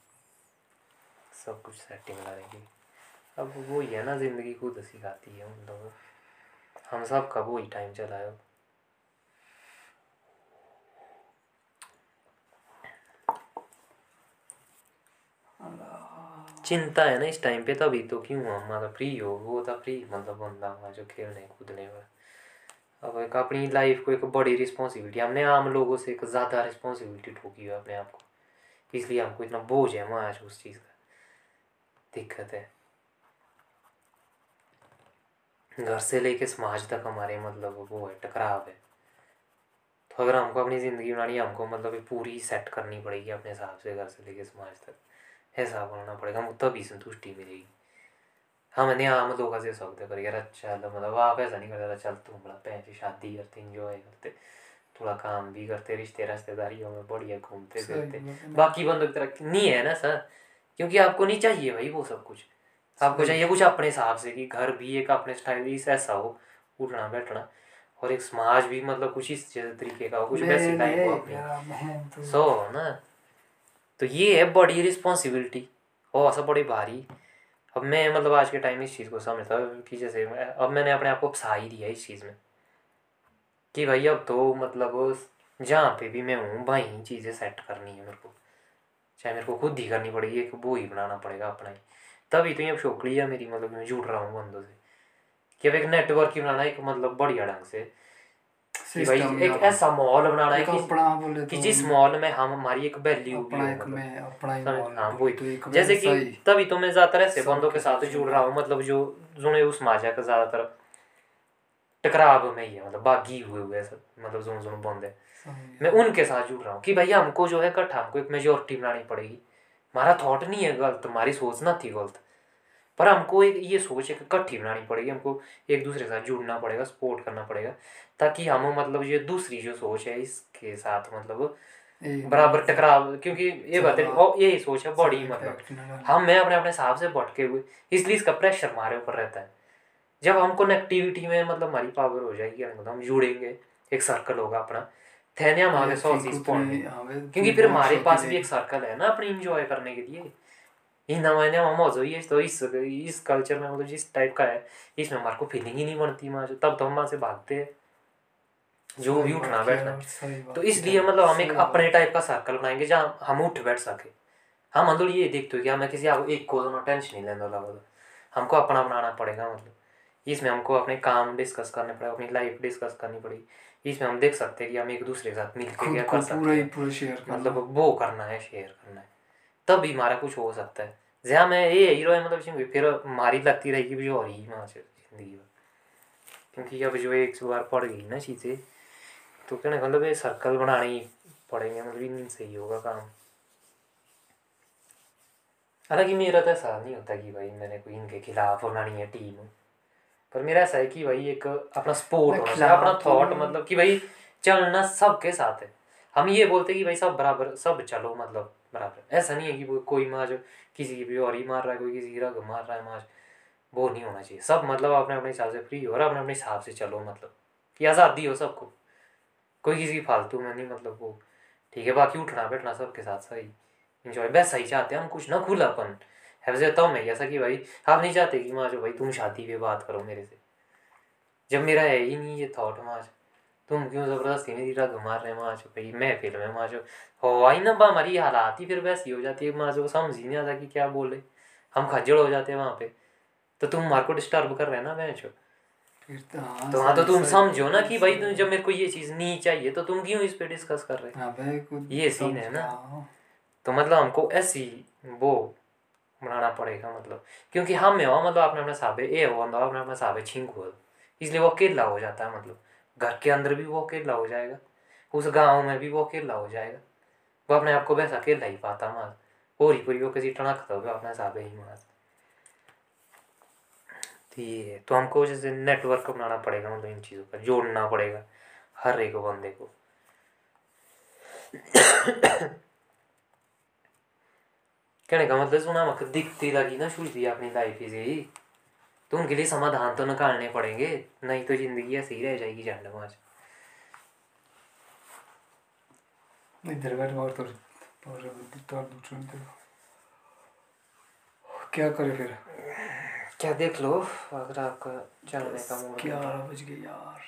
सब कुछ सेटिंग लाने की अब वो ही है ना ज़िंदगी खुद सिखाती है मतलब। हम सब का वो ही टाइम चला है? चिंता है ना इस टाइम पे, तभी तो क्यों? हम मतलब फ्री हो, वो था फ्री मतलब बंदा हुआ जो खेलने, कूदने में अब एक अपनी लाइफ को एक बड़ी रिस्पॉन्सिबिलिटी हमने आम लोगों से एक ज़्यादा रिस्पॉन्सिबिलिटी ठोकी है अपने आप को। इसलिए हमको इतना बोझ है वहाँ उस चीज़ का। दिक्कत है। घर से लेके समाज तक हमारे मतलब वो है टकराव है। तो अगर हमको अपनी ज़िंदगी बनानी है हमको मतलब पूरी सेट करनी पड़ेगी अपने हिसाब से घर से लेके समाज तक। ऐसा बनाना पड़ेगा हमको तभी संतुष्टि मिलेगी। हम नहीं आम लोगों से सकते पर यार अच्छा मतलब आप ऐसा नहीं करते चल तुम बड़ा पैसे शादी करते इंजॉय करते थोड़ा काम भी करते रिश्ते रिश्तेदारियों में बढ़िया घूमते फिरते। बाकी बंदों की तरह नहीं है ना सर? क्योंकि आपको नहीं चाहिए भाई वो सब कुछ। आपको चाहिए कुछ अपने हिसाब से कि घर भी एक अपने स्टाइल से ऐसा हो उठना बैठना और एक समाज भी मतलब कुछ इस जैसे तरीके का हो कुछ वैसी टाइप हो अपनी। यार, तो। सो ना? तो ये है बड़ी रिस्पॉन्सिबिलिटी और ऐसा बड़ी भारी। अब मैं मतलब आज के टाइम में इस चीज़ को समझता हूँ कि जैसे मैं अब मैंने अपने आप को फंसा ही दिया इस चीज़ में। कि भाई अब तो मतलब जहाँ पे भी मैं हूँ वहीं चीज़ें सेट करनी है मेरे को। चाहे मेरे को खुद ही करनी पड़ेगी एक वो ही बनाना पड़ेगा अपना ही। तभी तो ये अब शौक लिया मेरी मतलब मैं जुड़ रहा हूँ बंदों से। कि अब एक नेटवर्क ही बनाना एक मतलब बढ़िया ढंग से। कि भाई एक ऐसा माहौल बनाना है कि कि तो जिस मॉल में हम हमारी एक वैल्यू हो मतलब। ही हाँ वही। तो जैसे कि तभी तो मैं ज़्यादातर ऐसे बंदों के साथ जुड़ रहा हूँ मतलब जो जुड़े उस समाज का ज़्यादातर टकराव में ही है मतलब बागी हुए हुए सब मतलब जोन जोन बंद है मैं उनके साथ जुड़ रहा हूँ कि भाई हमको जो है इकट्ठा हमको एक मेजोरिटी बनानी पड़ेगी। हमारा थॉट नहीं है गलत। हमारी सोच ना थी गलत। पर हमको एक ये सोच एक इकट्ठी बनानी पड़ेगी हमको एक दूसरे के साथ जुड़ना पड़ेगा सपोर्ट करना पड़ेगा ताकि हम मतलब ये दूसरी जो सोच है इसके साथ मतलब बराबर टकराव क्योंकि ये बात है यही सोच है बॉडी मतलब। हम मैं अपने अपने हिसाब से भटके हुए इसलिए इसका प्रेशर हमारे ऊपर रहता है। जब हम कनेक्टिविटी में मतलब हमारी पावर हो जाएगी मतलब हम जुड़ेंगे एक सर्कल होगा अपना पढ़ेंगे हाँ, क्योंकि फिर हमारे पास भी एक सर्कल है ना अपने इंजॉय करने के लिए। मैंने ही तो इस इस कल्चर में मतलब जिस टाइप का है इसमें हमारे को फीलिंग ही नहीं बनती तब तो हम वहाँ से भागते हैं। जो भी उठना बैठना। तो इसलिए मतलब हम एक अपने टाइप का सर्कल बनाएँगे जहाँ हम उठ बैठ सके। हम मतलब ये देखते हो कि हमें किसी एक को टेंशन नहीं लेने लगा हमको अपना बनाना पड़ेगा मतलब। इसमें हमको अपने काम डिस्कस करने पड़ेगा अपनी लाइफ डिस्कस करनी पड़ेगी इसमें हम देख सकते हैं कि हम एक दूसरे के साथ मिलकर खुद क्या कर सकते पूरा ही। हैं पूरा शेयर मतलब वो करना है शेयर करना है। तभी हमारा कुछ हो सकता है। जहाँ मैं ये हीरो है मतलब फिर हमारी लगती रहेगी भी और ही वहाँ से ज़िंदगी में। क्योंकि अब जो एक बार पड़ गई ना चीज़ें तो कहने का मतलब ये सर्कल बनाने ही पड़ेंगे मतलब इन से ही होगा काम। हालाँकि मेरा तो ऐसा नहीं होता कि भाई मैंने कोई इनके खिलाफ बनानी है टीम पर मेरा ऐसा है कि भाई एक अपना सपोर्ट होना चाहिए अपना तो थॉट मतलब कि भाई चलना सबके साथ है। हम ये बोलते कि भाई सब बराबर सब चलो मतलब बराबर। ऐसा नहीं है कि कोई माज किसी की भी और ही मार रहा है कोई किसी की रग मार रहा है माज वो नहीं होना चाहिए। सब मतलब अपने अपने हिसाब से फ्री हो और अपने अपने हिसाब से चलो मतलब। कि आज़ादी हो सबको। कोई किसी की फालतू में नहीं मतलब वो। ठीक है बाकी उठना बैठना सबके साथ सही। इंजॉय वैसा ही चाहते हैं। हम कुछ ना खुलापन। है वैसे तो मैं ऐसा कि भाई आप नहीं चाहते कि माँ जो भाई तुम शादी पे बात करो मेरे से। जब मेरा है ही नहीं ये थॉट माँ तुम क्यों ज़बरदस्ती मेरी रग मार रहे माँ भाई मैं फिर में माँ हो आई ना बा हमारी हालात ही फिर वैसी हो जाती है माँ जो समझ ही नहीं आता कि क्या बोले। हम खज्जड़ हो जाते हैं वहाँ पे। तो तुम हमारे को डिस्टर्ब कर रहे हैं ना मैं जो? तो हाँ तो हाँ तो तुम समझो ना कि भाई तुम जब मेरे को ये चीज़ नहीं चाहिए तो तुम क्यों इस पे डिस्कस कर रहे हाँ? ये सीन है ना। हाँ। तो मतलब हमको ऐसी वो बनाना पड़ेगा मतलब। क्योंकि हम में हो मतलब अपने अपने साबे, ए हो बंदा अपने अपने साबे छिंक हो। इसलिए वो अकेला हो जाता है मतलब। घर के अंदर भी वो अकेला हो जाएगा। उस गाँव में भी वो अकेला हो जाएगा। वो अपने आप को वैसा अकेला ही पाता मास पूरी पूरी वो किसी टणक तो अपने साबे ही मास तो ये है। तो हमको जैसे नेटवर्क बनाना पड़ेगा मतलब इन चीज़ों का। जोड़ना पड़ेगा, हर एक बंदे को। कहने का मतलब सुना मक दिखती लगी ना शुरू अपनी लाइफ से ही तो उनके लिए समाधान तो निकालने पड़ेंगे नहीं तो ज़िंदगी ऐसे ही रह जाएगी झंड माच इधर बैठ और तो और तो दूसरे में क्या करे फिर? क्या देख लो अगर आपका चलने का मूड ग्यारह बज गए यार।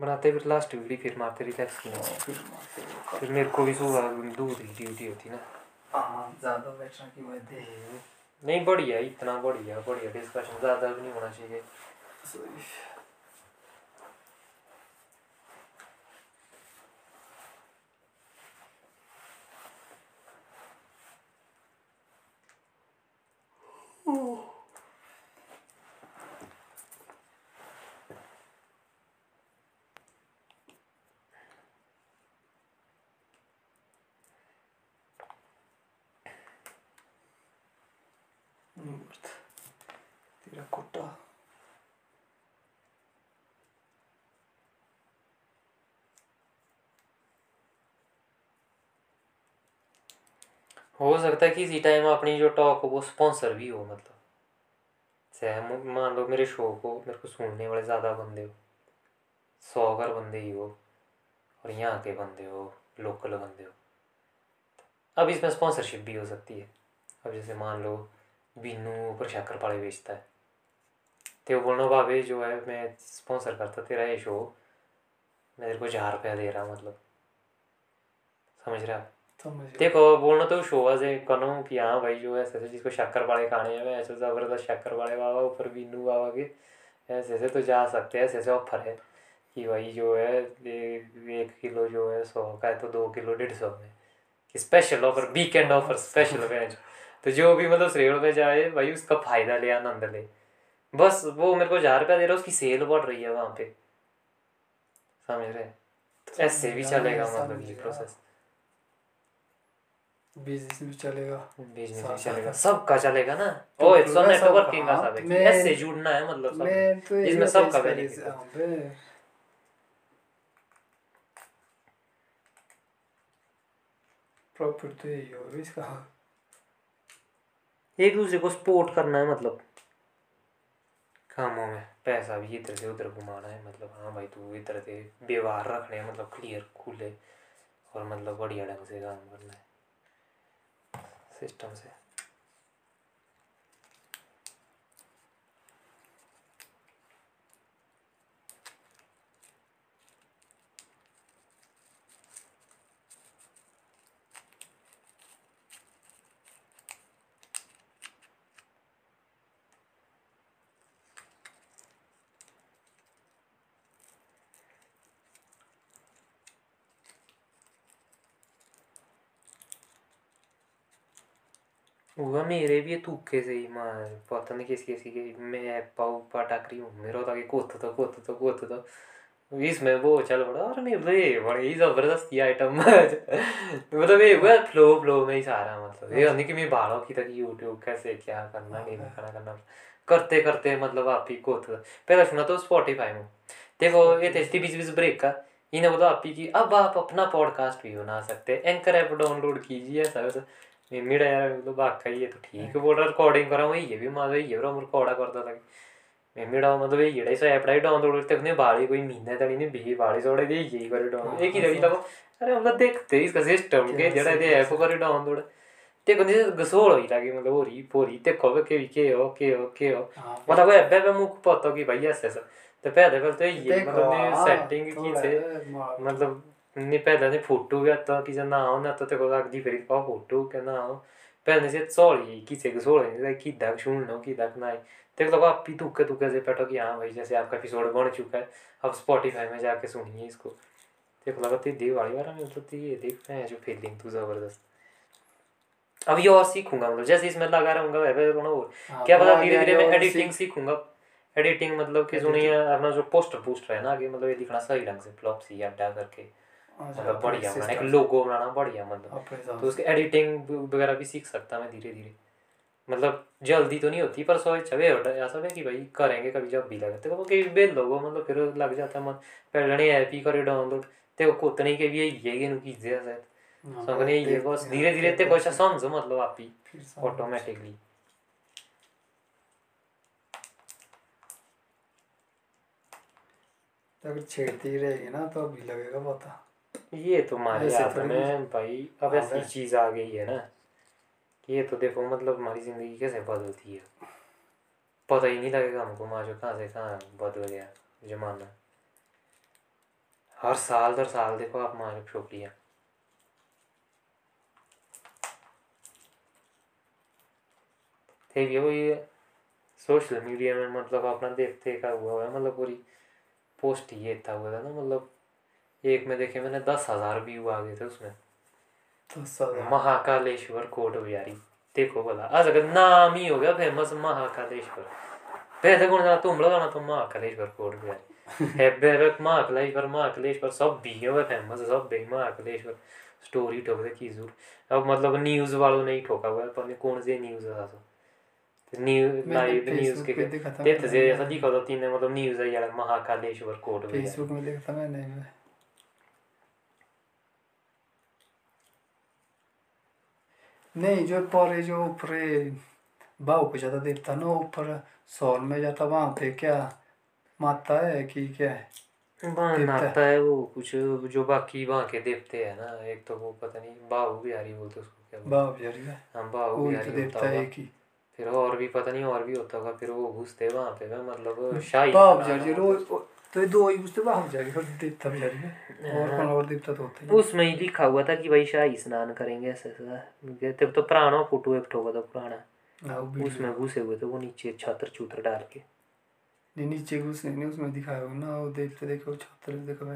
बनाते फिर लास्ट वीडियो फिर मारते रिलैक्स फिर मारते फिर मेरे को भी सुबह दूध की ड्यूटी होती ना। ज़्यादा नहीं बढ़िया इतना बढ़िया बढ़िया डिस्कशन ज़्यादा भी नहीं होना चाहिए। Ooh. हो सकता है कि इसी टाइम अपनी जो टॉक हो, वो स्पॉन्सर भी हो मतलब। म- मान लो मेरे शो को मेरे को सुनने वाले ज़्यादा बंदे हो सौ अगर बंदे ही हो, और यहाँ के बंदे हो लोकल बंदे हो अब इसमें स्पॉन्सरशिप भी हो सकती है। अब जैसे मान लो बीनू ऊपर शक्कर पाले बेचता है तो बोलना भाभी जो है, मैं स्पॉन्सर करता, तेरा ये शो मैं तेरे को हज़ार रुपया दे रहा मतलब। समझ रहा। देखो बोलना तो शो से करो कि हाँ भाई जो है ऐसे जिसको शक्कर वाले खाने हैं ऐसे ज़बरदस्त शक्कर वाले बाबा ऊपर बीनू बाबा के ऐसे ऐसे तो जा सकते हैं ऐसे ऐसे ऑफ़र है कि भाई जो है एक किलो जो है सौ का है तो दो किलो डेढ़ सौ में। Special offer weekend offer special match तो जो भी मतलब श्रेण में जाए भाई उसका फ़ायदा ले आनंद ले। बस वो मेरे को हज़ार रुपया दे रहा है उसकी सेल बढ़ रही है वहाँ पे। समझ रहे? तो ऐसे भी चलेगा मतलब ये प्रोसेस बिज़नेस भी चलेगा। बिज़नेस भी चलेगा। सबका चलेगा ना? ओ इट्स पूरा नेटवर्किंग का सबका, सब है ऐसे जुड़ना है मतलब सब। मैं तो इसमें सबका सोच benefit है। हाँ, प्रॉफिट तो यही होगा इसका। एक दूसरे को सपोर्ट करना है मतलब। कामों में पैसा भी इधर से उधर घुमाना है मतलब। हाँ भाई तू इधर से व्यवहार रखने मतलब क्लियर खुले और मतलब बढ़िया ढंग से काम करना है। सिस्टम से। पता नहीं किस किसी के मैं पाऊ पटाकरी हूँ। मेरा था कि कोत तो कोत तो कोत तो। इसमें वो चल पड़ा, और मतलब ये बड़ी ज़बरदस्ती आइटम मतलब ये हुआ फ्लो फ्लो में ही सारा मतलब। ये नहीं कि मैं बालों की तक यूट्यूब कैसे, क्या करना नहीं करना करना। करते करते मतलब आप ही कोत पहले सुना तो स्पॉटिफाई में। देखो, ये थे बीच बीच ब्रेक का इन्हें बोला आप ही की, अब आप अपना पॉडकास्ट भी बना सकते हैं। एंकर ऐप डाउनलोड कीजिए ऐसा मेरा यार मतलब वाकई ये तो ठीक बोल रहा रिकॉर्डिंग करा वही है भी माँ वही है हम रिकॉर्ड करता था मैं मेरा मतलब ये जेड़ा इसे ऐप डाउनलोड करते अपने बाड़ी कोई महीने तक नहीं भी बाड़ी छोड़े दे यही करे डाउनलोड एक ही जगह लगो अरे मतलब देखते इसका सिस्टम के जेड़ा दे ऐप करे डाउनलोड ते कंदी गसोड़ होई लगी मतलब होरी पोरी ते कब के के हो के हो के हो हाँ, मतलब ऐबे पे मुक पता कि भाई ऐसे ऐसे। ते पहले पहले तो ये मतलब हाँ, सेटिंग की थे मतलब पहले ने फ़ोटो भी आता कि ना हो ना तो ते को लगदी फिर का फ़ोटो के ना हो पहले से सॉरी कि से सॉरी नहीं कि दक सुन लो कि दक ना देख लो आप भी तुक्के तुक्के से बैठो कि हाँ भाई जैसे आपका एपिसोड बन चुका है अब स्पॉटिफाई में जाके सुनिए इसको। लगा ते दिवाली वाला में मतलब ये देख मैं जो फीलिंग तू ज़बरदस्त। अब ये और सीखूँगा मतलब जैसे इसमें लगा रहूँगा और। हाँ, क्या पता धीरे धीरे मैं एडिटिंग सीखूँगा। एडिटिंग मतलब कि सुनिए अपना जो पोस्टर पोस्टर है ना कि मतलब ये दिखना सही ढंग से फ्लॉप सी अड्डा करके। मतलब बढ़िया बनाना एक लोगो बनाना बढ़िया मतलब। तो उसकी एडिटिंग वगैरह भी सीख सकता मैं धीरे धीरे मतलब जल्दी तो नहीं होती पर सोच छवे ऐसा है कि भाई करेंगे कभी जब भी लगे। तो कभी बेल लोगो मतलब फिर लग जाता मन। पहले ऐप ही करे डाउनलोड ते कोतने के भी यही है कि शायद। हाँ, समझने ये बस धीरे धीरे ते कुछ हैं, समझो मतलब आप ही ऑटोमेटिकली अगर छेड़ती रहेगी ना तो अभी लगेगा पता। ये तो हमारे ऐसे हाथ में भाई अब हाँ, ऐसी चीज़ आ गई है ना। कि ये तो देखो मतलब हमारी ज़िंदगी कैसे बदलती है। पता ही नहीं लगेगा हमको माँ जो कहाँ से कहाँ बदल गया जमाना। हर साल दर साल देखो आप माँ छोकरियाँ भी वो ये सोशल मीडिया में मतलब अपना देखते का हुआ है मतलब पूरी पोस्ट ये था हुआ था ना मतलब एक में देखे मैंने दस हज़ार व्यू आ गए थे उसमें। तो सदा महाकालेश्वर कोट बिहारी। देखो बोला आज अगर नाम ही हो गया फ़ेमस महाकालेश्वर। पहले कौन जाना तुम लोग जाना तो महाकालेश्वर कोट बिहारी। है बेबक महाकालेश्वर महाकालेश्वर सब भी है फ़ेमस सब भी महाकालेश्वर। स्टोरी ठोक दे की ज़रूर। अब मतलब न्यूज़ वालों ने ही ठोका हुआ है पता नहीं कौन से न्यूज़ था। तो न्यू मैंने लाइव न्यूज़ के पे देखा था ते से ऐसा दिखा था तीन मतलब न्यूज़ है यार महाकालेश्वर कोट फेसबुक में देखा था मैंने। नहीं जो पर जो ऊपर बाहु पे जाता देवता ना ऊपर सौर में जाता वहाँ पे क्या माता है कि क्या है? वहाँ देवता। है। वो कुछ जो बाकी वहाँ के देवते हैं ना एक तो वो पता नहीं बाहु बिहारी बोलते उसको क्या बाहु बिहारी हाँ? बाहु बिहारी तो देवता है एक ही। फिर और भी पता नहीं और भी होता होगा फिर वो घुसते वहाँ पे मैं मतलब शाही बाहु बिहारी रोज तो ये दो ही उससे बाहु बिहारी और देवता है और कौन और देवता तो होते ही उसमें ही लिखा हुआ था कि भाई शाही स्नान करेंगे ऐसा ऐसा तब तो पुराना फ़ोटो एक ठोका था पुराना। हाँ। उसमें घुसे हुए थे वो नीचे छात्र चूत्र डाल के। नहीं नीचे घुसने नहीं उसमें दिखाया हुआ ना वो देखते देखो छात्र देखो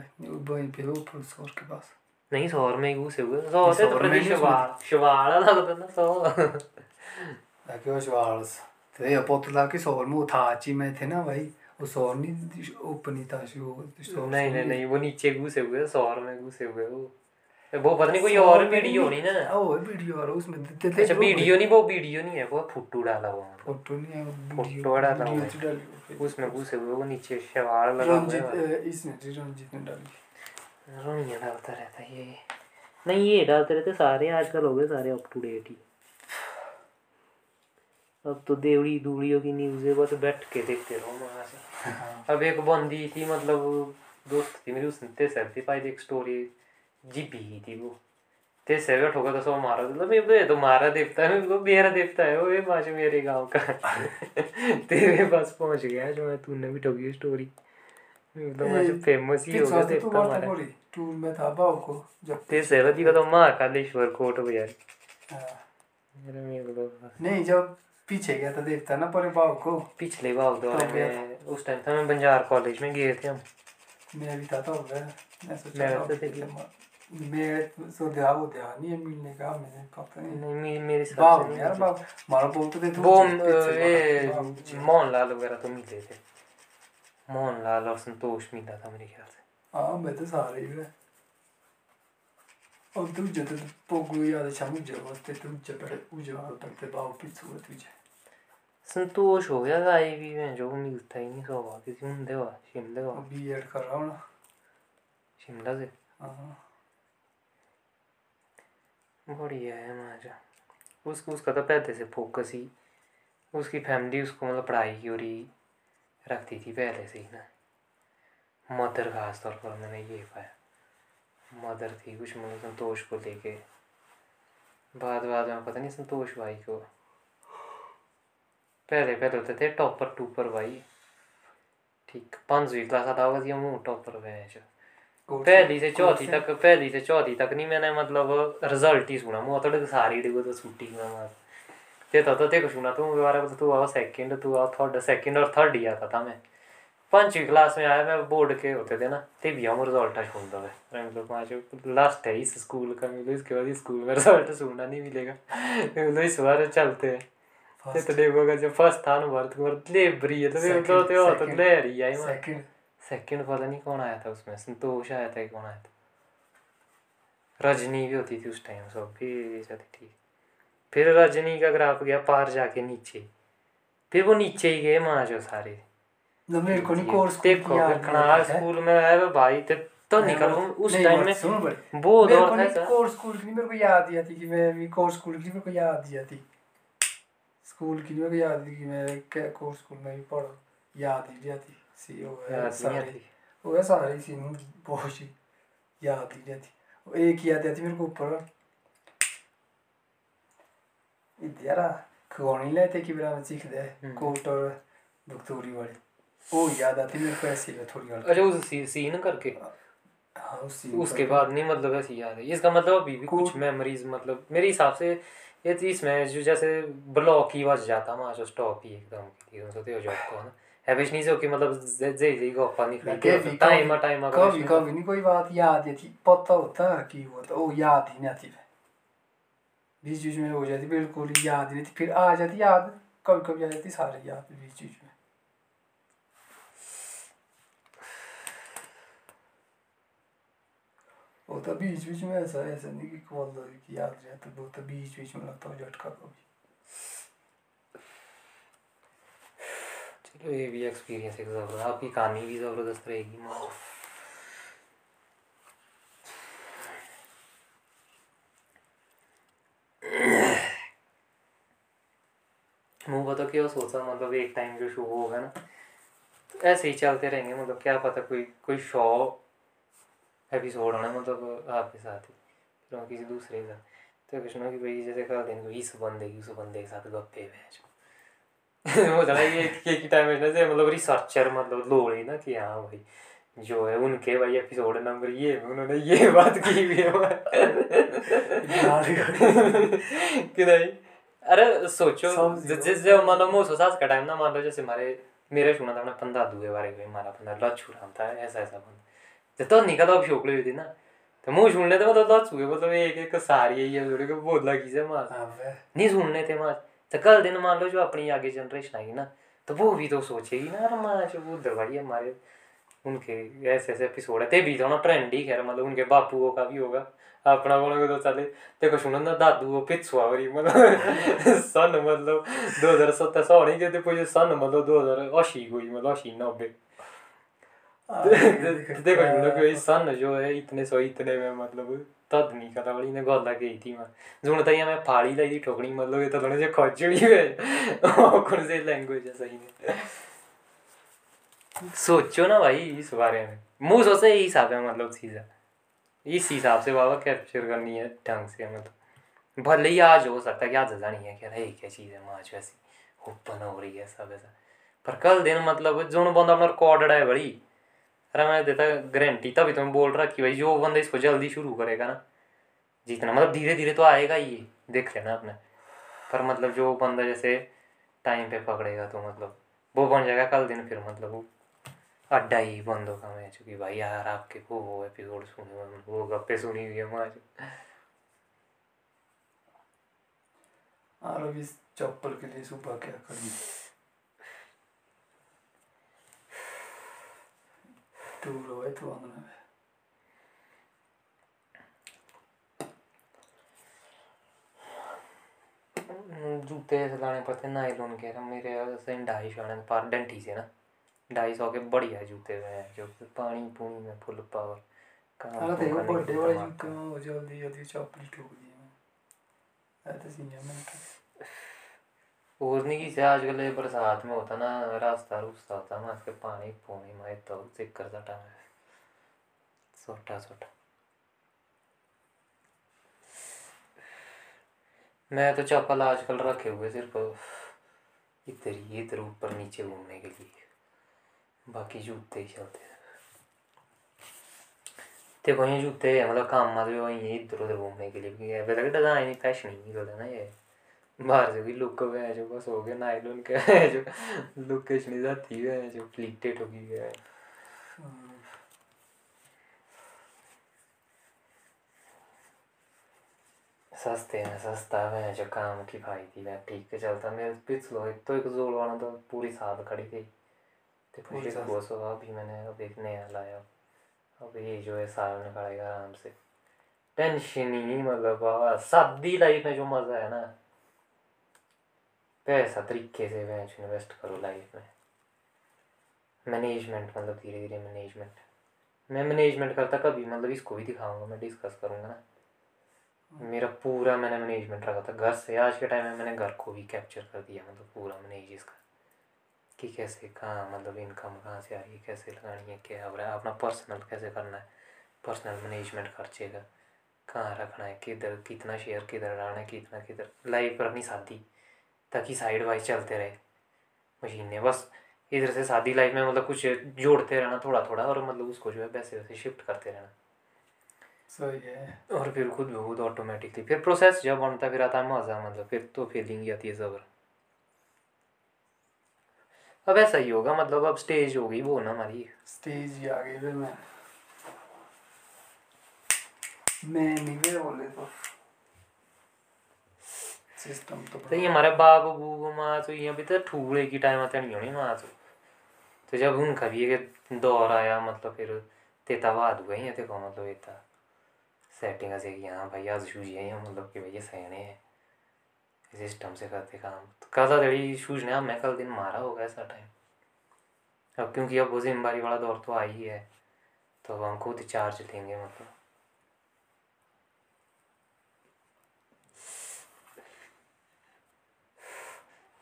वहीं पे वो ऊपर सौर के पास। नहीं सौर में ही घुसे हुए सौर थे तो शिवाल शिवाला लगता ना सौर ताकि वो तो ये पोतला की सौर में था आची में थे ना भाई। वो सौर नहीं था वो नहीं नहीं नहीं। वो नीचे घुसे हुए सौर में घुसे हुए वो। वो पता नहीं कोई और वीडियो नहीं। ना? ओ वीडियो और उसमें देते थे अच्छा वीडियो नहीं वो वीडियो नहीं है वो फ़ोटो डाला हुआ है। फ़ोटो नहीं है फ़ोटो डाला हुआ है। तो है। उसमें घुसे हुए वो नीचे शवाल लगा हुआ है। इसने रंजीत ने डाली। रोनिया डालता रहता है ये। नहीं ये डालते रहते सारे आजकल हो गए सारे अप टू डेट ही। अब तो देवड़ी दूड़ियों की न्यूज़ है बस बैठ के देखते रहो वहाँ से। अब एक बंदी थी मतलब दोस्त थी मेरी उसने तेसर थी पाई एक स्टोरी जीपी ही थी वो। तेसर बैठ होगा तो सब मारा मतलब मैं ये तो मारा देवता है वो मेरा देवता है वो ये माज मेरे गाँव का। तेरे पास पहुँच गया जो मैं तूने भी ठोकी स्टोरी तो मैं फ़ेमस ही हो गया देवता हमारा बोली टूर में था बाव को जब तेसर थी का तो महाकालेश्वर कोट भैया हाँ। मेरे मेरे नहीं जब पीछे गया था देखता ना पर बाव को। पिछले दौरे कब गया उस टाइम था मैं बंजार कॉलेज में गए थे हम। मैं भी था तो मैं सोचा मैं तो थे। सो ध्यान वो ध्यान नहीं मिलने का मैंने पता नहीं। नहीं मे- मेरे साथ बाव यार मिले। बोलते थे वो ये। मोहनलाल वगैरह तो मिले थे। मोहनलाल और संतोष मिला था मेरे ख्याल से। हाँ मैं तो सारे ही और तुझे तो पोगलू याद है मुझे वास्ते तुझे पर मुझे वाल पर ते बाव पीछे हुआ तुझे। संतोष हो गया गाय भी मैं जो मिलता ही नहीं सौ किसी मुंडे हुआ शिमले हुआ बी एड कर रहा हूँ ना। शिमला से? हाँ। बढ़िया है माजा उसको उसका तो पहले से फोकस ही। उसकी फैमिली उसको मतलब पढ़ाई की और ही रखती थी पहले से ही ना। मदर खास तौर पर मैंने ये पाया। मदर थी कुछ मतलब संतोष को लेके। बाद बाद में पता नहीं संतोष भाई को पहले पहले होते थे टॉपर टूपर भाई। ठीक पांचवी क्लास आता होगा जी हम टॉपर हैं पहली से चौथी तक पहली से चौथी तक नहीं मैंने मतलब रिज़ल्ट ही सुना। मुँह थोड़े सारी डिगो तो छुट्टी में। मार ते तो तेको सुना तू दोबारा तो तू आओ सेकंड तू आओ थर्ड सेकंड और थर्ड ही आता था मैं। पांचवी क्लास में आया मैं बोर्ड के होते थे ना ते भी हम रिज़ल्ट सुनता है मैं मतलब पाँच लास्ट है इस स्कूल का मतलब इसके बाद स्कूल में रिज़ल्ट सुनना नहीं मिलेगा। मतलब इस बार चलते हैं। ते तो देखो अगर जब फ़र्स्ट था ना भारत ले बरी है तो फिर तो तो तो ले रही है मैं। सेकंड सेकंड पता नहीं कौन आया था उसमें संतोष आया था कौन आया था? रजनी भी होती थी उस टाइम सब भी जाती थी। फिर रजनी का ग्राफ गया पार जाके नीचे फिर वो नीचे ही गए माँ जो सारे। मेरे को नहीं कोर्स देखो फिर खनाल स्कूल में आया वो भाई ते तो निकल उस टाइम में वो दौर था नहीं कोर्स स्कूल की नहीं मेरे को याद ही आती कि मैं भी कोर्स स्कूल की मेरे को याद ही आती। स्कूल की मेरे याद थी कि मैं क्या कोर्स स्कूल में भी पढ़ो। याद ही आती। सी हो याद नहीं सारे। वो है सारे सी बहुत ही याद ही नहीं आती। वो एक याद आती मेरे को ऊपर। कौन ही लेते कि मेरा सीख दे। कोट और दुखतोरी वाली। वो याद आती मेरे को ऐसी है थोड़ी अच्छा उस सी, सीन करके? हाँ उसी उसके बाद नहीं मतलब ऐसी याद है इसका मतलब अभी भी कुछ मेमोरीज मतलब मेरे हिसाब से ये चीज़ में जो जैसे ब्लॉक ही बच जाता जो स्टॉप ही एकदम की थी तो जॉब को है ना। है बस नहीं जो कि मतलब जे जे को पानी कभी टाइम टाइम कभी कभी नहीं कोई बात याद ये थी पता होता कि वो तो ओ याद ही नहीं आती बीच बीच में हो जाती बिल्कुल याद नहीं थी फिर आ जाती याद कभी कभी आ जाती सारी याद बीच बीच में वो तो बीच बीच में ऐसा ऐसा नहीं कि कॉल की याद रहता वो तो बीच बीच में लगता हो झटका कभी चलो ये भी एक्सपीरियंस एक ज़बरदस्त आपकी कहानी भी ज़बरदस्त रहेगी मुँह पता क्या सोचा मतलब एक टाइम जो शो होगा ना तो ऐसे ही चलते रहेंगे मतलब क्या पता कोई कोई शो एपिसोड होना मतलब आपके साथ ही फिर हम किसी दूसरे के साथ। तो ना कि भाई जैसे कर दिन को इस बंदे की उस बंदे के साथ गप्पे में हो। जाना ये एक ही टाइम में से मतलब रिसर्चर मतलब लोग ही ना कि हाँ भाई जो है उनके भाई एपिसोड नंबर ये उन्होंने ये बात की हुई है। कि नहीं? अरे सोचो जिस लो मूसो सास का टाइम ना मान लो जैसे हमारे मेरे सुना था अपने पंदा दुए बारे में हमारा पंदा लच्छू नाम था ऐसा ऐसा बंदा। तो निकल अब शोक हुई थी ना। तो मुँह सुनने थे मतलब लच्छू के मतलब एक एक सारी है ये के बोला की से मार। नहीं सुनने थे मार। तो कल दिन मान लो जो अपनी आगे जनरेशन आएगी ना तो वो भी तो सोचेगी ना अरे माँ जो वो दवाई हमारे उनके ऐसे ऐसे एपिसोड है ते भी तो ट्रेंड ही खैर मतलब उनके बापू का भी होगा अपना बोलोगे तो चले। देखो सुनो ना दादू वो पिछुआ मतलब सन मतलब दो हज़ार सत्तर सौ नहीं कहते पूछे सन मतलब दो हज़ार अस्सी कोई मतलब अस्सी नब्बे। देखो सुनो कि सन जो है इतने सौ इतने में मतलब तद नहीं कता बड़ी ने गल्ला गई थी मैं। जुन तई मैं फाड़ी लाई थी ठोकनी मतलब ये तो थोड़े से खजुड़ी है कौन से लैंग्वेज है सही में। सोचो ना भाई इस बारे में। मुँह सोचे यही हिसाब है मतलब चीज़ इस हिसाब से बाबा कैप्चर करनी है ढंग से मतलब। भले ही आज हो सकता है कि आज नहीं है क्या है क्या चीज़ है आज वैसी ओपन हो रही है सब ऐसा। पर कल दिन मतलब जो बंदा अपना रिकॉर्डेड है बड़ी अरे मैं देता गारंटी तभी तो मैं बोल रहा कि भाई जो बंदा इसको जल्दी शुरू करेगा ना, जितना मतलब धीरे धीरे तो आएगा ही, देख लेना आपने पर मतलब जो बंदा जैसे टाइम पे पकड़ेगा तो मतलब वो बन जाएगा कल दिन फिर मतलब वो अड्डा ही बंद होगा मैं चूँकि भाई यार आपके वो वो एपिसोड सुने हुए वो गप्पे सुनी हुई है आज और अभी चप्पल के लिए सुबह क्या करूँ तो अंदर में जूते ऐसे लाने पड़ते हैं नायलॉन के ना मेरे ऐसे ढाई सौ आने पर डंटी से ना ढाई सौ के बढ़िया जूते हैं जो पानी पूनी में फुल पावर देखो बर्थडे वाले जूते। में जल्दी जल्दी चप्पल ठोक दी मैं ऐसे मैंने और नहीं किसी आजकल ये बरसात में होता ना रास्ता रुस्ता होता ना उसके पानी पूनी में तो चक्कर सटा में छोटा छोटा मैं तो चप्पल आजकल रखे हुए सिर्फ़ इधर ही इधर ऊपर नीचे घूमने के लिए बाकी जूते ही चलते हैं देखो ये जूते हैं मतलब काम मतलब वही इधर उधर घूमने के लिए है डिज़ाइन फ़ैशन ही निकलता ना ये बाहर से भी लुक है जो बस हो गया नायलॉन का है जो। लुक किस नहीं जाती है जो प्लीटेड होगी है। सस्ते हैं सस्ता है जो काम की भाई थी मैं ठीक के चलता। मेरे पिछलो एक तो एक जोड़ वाला तो पूरी साल खड़ी थी। तो पूरी? दो सौ अभी मैंने अब एक नया लाया। अब ये जो है साल खड़ेगा आराम से। टेंशन ही नहीं मतलब बाबा सादी लाइफ में जो मज़ा है ना। पैसा तरीके से वैच इन्वेस्ट करो लाइफ में। मैनेजमेंट मतलब धीरे धीरे मैनेजमेंट मैं मैनेजमेंट करता कभी मतलब इसको भी दिखाऊँगा मैं डिस्कस करूँगा ना। मेरा पूरा मैंने मैनेजमेंट रखा था घर से आज के टाइम में मैंने घर को भी कैप्चर कर दिया मतलब पूरा मैनेज इसका। कि कैसे कहाँ मतलब इनकम कहाँ से आ रही है कैसे लगानी है क्या हो रहा है अपना पर्सनल कैसे करना है। पर्सनल मैनेजमेंट खर्चे का कहाँ रखना है किधर कितना शेयर किधर डालना है कितना किधर लाइफ रखनी सादी ताकि साइड वाइज चलते रहे। मशीनें बस इधर से शादी लाइफ में मतलब कुछ जोड़ते रहना थोड़ा थोड़ा और मतलब उसको जो है वैसे वैसे शिफ्ट करते रहना। सही है। और फिर खुद ब खुद ऑटोमेटिकली फिर प्रोसेस जब बनता है फिर आता है मज़ा मतलब फिर तो फीलिंग ही आती है जबर अब ऐसा ही होगा मतलब अब स्टेज हो गई वो ना हमारी। स्टेज ही आ गई फिर मैं। मैं नहीं बोले तो। सिस्टम तो तो ये हमारे बाप बूब माँ तो यहाँ भी तो ठूले की टाइम आते नहीं होनी माँ तो तो जब उनका भी एक दौर आया मतलब फिर तेता बाद हुआ ही देखो मतलब इतना सेटिंग ऐसे कि हाँ भाई आज शूज़ है मतलब कि भैया सहने हैं। सिस्टम से करते काम। तो कल तेरी शूज़ ने हमें कल दिन मारा होगा ऐसा टाइम अब क्योंकि अब वो ज़िम्मेदारी वाला दौर तो आई है तो हम खुद चार्ज लेंगे मतलब।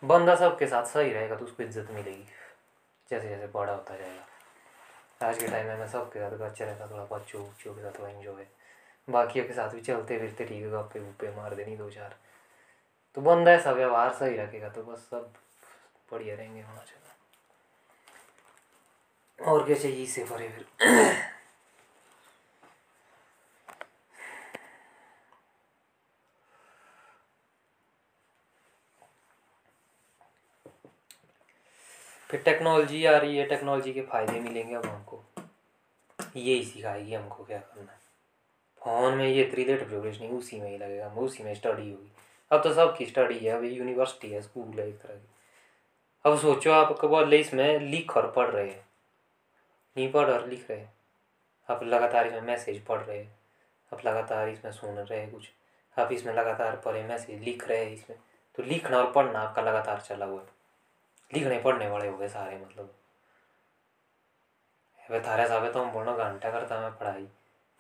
बंदा सबके साथ सही रहेगा तो उसको इज़्ज़त मिलेगी। जैसे जैसे बड़ा होता जाएगा। आज के टाइम में मैं सबके साथ अच्छा रहता, थोड़ा बच्चों बच्चों के साथ थोड़ा इंजॉय बाकियों के साथ भी चलते फिरते ठीक है, गप्पे गुप्पे मार देनी दो चार। तो बंदा ऐसा व्यवहार सही रखेगा तो बस सब बढ़िया रहेंगे, होना चाहिए। और क्या चाहिए इससे परे फिर? फिर टेक्नोलॉजी आ रही है टेक्नोलॉजी के फ़ायदे मिलेंगे अब हमको। यही सिखाएगी हमको क्या करना है। फ़ोन में ये रिलेटिव प्रोग्रेस नहीं, उसी में ही लगेगा हम उसी में स्टडी होगी। अब तो सबकी स्टडी है अभी यूनिवर्सिटी है स्कूल है, एक तरह की। अब सोचो आप कब इसमें लिख और पढ़ रहे हैं। नहीं पढ़ और लिख रहे हैं। आप लगातार इसमें मैसेज पढ़ रहे हैं। आप लगातार इसमें सुन रहे हैं कुछ। आप इसमें लगातार पढ़े मैसेज लिख रहे हैं इसमें। तो लिखना और पढ़ना आपका लगातार चला हुआ है। लिखने पढ़ने वाले हो गए सारे मतलब। वे थारे साहब तो हम बोलना घंटा करता मैं पढ़ाई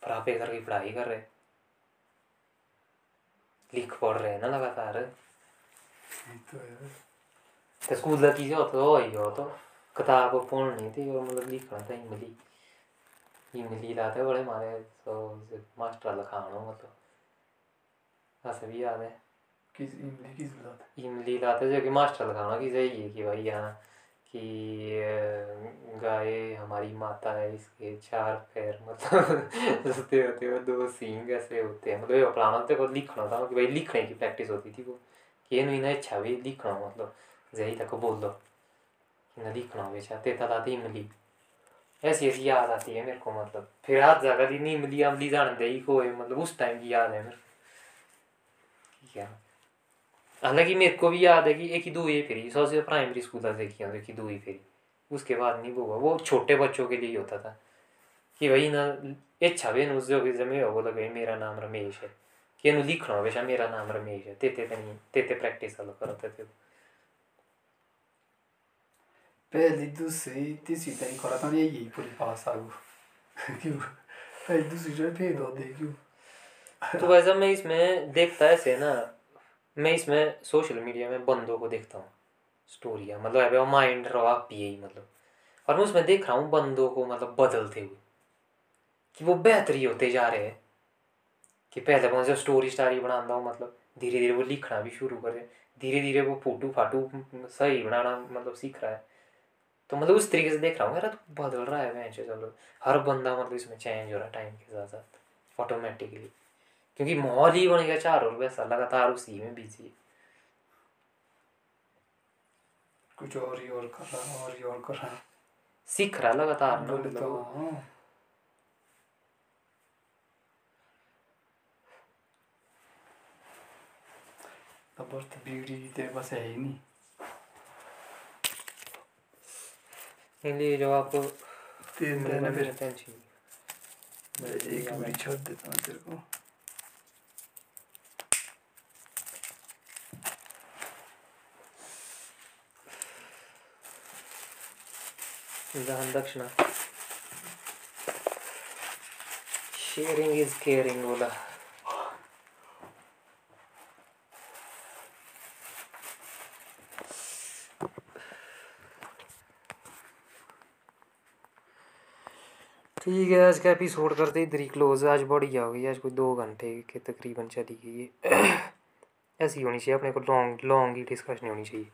पर आप एक की पढ़ाई कर रहे लिख पढ़ रहे हैं ना लगातार। तो तो स्कूल का चीज़ हो तो ही हो तो किताब पढ़नी थी और मतलब लिखना था इमली इमली लाते बड़े मारे तो मास्टर लिखाना मतलब। ऐसे भी याद है। किस इमली किस बात इमली लाते जो कि मास्टर लिखाना कि है कि भाई हाँ कि गाय हमारी माता है, इसके चार पैर मतलब होते होते हो दो सींग ऐसे होते हैं मतलब ये तो लिखना था कि भाई लिखने की प्रैक्टिस होती थी वो। कि ये नहीं अच्छा भी लिखना मतलब यही तक बोल ना लिखना बेचा तेता दाती इमली। ऐसी ऐसी याद आती है मेरे को मतलब। फिर हाथ जाकर इमली अमली जान दे ही कोई मतलब उस टाइम की याद है मेरे को। क्या हालाँकि मेरे को भी याद है कि एक ही दो ही फेरी सबसे प्राइमरी स्कूल तक देखी हूँ एक ही दो ही फेरी। उसके बाद नहीं वो हुआ वो छोटे बच्चों के लिए होता था। कि भाई ना इच्छा भी उस जो जमे हो बोला भाई मेरा नाम रमेश है। कि नु लिखना हो मेरा नाम रमेश है। तेते ते नहीं तेते प्रैक्टिस अलग करते थे पहली दूसरी तीसरी तक करा था यही पूरी पास आगू। क्यों? पहली दूसरी जो फेल हो दे क्यों? तो वैसा मैं इसमें देखता ऐसे ना मैं इसमें सोशल मीडिया में बंदों को देखता हूँ। स्टोरियाँ मतलब अभी माइंड पिए ही मतलब। और मैं उसमें देख रहा हूँ बंदों को मतलब बदलते हुए, कि वो बेहतरी होते जा रहे हैं। कि पहले मैं स्टोरी स्टारी बनाता हूँ मतलब धीरे धीरे वो लिखना भी शुरू करे धीरे धीरे वो फ़ोटो फाटू सही बनाना मतलब सीख रहा है। तो मतलब उस तरीके से देख रहा हूँ, यार तो बदल रहा है, मैं चलो। हर बंदा मतलब इसमें चेंज हो रहा है टाइम के साथ साथ ऑटोमेटिकली क्योंकि माहौल ही बन गया चारों ओर वैसा लगातार उसी में बिज़ी है। कुछ और ही और कर रहा और ही और कर रहा सीख रहा लगातार बोले तो। हाँ बस तो बीड़ी तेरे पास है ही नहीं। इसलिए जो आप तेल देना फिर एक बीड़ी छोड़ देता हूँ तेरे को। दान दक्षिणा। शेयरिंग इज़ केयरिंग बोला। ठीक है, आज का एपिसोड करते इधर ही। क्लोज आज बढ़िया हो गई आज कोई दो घंटे के तकरीबन चली गई है। ऐसी होनी चाहिए, अपने को लॉन्ग लॉन्ग ही डिस्कशन होनी चाहिए।